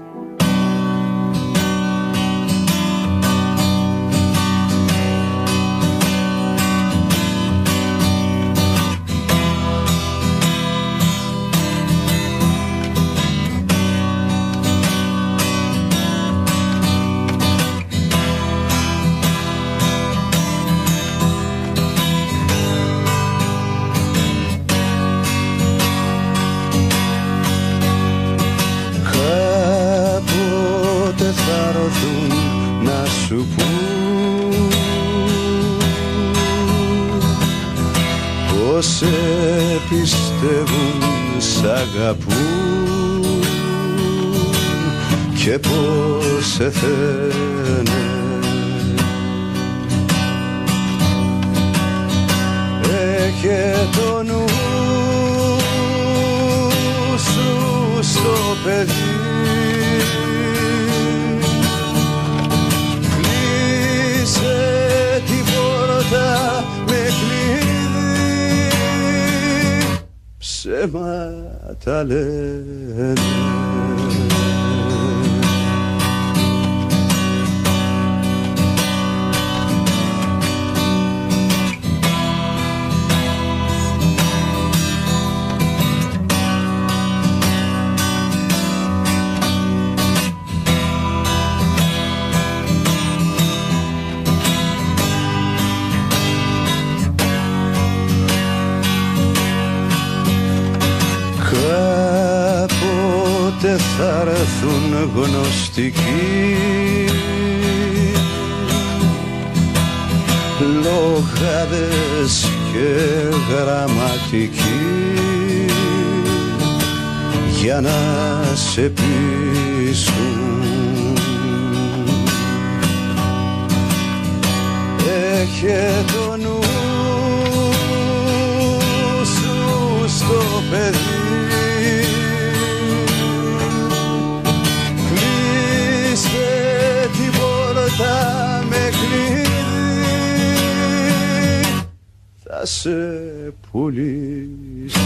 polícia.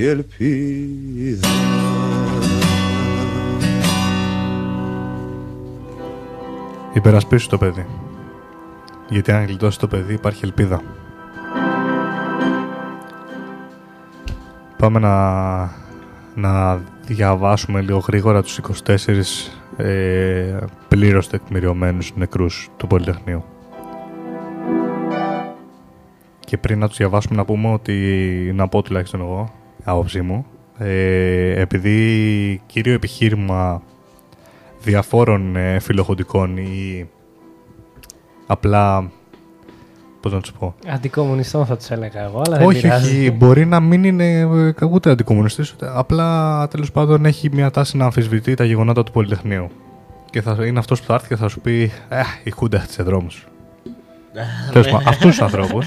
Υπάρχει ελπίδα Υπερασπίσου το παιδί. Γιατί αν γλιτώσει το παιδί υπάρχει ελπίδα. Πάμε να, να διαβάσουμε λίγο γρήγορα τους 24 ε, πλήρως τεκμηριωμένους νεκρούς του Πολυτεχνείου. Και πριν να τους διαβάσουμε να πούμε ότι, να πω τουλάχιστον εγώ, άποψή μου, ε, επειδή κύριο επιχείρημα διαφόρων ε, φιλοχοντικών ή απλά, πώς να τους πω, Αντικομουνιστών θα τους έλεγα εγώ, αλλά δεν όχι, πειράζει. όχι, μπορεί να μην είναι ε, ούτε αντικομουνιστής, ούτε, απλά τέλος πάντων έχει μια τάση να αμφισβητεί τα γεγονότα του Πολυτεχνείου. Και θα, είναι αυτός που θα έρθει και θα σου πει «Ε, η Χούντα έχτισε δρόμους». Τέλος πάντων, αυτούς τους ανθρώπους.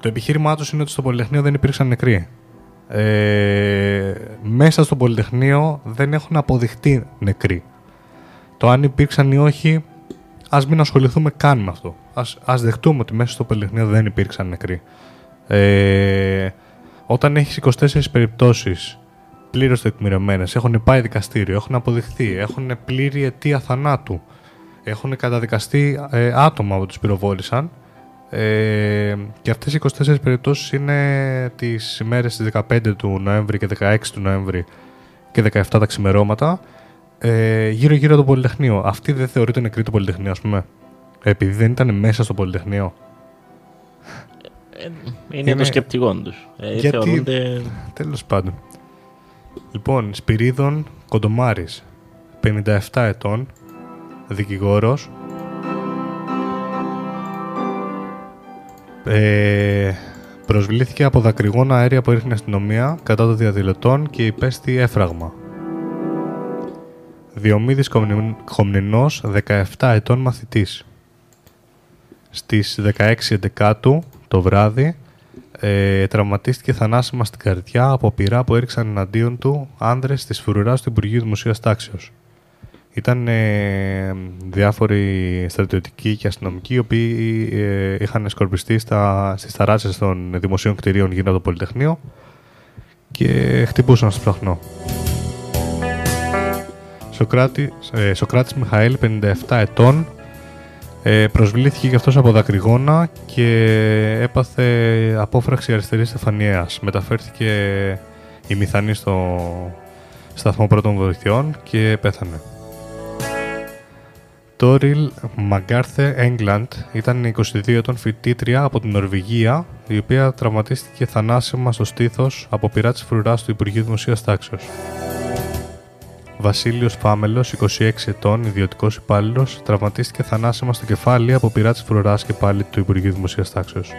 Το επιχείρημά τους είναι ότι στο Πολυτεχνείο δεν υπήρξαν νεκροί. Ε, μέσα στο Πολυτεχνείο δεν έχουν αποδειχτεί νεκροί. Το αν υπήρξαν ή όχι, ας μην ασχοληθούμε καν με αυτό. Ας, ας δεχτούμε ότι μέσα στο Πολυτεχνείο δεν υπήρξαν νεκροί. Ε, όταν έχεις 24 περιπτώσεις πλήρως τεκμηριωμένες, έχουν πάει δικαστήριο, έχουν αποδειχθεί, έχουν πλήρη αιτία θανάτου, έχουν καταδικαστεί ε, άτομα που τους πυροβόλησαν ε, και αυτές οι 24 περιπτώσεις είναι τις ημέρες της 15 του Νοέμβρη και 16 του Νοέμβρη και 17 τα ξημερώματα ε, γύρω-γύρω από το Πολυτεχνείο. Αυτή δεν θεωρείται νεκρή το Πολυτεχνείο, ας πούμε. Επειδή δεν ήταν μέσα στο Πολυτεχνείο. Είναι, το σκεπτικό τους. Ε, θεωρούνται... Τέλος πάντων. Λοιπόν, Σπυρίδων Κοντομάρης, 57 ετών, δικηγόρος. Ε, προσβλήθηκε από δακρυγόνα αέρια που ήρθε η αστυνομία κατά των διαδηλωτών και υπέστη έφραγμα. Διομήδης Χομνη- Χομνηνός, 17 ετών μαθητής. Στις 16 Εντεκάτου το βράδυ ε, τραυματίστηκε θανάσιμα στην καρδιά από πυρά που έριξαν εναντίον του άνδρες της φρουράς του Υπουργείου Δημοσίας Τάξεως. Ήταν ε, διάφοροι στρατιωτικοί και αστυνομικοί οι οποίοι ε, είχαν σκορπιστεί στα, στις ταράτσες των δημοσίων κτηρίων γύρω από το Πολυτεχνείο και χτυπούσαν στο σπλαχνό. Σοκράτη, ε, Σοκράτης Μιχαήλ, 57 ετών, ε, προσβλήθηκε και αυτός από δακρυγόνα και έπαθε απόφραξη αριστερής στεφανιαίας. Μεταφέρθηκε η μηθανή στο σταθμό πρώτων βοηθειών και πέθανε. Τόριλ Μαγκάρθε Έγκλαντ ήταν 22 ετών φοιτήτρια από την Νορβηγία, η οποία τραυματίστηκε θανάσιμα στο στήθος από πειρά της φρουράς του Υπουργείου Δημοσίας Τάξεως. Βασίλειος Φάμελος, 26 ετών, ιδιωτικός υπάλληλος, τραυματίστηκε θανάσιμα στο κεφάλι από πειρά της φρουράς και πάλι του Υπουργείου Δημοσίας Τάξεως.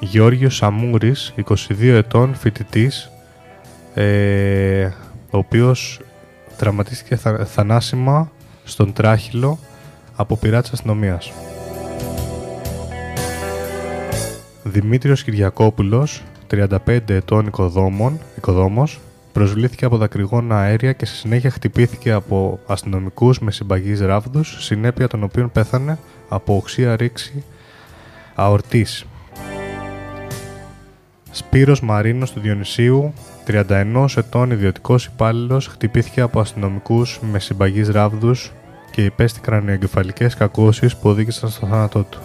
Γιώργος Σαμούρης, 22 ετών, φοιτητής, ε, ο οποίος τραυματίστηκε θα, θανάσιμα στον τράχυλο από πειρά της αστυνομίας. Δημήτριος Κυριακόπουλος, 35 ετών οικοδόμων, οικοδόμος, προσβλήθηκε από δακρυγόνα αέρια και στη συνέχεια χτυπήθηκε από αστυνομικούς με συμπαγείς ράβδους, συνέπεια των οποίων πέθανε από οξία ρήξη αορτής. Σπύρος Μαρίνος του Διονυσίου, 31 ετών ιδιωτικός υπάλληλος, χτυπήθηκε από αστυνομικούς με συμπαγείς ράβδους και υπέστη κρανιογκεφαλικές κακώσεις που οδήγησαν στο θάνατό του.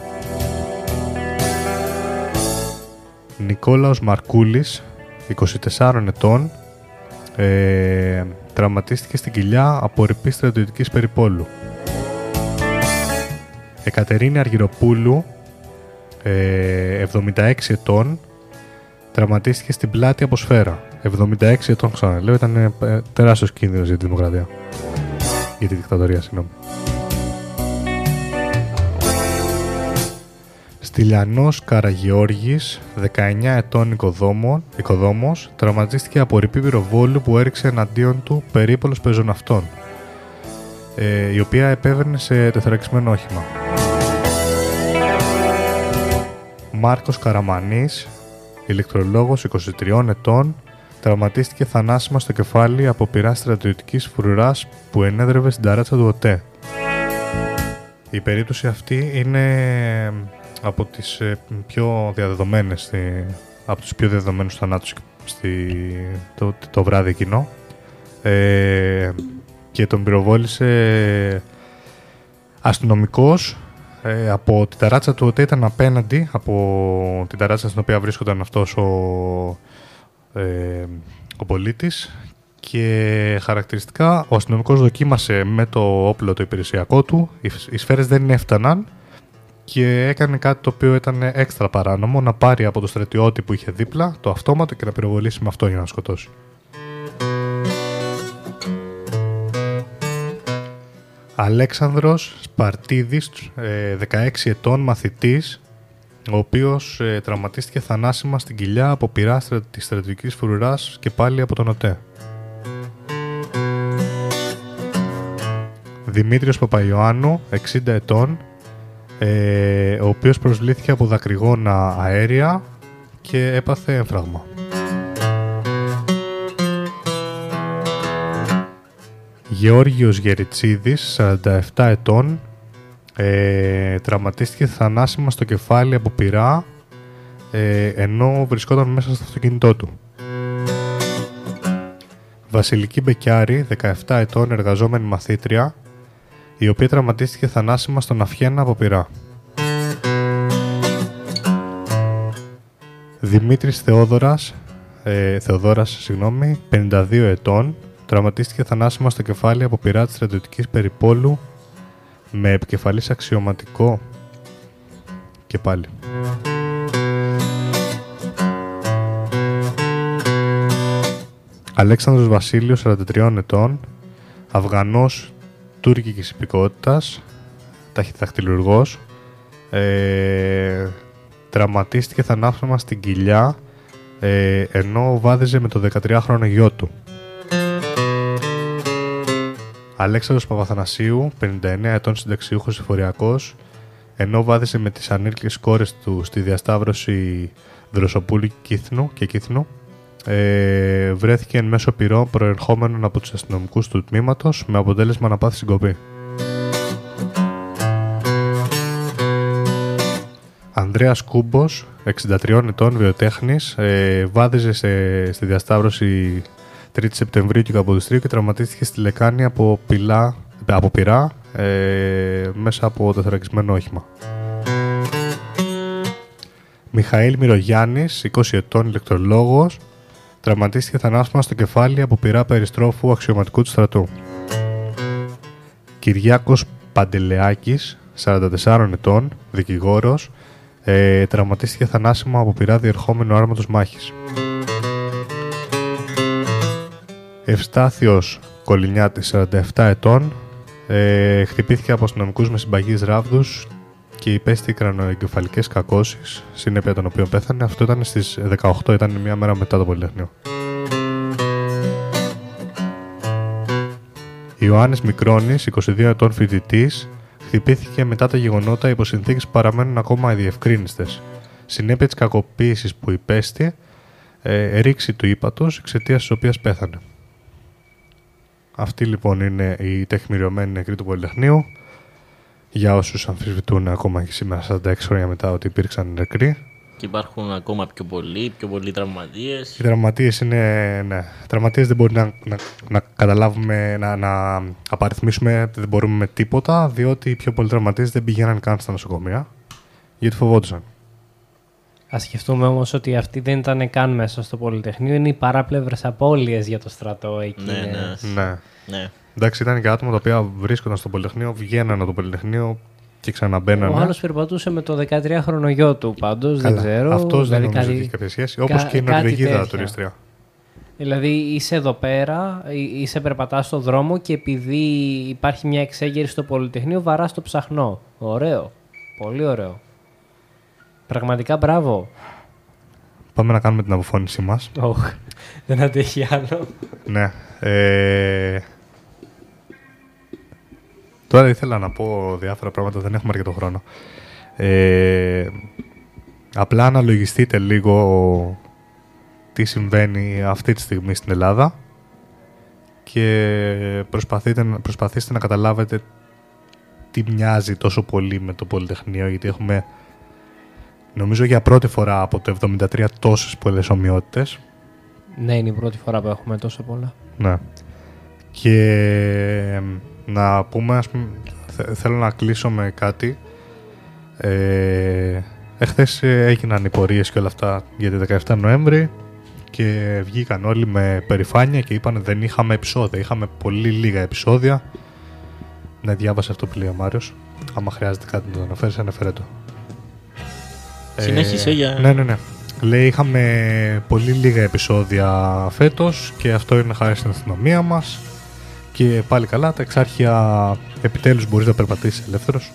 Νικόλαος Μαρκούλης, 24 ετών, ε, τραυματίστηκε στην κοιλιά από ρηπή στρατιωτικής περιπόλου. Εκατερίνη Αργυροπούλου, ε, 76 ετών, τραυματίστηκε στην πλάτη από σφαίρα. 76 ετών ξαναλέω, ήταν ε, τεράστιος κίνδυνος για τη δημοκρατία. Για τη δικτατορία, συγγνώμη. Στυλιανός Καραγιώργης, 19 ετών οικοδόμων, οικοδόμος, τραυματίστηκε από ρηπή πυροβόλου που έριξε εναντίον του περίπολος πεζοναυτών, ε, η οποία επέβαινε σε τεθωρακισμένο όχημα. Μάρκος Καραμανής, ηλεκτρολόγος 23 ετών, τραυματίστηκε θανάσιμα στο κεφάλι από πειρά στρατιωτικής φρουράς που ενέδρευε στην ταράτσα του ΟΤΕ. Η περίπτωση αυτή είναι από τις ε, πιο διαδεδομένες στη- από τους πιο δεδομένους θανάτους στη, το, το βράδυ εκείνο ε, και τον πυροβόλησε αστυνομικός ε, από την ταράτσα του ΟΤΕ ήταν απέναντι από την ταράτσα στην οποία βρίσκονταν αυτός ο, ε, ο πολίτης και χαρακτηριστικά ο αστυνομικός δοκίμασε με το όπλο το υπηρεσιακό του, οι, οι σφαίρες δεν έφταναν και έκανε κάτι το οποίο ήταν έξτρα παράνομο, να πάρει από το στρατιώτη που είχε δίπλα το αυτόματο και να πυροβολήσει με αυτό για να σκοτώσει. Αλέξανδρος Σπαρτίδης, ε, 16 ετών μαθητής, ο οποίος ε, τραυματίστηκε θανάσιμα στην κοιλιά από πειρά στρα- της στρατιωτικής φρουράς και πάλι από τον ΟΤΕ. Δημήτριος Παπαϊωάννου, 60 ετών, ε, ο οποίος προσβλήθηκε από δακρυγόνα αέρια και έπαθε έμφραγμα. Γεώργιος Γεριτσίδης, 47 ετών, ε, τραυματίστηκε θανάσιμα στο κεφάλι από πυρά ε, ενώ βρισκόταν μέσα στο αυτοκίνητό του. Βασιλική Μπεκιάρη, 17 ετών, εργαζόμενη μαθήτρια, η οποία τραυματίστηκε θανάσιμα στον Αφιένα από πυρά. Δημήτρης Θεόδωρας, ε, Θεοδόρας, συγγνώμη, 52 ετών, τραυματίστηκε θανάσιμα στο κεφάλι από πυρά της στρατιωτικής περιπόλου με επικεφαλής αξιωματικό και πάλι. Αλέξανδρος Βασίλειος, 43 ετών, Αφγανός τουρκικής υπηκότητας, ταχυδακτηλουργός, ε, τραυματίστηκε θανάσιμα στην κοιλιά ε, ενώ βάδιζε με το 13χρονο γιο του. Αλέξανδρος Παπαθανασίου, 59 ετών συνταξιούχος εφοριακός, ενώ βάδισε με τις ανήλικες κόρες του στη διασταύρωση Δροσοπούλου Κύθνου και Κύθνου, ε, βρέθηκε εν μέσω πυρών προερχόμενων από τους αστυνομικούς του τμήματος με αποτέλεσμα να πάθει συγκοπή. Ανδρέας Κούμπος, 63 ετών βιοτέχνης, ε, βάδιζε σε, στη διασταύρωση 3 Σεπτεμβρίου και Καποδιστρίου και τραυματίστηκε στη Λεκάνη από, πυλά, από πυρά ε, μέσα από το θωρακισμένο όχημα. Μιχαήλ Μυρογιάννης, 20 ετών ηλεκτρολόγος, τραυματίστηκε θανάσιμα στο κεφάλι από πυρά περιστρόφου αξιωματικού του στρατού. Κυριάκος Παντελεάκης, 44 ετών, δικηγόρος, ε, τραυματίστηκε θανάσιμα από πυρά διερχόμενου άρματος μάχης. Ευστάθιος Κολυνιάτης, 47 ετών, ε, χτυπήθηκε από αστυνομικούς με συμπαγείς ράβδους και υπέστη κρανοεγκεφαλικές κακώσεις, συνέπεια των οποίων πέθανε. Αυτό ήταν στις 18, ήταν μια μέρα μετά το Πολυτεχνείο. Ιωάννης Μικρόνης, 22 ετών φοιτητής, χτυπήθηκε μετά τα γεγονότα υπό συνθήκες που παραμένουν ακόμα αδιευκρίνηστες. Συνέπεια της κακοποίησης που υπέστη, ε, ρήξη του ύπατος, εξαιτίας της οποίας πέθανε. Αυτή λοιπόν είναι η τεχμηριωμένη νεκρή του Πολυτεχνείου. Για όσους αμφισβητούν ακόμα και σήμερα 46 χρόνια μετά ότι υπήρξαν νεκροί. Και υπάρχουν ακόμα πιο πολλοί, πιο πολλοί τραυματίες. Οι τραυματίες είναι, ναι, τραυματίες δεν μπορεί να, να, να καταλάβουμε, να, να απαριθμίσουμε, δεν μπορούμε με τίποτα, διότι οι πιο πολλοί τραυματίες δεν πηγαίναν καν στα νοσοκομεία, γιατί φοβόντουσαν. Α σκεφτούμε όμως ότι αυτοί δεν ήταν καν μέσα στο Πολυτεχνείο. Είναι οι παράπλευρες απώλειες για το στρατό εκείνε. Ναι. Ναι. Εντάξει, ήταν και άτομα τα οποία βρίσκονταν στο Πολυτεχνείο, βγαίναν από το Πολυτεχνείο και ξαναμπαίνανε. Ο άλλος περπατούσε με το 13χρονο γιο του πάντως. Δεν Καλά. ξέρω. Αυτός δεν δηλαδή νομίζω κάτι- ότι έχει κάποια σχέση, όπως κα- και η κάτι Νορβηγίδα τέτοια. τουρίστρια. Δηλαδή είσαι εδώ πέρα, εί- είσαι περπατάς στο δρόμο και επειδή υπάρχει μια εξέγερση στο Πολυτεχνείο βαράς το ψαχνό. Ωραίο. Πολύ ωραίο. Πραγματικά μπράβο. Πάμε να κάνουμε την αποφώνησή μας. Οχ, δεν αντέχει άλλο. Ναι. Ε... Τώρα ήθελα να πω διάφορα πράγματα, δεν έχουμε αρκετό χρόνο. Ε... Απλά αναλογιστείτε λίγο τι συμβαίνει αυτή τη στιγμή στην Ελλάδα και προσπαθείτε, προσπαθήστε να καταλάβετε τι μοιάζει τόσο πολύ με το Πολυτεχνείο γιατί έχουμε νομίζω για πρώτη φορά από το 73 τόσες πολλές ομοιότητες. Ναι, είναι η πρώτη φορά που έχουμε τόσο πολλά. Ναι. Και ε, να πούμε, ας πούμε, θε- θέλω να κλείσω με κάτι. Ε, εχθές ε, έγιναν οι πορείες και όλα αυτά για τη 17 Νοέμβρη και βγήκαν όλοι με περηφάνεια και είπαν δεν είχαμε επεισόδια, είχαμε πολύ λίγα επεισόδια. Ναι, διάβασε αυτό που λέει ο Μάριος. Άμα χρειάζεται κάτι να το αναφέρεις, αναφέρε το. Συνέχισε για- Ναι, ναι, ναι. Λέει είχαμε πολύ λίγα επεισόδια φέτος και αυτό είναι χάρη στην αστυνομία μας και πάλι καλά τα εξάρχεια επιτέλους μπορείς να περπατήσεις ελεύθερος.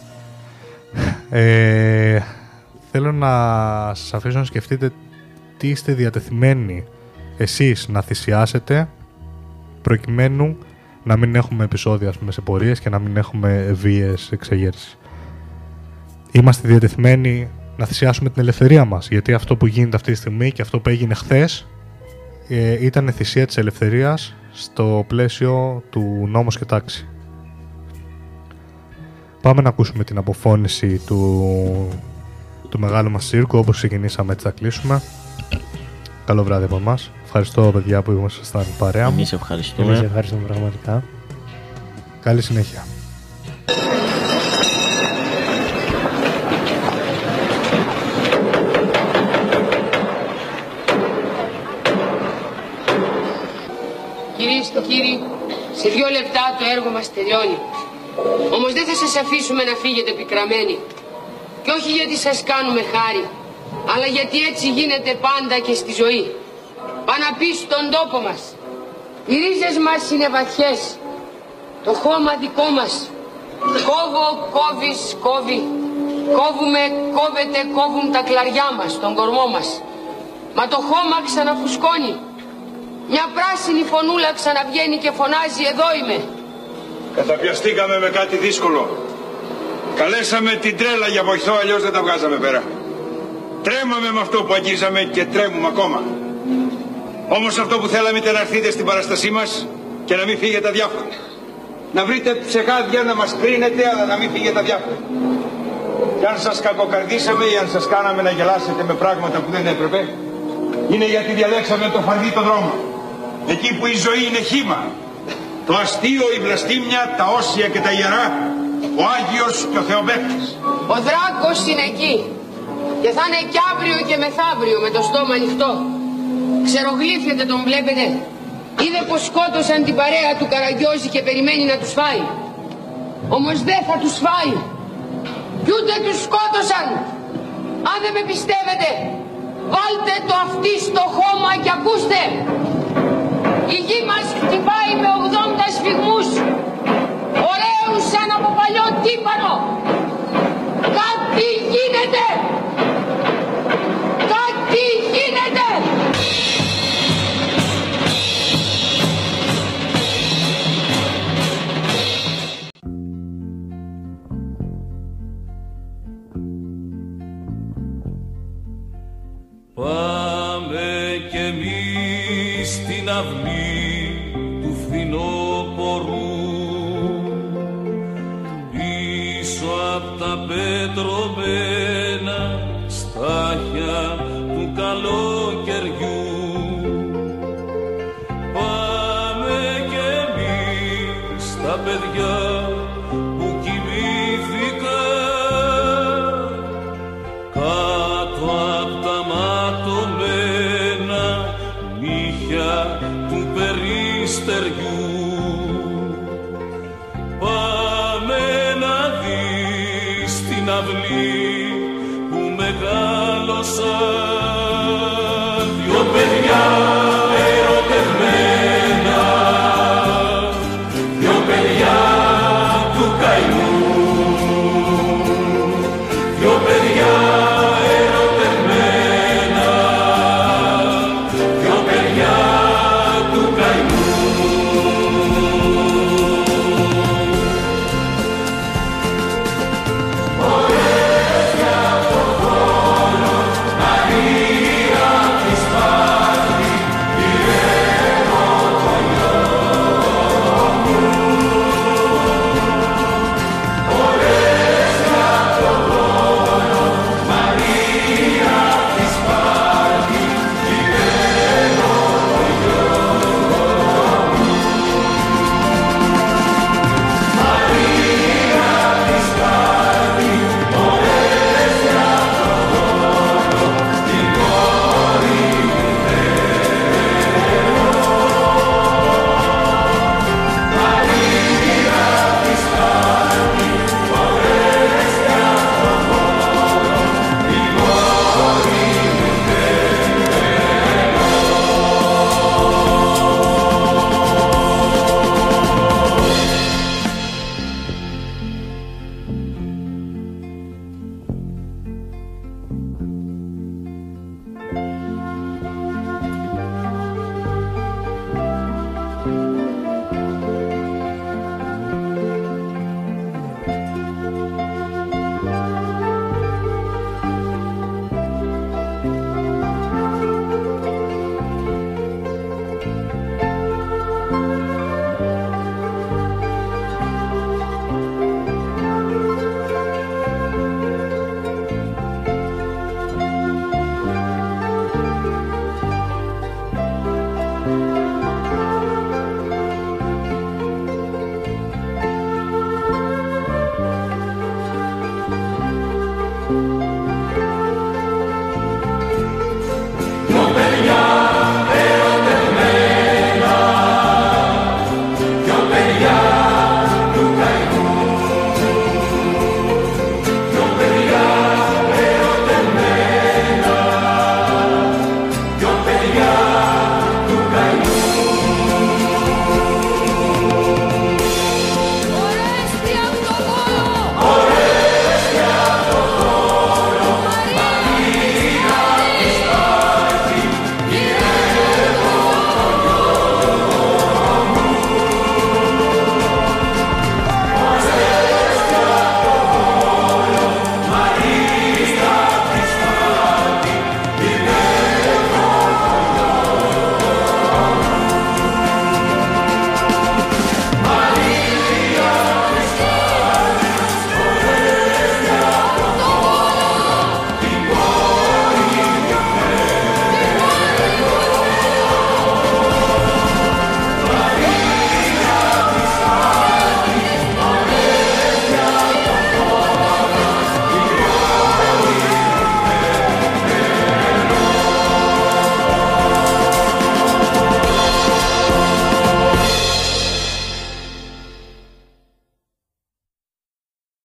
Ε, θέλω να σας αφήσω να σκεφτείτε τι είστε διατεθειμένοι εσείς να θυσιάσετε προκειμένου να μην έχουμε επεισόδια ας πούμε, σε πορείες και να μην έχουμε βίες εξεγέρσεις. Είμαστε διατεθειμένοι να θυσιάσουμε την ελευθερία μας γιατί αυτό που γίνεται αυτή τη στιγμή και αυτό που έγινε χθες ε, ήταν θυσία της ελευθερίας στο πλαίσιο του νόμος και τάξη. Πάμε να ακούσουμε την αποφώνηση του, του μεγάλου μας σύρκου όπως ξεκινήσαμε έτσι θα κλείσουμε. Καλό βράδυ από εμάς. Ευχαριστώ παιδιά που ήμασταν παρέα μου. Εμείς ευχαριστούμε. Εμείς ευχαριστούμε πραγματικά. Καλή συνέχεια. Κυρίες και κύριοι, σε δύο λεπτά το έργο μας τελειώνει. Όμως δεν θα σας αφήσουμε να φύγετε πικραμένοι. Και όχι γιατί σας κάνουμε χάρη, αλλά γιατί έτσι γίνεται πάντα και στη ζωή. Πάνω να πει στον τόπο μας. Οι ρίζες μας είναι βαθιές. Το χώμα δικό μας. Κόβω, κόβεις, κόβει. Κόβουμε, κόβεται, κόβουν τα κλαριά μας, τον κορμό μας. Μα το χώμα ξαναφουσκώνει. Μια πράσινη φωνούλα ξαναβγαίνει και φωνάζει «Εδώ είμαι». Καταπιαστήκαμε με κάτι δύσκολο. Καλέσαμε την τρέλα για βοηθό, αλλιώς δεν τα βγάζαμε πέρα. Τρέμαμε με αυτό που αγγίζαμε και τρέμουμε ακόμα. Όμως αυτό που θέλαμε ήταν να έρθετε στην παραστασή μας και να μην φύγετε αδιάφοροι. Να βρείτε ψεγάδια να μας κρίνετε, αλλά να μην φύγετε αδιάφοροι. Και αν σας κακοκαρδίσαμε ή αν σας κάναμε να γελάσετε με πράγματα που δεν έπρεπε, είναι γιατί διαλέξαμε το φαρδί το δρόμο. Εκεί που η ζωή είναι χήμα. Το αστείο, η βλαστήμια, τα όσια και τα ιερά, ο Άγιος και ο Θεοπέπτης. Ο δράκος είναι εκεί. Και θα είναι και αύριο και μεθαύριο με το στόμα ανοιχτό. Ξερογλύφεται τον βλέπετε. Είδε πως σκότωσαν την παρέα του Καραγκιόζη και περιμένει να τους φάει. Όμως δεν θα τους φάει. Κι ούτε τους σκότωσαν. Αν δεν με πιστεύετε, βάλτε το αυτί στο χώμα και ακούστε. Η γη μας χτυπάει με 80 σφιγμούς. Ωραίους σαν από παλιό τύπανο. Κάτι γίνεται. Κάτι γίνεται. Πάμε κι εμείς στην αυλή του φθινόπορου πίσω απ' τα πετρωμένα στάχια του καλοκαιριού περιστεριού Πάμε να δεις την αυλή